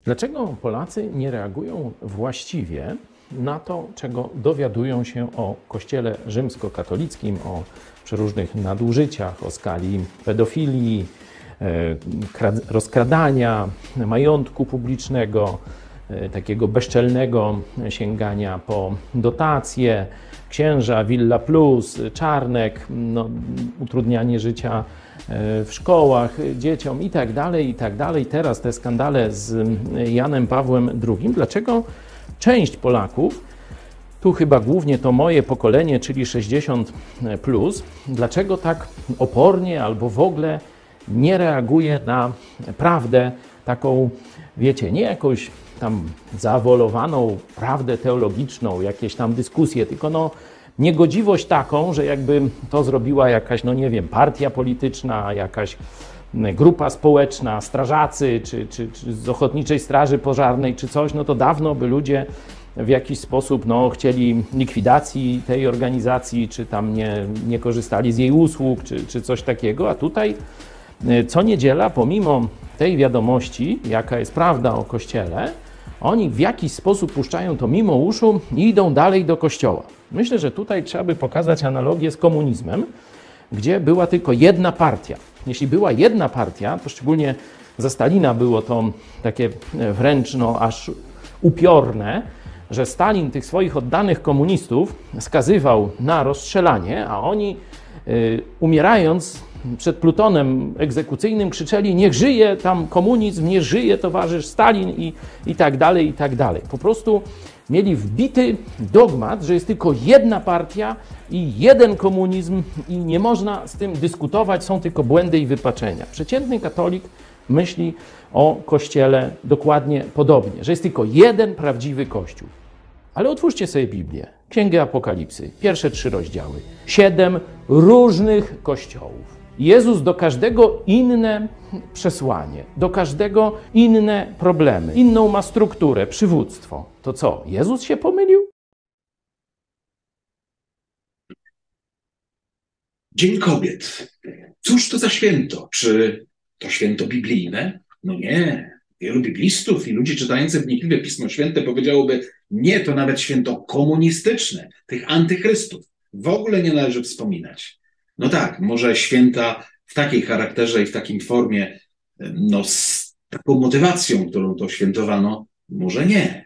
Dlaczego Polacy nie reagują właściwie na to, czego dowiadują się o Kościele rzymskokatolickim, o przeróżnych nadużyciach, o skali pedofilii, rozkradania majątku publicznego, e, takiego bezczelnego sięgania po dotacje, księża, Villa Plus, Czarnek, no, utrudnianie życia w szkołach dzieciom i tak dalej, i tak dalej. Teraz te skandale z Janem Pawłem II. Dlaczego część Polaków, tu chyba głównie to moje pokolenie, czyli 60, plus, dlaczego tak opornie albo w ogóle nie reaguje na prawdę taką, wiecie, nie jakąś tam zawolowaną prawdę teologiczną, jakieś tam dyskusje, tylko no niegodziwość taką, że jakby to zrobiła jakaś, no nie wiem, partia polityczna, jakaś grupa społeczna, strażacy, czy, czy, czy z Ochotniczej Straży Pożarnej, czy coś, no to dawno by ludzie w jakiś sposób no, chcieli likwidacji tej organizacji, czy tam nie, nie korzystali z jej usług, czy, czy coś takiego, a tutaj co niedziela, pomimo tej wiadomości, jaka jest prawda o Kościele, oni w jakiś sposób puszczają to mimo uszu i idą dalej do kościoła. Myślę, że tutaj trzeba by pokazać analogię z komunizmem, gdzie była tylko jedna partia. Jeśli była jedna partia, to szczególnie za Stalina było to takie wręcz no, aż upiorne, że Stalin tych swoich oddanych komunistów skazywał na rozstrzelanie, a oni y, umierając przed plutonem egzekucyjnym krzyczeli niech żyje tam komunizm, niech żyje towarzysz Stalin i, i tak dalej, i tak dalej. Po prostu mieli wbity dogmat, że jest tylko jedna partia i jeden komunizm i nie można z tym dyskutować, są tylko błędy i wypaczenia. Przeciętny katolik myśli o Kościele dokładnie podobnie, że jest tylko jeden prawdziwy Kościół. Ale otwórzcie sobie Biblię, Księgę Apokalipsy, pierwsze trzy rozdziały. Siedem różnych kościołów. Jezus do każdego inne przesłanie, do każdego inne problemy, inną ma strukturę, przywództwo. To co, Jezus się pomylił? Dzień Kobiet. Cóż to za święto? Czy to święto biblijne? No nie. Wielu biblistów i ludzi czytających wnikliwie Pismo Święte powiedziałoby, nie, to nawet święto komunistyczne, tych antychrystów. W ogóle nie należy wspominać. No tak, może święta w takiej charakterze i w takim formie, no z taką motywacją, którą to świętowano, może nie.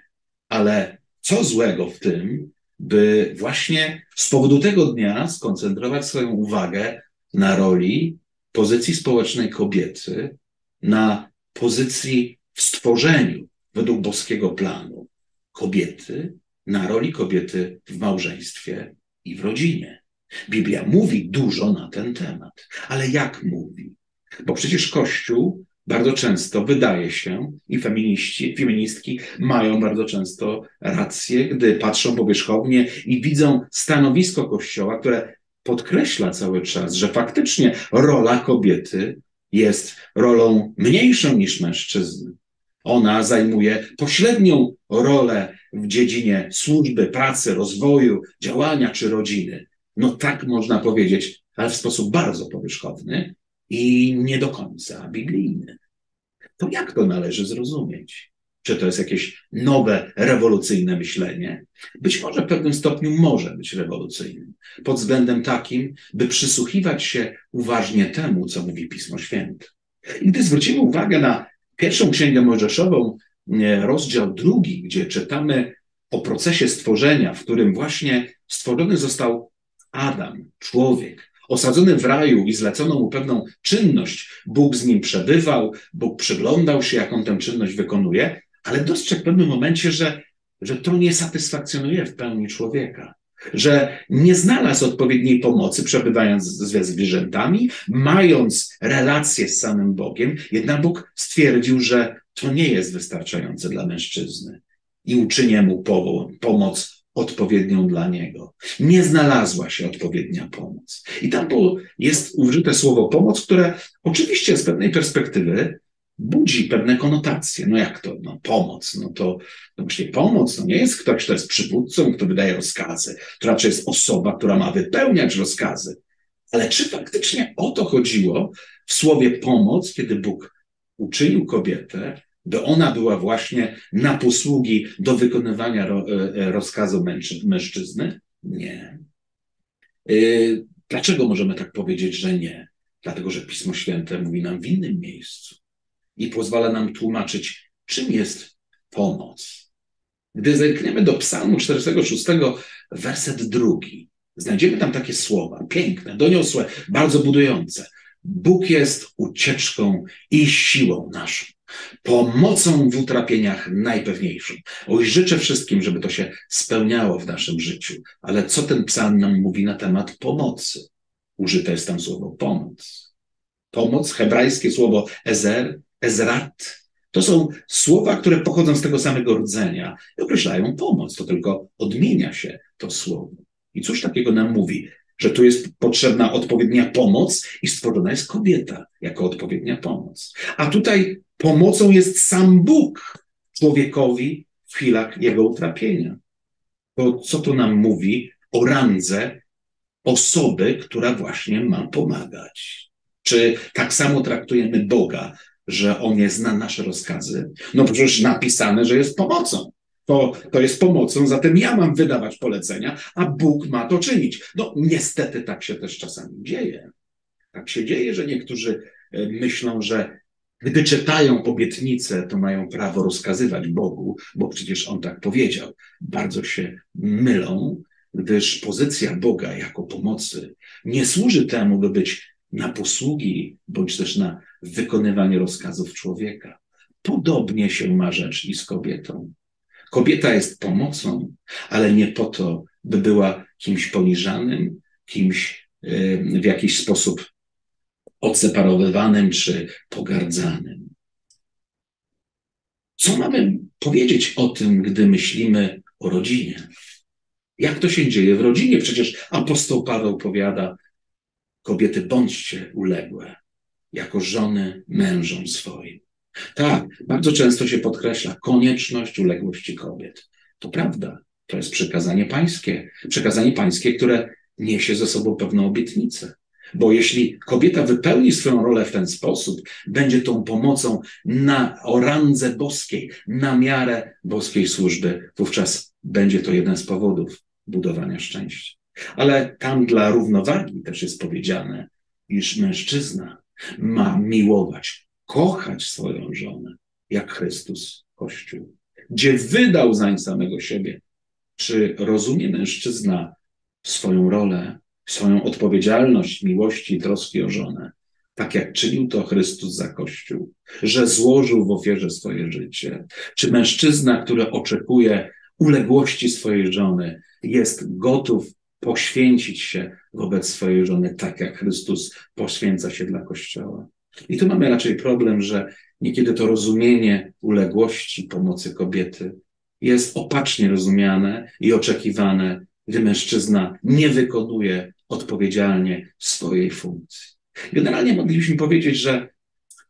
Ale co złego w tym, by właśnie z powodu tego dnia skoncentrować swoją uwagę na roli pozycji społecznej kobiety, na pozycji w stworzeniu według boskiego planu kobiety, na roli kobiety w małżeństwie i w rodzinie. Biblia mówi dużo na ten temat, ale jak mówi? Bo przecież Kościół bardzo często wydaje się, i feminiści, feministki mają bardzo często rację, gdy patrzą powierzchownie i widzą stanowisko Kościoła, które podkreśla cały czas, że faktycznie rola kobiety jest rolą mniejszą niż mężczyzny. Ona zajmuje pośrednią rolę w dziedzinie służby, pracy, rozwoju, działania czy rodziny. No tak można powiedzieć, ale w sposób bardzo powierzchowny i nie do końca biblijny. To jak to należy zrozumieć? Czy to jest jakieś nowe, rewolucyjne myślenie? Być może w pewnym stopniu może być rewolucyjnym, pod względem takim, by przysłuchiwać się uważnie temu, co mówi Pismo Święte. I gdy zwrócimy uwagę na pierwszą księgę Mojżeszową, rozdział drugi, gdzie czytamy o procesie stworzenia, w którym właśnie stworzony został Adam, człowiek, osadzony w raju i zlecono mu pewną czynność. Bóg z nim przebywał, Bóg przyglądał się, jaką tę czynność wykonuje, ale dostrzegł w pewnym momencie, że, że to nie satysfakcjonuje w pełni człowieka. Że nie znalazł odpowiedniej pomocy, przebywając ze zwierzętami, mając relacje z samym Bogiem, jednak Bóg stwierdził, że to nie jest wystarczające dla mężczyzny i uczynię mu pomoc odpowiednią dla niego. Nie znalazła się odpowiednia pomoc. I tam jest użyte słowo pomoc, które oczywiście z pewnej perspektywy budzi pewne konotacje. No jak to? No pomoc. No to, to właśnie pomoc to nie jest ktoś, kto jest przywódcą, kto wydaje rozkazy. To raczej jest osoba, która ma wypełniać rozkazy. Ale czy faktycznie o to chodziło w słowie pomoc, kiedy Bóg uczynił kobietę by ona była właśnie na posługi do wykonywania e, e, rozkazu mężczyzny? Nie. E, dlaczego możemy tak powiedzieć, że nie? Dlatego, że Pismo Święte mówi nam w innym miejscu i pozwala nam tłumaczyć, czym jest pomoc. Gdy zerkniemy do Psalmu 46, werset drugi, znajdziemy tam takie słowa, piękne, doniosłe, bardzo budujące. Bóg jest ucieczką i siłą naszą, pomocą w utrapieniach najpewniejszą. Oj, życzę wszystkim, żeby to się spełniało w naszym życiu. Ale co ten psalm nam mówi na temat pomocy? Użyte jest tam słowo pomoc. Pomoc, hebrajskie słowo ezer, ezrat, to są słowa, które pochodzą z tego samego rdzenia i określają pomoc. To tylko odmienia się to słowo. I cóż takiego nam mówi? Że tu jest potrzebna odpowiednia pomoc i stworzona jest kobieta jako odpowiednia pomoc. A tutaj pomocą jest sam Bóg człowiekowi w chwilach jego utrapienia. To co to nam mówi o randze osoby, która właśnie ma pomagać? Czy tak samo traktujemy Boga, że On nie zna nasze rozkazy? No przecież napisane, że jest pomocą. To, to jest pomocą, zatem ja mam wydawać polecenia, a Bóg ma to czynić. No niestety tak się też czasami dzieje. Tak się dzieje, że niektórzy e, myślą, że gdy czytają obietnice, to mają prawo rozkazywać Bogu, bo przecież On tak powiedział. Bardzo się mylą, gdyż pozycja Boga jako pomocy nie służy temu, by być na posługi, bądź też na wykonywanie rozkazów człowieka. Podobnie się ma rzecz i z kobietą. Kobieta jest pomocą, ale nie po to, by była kimś poniżanym, kimś w jakiś sposób odseparowywanym czy pogardzanym. Co mamy powiedzieć o tym, gdy myślimy o rodzinie? Jak to się dzieje w rodzinie? Przecież apostoł Paweł powiada, kobiety bądźcie uległe, jako żony mężom swoim. Tak, bardzo często się podkreśla konieczność uległości kobiet. To prawda, to jest przekazanie pańskie. Przekazanie pańskie, które niesie ze sobą pewną obietnicę. Bo jeśli kobieta wypełni swoją rolę w ten sposób, będzie tą pomocą na orandze boskiej, na miarę boskiej służby, wówczas będzie to jeden z powodów budowania szczęścia. Ale tam dla równowagi też jest powiedziane, iż mężczyzna ma miłować, kochać swoją żonę, jak Chrystus Kościół, gdzie wydał zań samego siebie. Czy rozumie mężczyzna swoją rolę, swoją odpowiedzialność miłości i troski o żonę, tak jak czynił to Chrystus za Kościół, że złożył w ofierze swoje życie? Czy mężczyzna, który oczekuje uległości swojej żony, jest gotów poświęcić się wobec swojej żony, tak jak Chrystus poświęca się dla Kościoła? I tu mamy raczej problem, że niekiedy to rozumienie uległości pomocy kobiety jest opacznie rozumiane i oczekiwane, gdy mężczyzna nie wykonuje odpowiedzialnie swojej funkcji. Generalnie moglibyśmy powiedzieć, że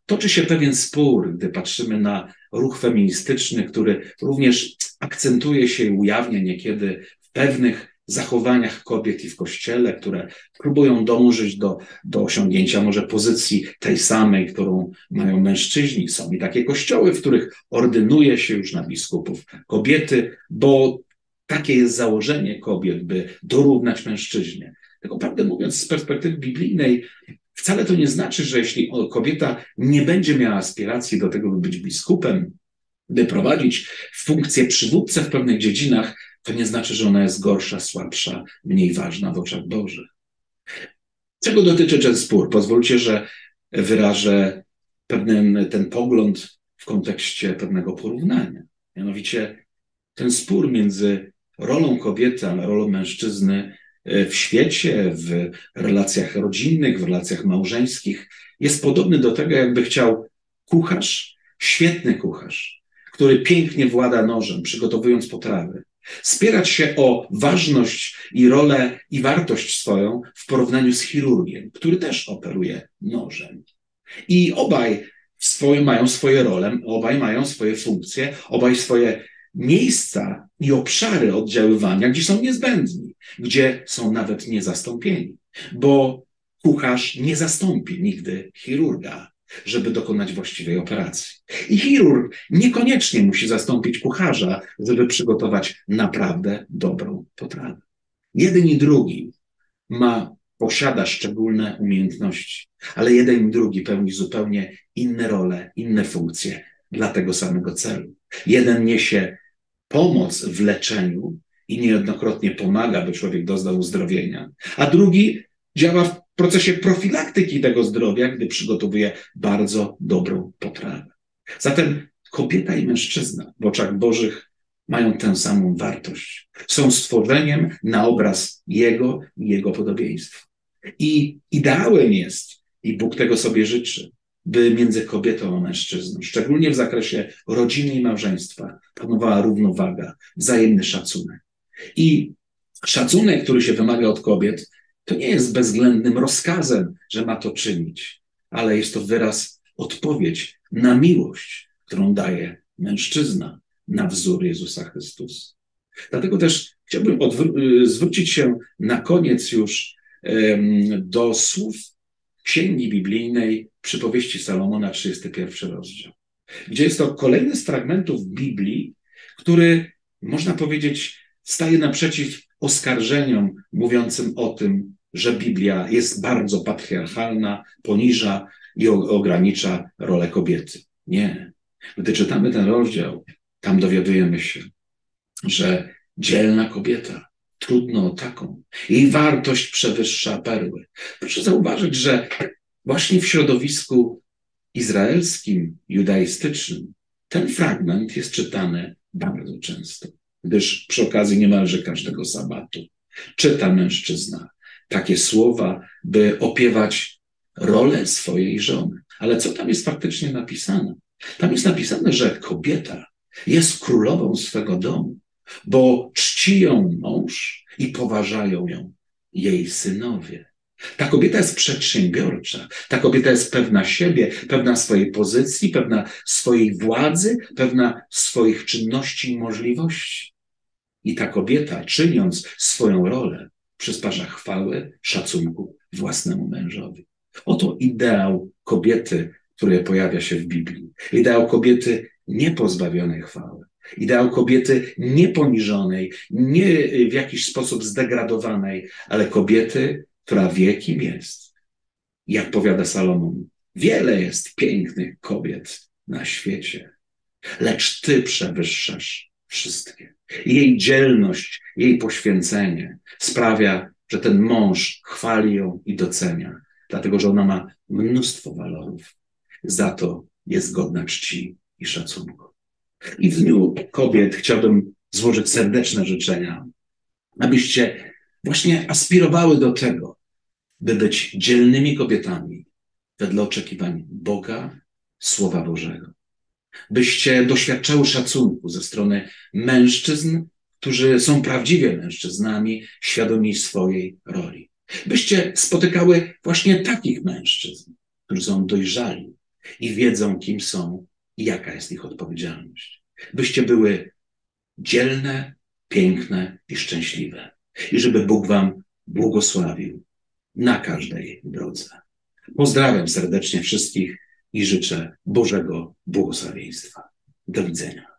toczy się pewien spór, gdy patrzymy na ruch feministyczny, który również akcentuje się i ujawnia niekiedy w pewnych zachowaniach kobiet i w kościele, które próbują dążyć do, do osiągnięcia może pozycji tej samej, którą mają mężczyźni. Są i takie kościoły, w których ordynuje się już na biskupów kobiety, bo takie jest założenie kobiet, by dorównać mężczyźnie. Tylko prawdę mówiąc, z perspektywy biblijnej, wcale to nie znaczy, że jeśli kobieta nie będzie miała aspiracji do tego, by być biskupem, by prowadzić funkcję przywódcę w pewnych dziedzinach, to nie znaczy, że ona jest gorsza, słabsza, mniej ważna w oczach Bożych. Czego dotyczy ten spór? Pozwólcie, że wyrażę pewien ten pogląd w kontekście pewnego porównania. Mianowicie ten spór między rolą kobiety a rolą mężczyzny e, w świecie, w relacjach rodzinnych, w relacjach małżeńskich jest podobny do tego, jakby chciał kucharz, świetny kucharz, który pięknie włada nożem, przygotowując potrawy, Spierać się o ważność i rolę i wartość swoją w porównaniu z chirurgiem, który też operuje nożem. I obaj swoje, mają swoje role, obaj mają swoje funkcje, obaj swoje miejsca i obszary oddziaływania, gdzie są niezbędni, gdzie są nawet niezastąpieni, bo kucharz nie zastąpi nigdy chirurga żeby dokonać właściwej operacji. I chirurg niekoniecznie musi zastąpić kucharza, żeby przygotować naprawdę dobrą potrawę. Jeden i drugi ma, posiada szczególne umiejętności, ale jeden i drugi pełni zupełnie inne role, inne funkcje dla tego samego celu. Jeden niesie pomoc w leczeniu i niejednokrotnie pomaga, by człowiek doznał uzdrowienia, a drugi działa w procesie profilaktyki tego zdrowia, gdy przygotowuje bardzo dobrą potrawę. Zatem kobieta i mężczyzna w oczach Bożych mają tę samą wartość. Są stworzeniem na obraz Jego i Jego podobieństwa. I ideałem jest, i Bóg tego sobie życzy, by między kobietą a mężczyzną, szczególnie w zakresie rodziny i małżeństwa, panowała równowaga, wzajemny szacunek. I szacunek, który się wymaga od kobiet, to nie jest bezwzględnym rozkazem, że ma to czynić, ale jest to wyraz, odpowiedź na miłość, którą daje mężczyzna na wzór Jezusa Chrystusa. Dlatego też chciałbym zwrócić się na koniec już do słów Księgi Biblijnej Przypowieści Salomona, 31 rozdział, gdzie jest to kolejny z fragmentów Biblii, który, można powiedzieć, staje naprzeciw oskarżeniom mówiącym o tym, że Biblia jest bardzo patriarchalna, poniża i ogranicza rolę kobiety. Nie. Gdy czytamy ten rozdział, tam dowiadujemy się, że dzielna kobieta, trudno o taką, jej wartość przewyższa perły. Proszę zauważyć, że właśnie w środowisku izraelskim, judaistycznym, ten fragment jest czytany bardzo często, gdyż przy okazji niemalże każdego sabatu czyta mężczyzna takie słowa, by opiewać rolę swojej żony. Ale co tam jest faktycznie napisane? Tam jest napisane, że kobieta jest królową swego domu, bo czci ją mąż i poważają ją jej synowie. Ta kobieta jest przedsiębiorcza, ta kobieta jest pewna siebie, pewna swojej pozycji, pewna swojej władzy, pewna swoich czynności i możliwości. I ta kobieta, czyniąc swoją rolę, przysparza chwały, szacunku własnemu mężowi. Oto ideał kobiety, który pojawia się w Biblii. Ideał kobiety niepozbawionej chwały. Ideał kobiety nieponiżonej, nie w jakiś sposób zdegradowanej, ale kobiety, która wie, kim jest. Jak powiada Salomon, wiele jest pięknych kobiet na świecie, lecz ty przewyższasz wszystkie. Jej dzielność, jej poświęcenie sprawia, że ten mąż chwali ją i docenia, dlatego że ona ma mnóstwo walorów. Za to jest godna czci i szacunku. I w Dniu Kobiet chciałbym złożyć serdeczne życzenia, abyście właśnie aspirowały do tego, by być dzielnymi kobietami wedle oczekiwań Boga, Słowa Bożego. Byście doświadczały szacunku ze strony mężczyzn, którzy są prawdziwie mężczyznami, świadomi swojej roli. Byście spotykały właśnie takich mężczyzn, którzy są dojrzali i wiedzą, kim są i jaka jest ich odpowiedzialność. Byście były dzielne, piękne i szczęśliwe. I żeby Bóg Wam błogosławił na każdej drodze. Pozdrawiam serdecznie wszystkich i życzę Bożego błogosławieństwa. Do widzenia.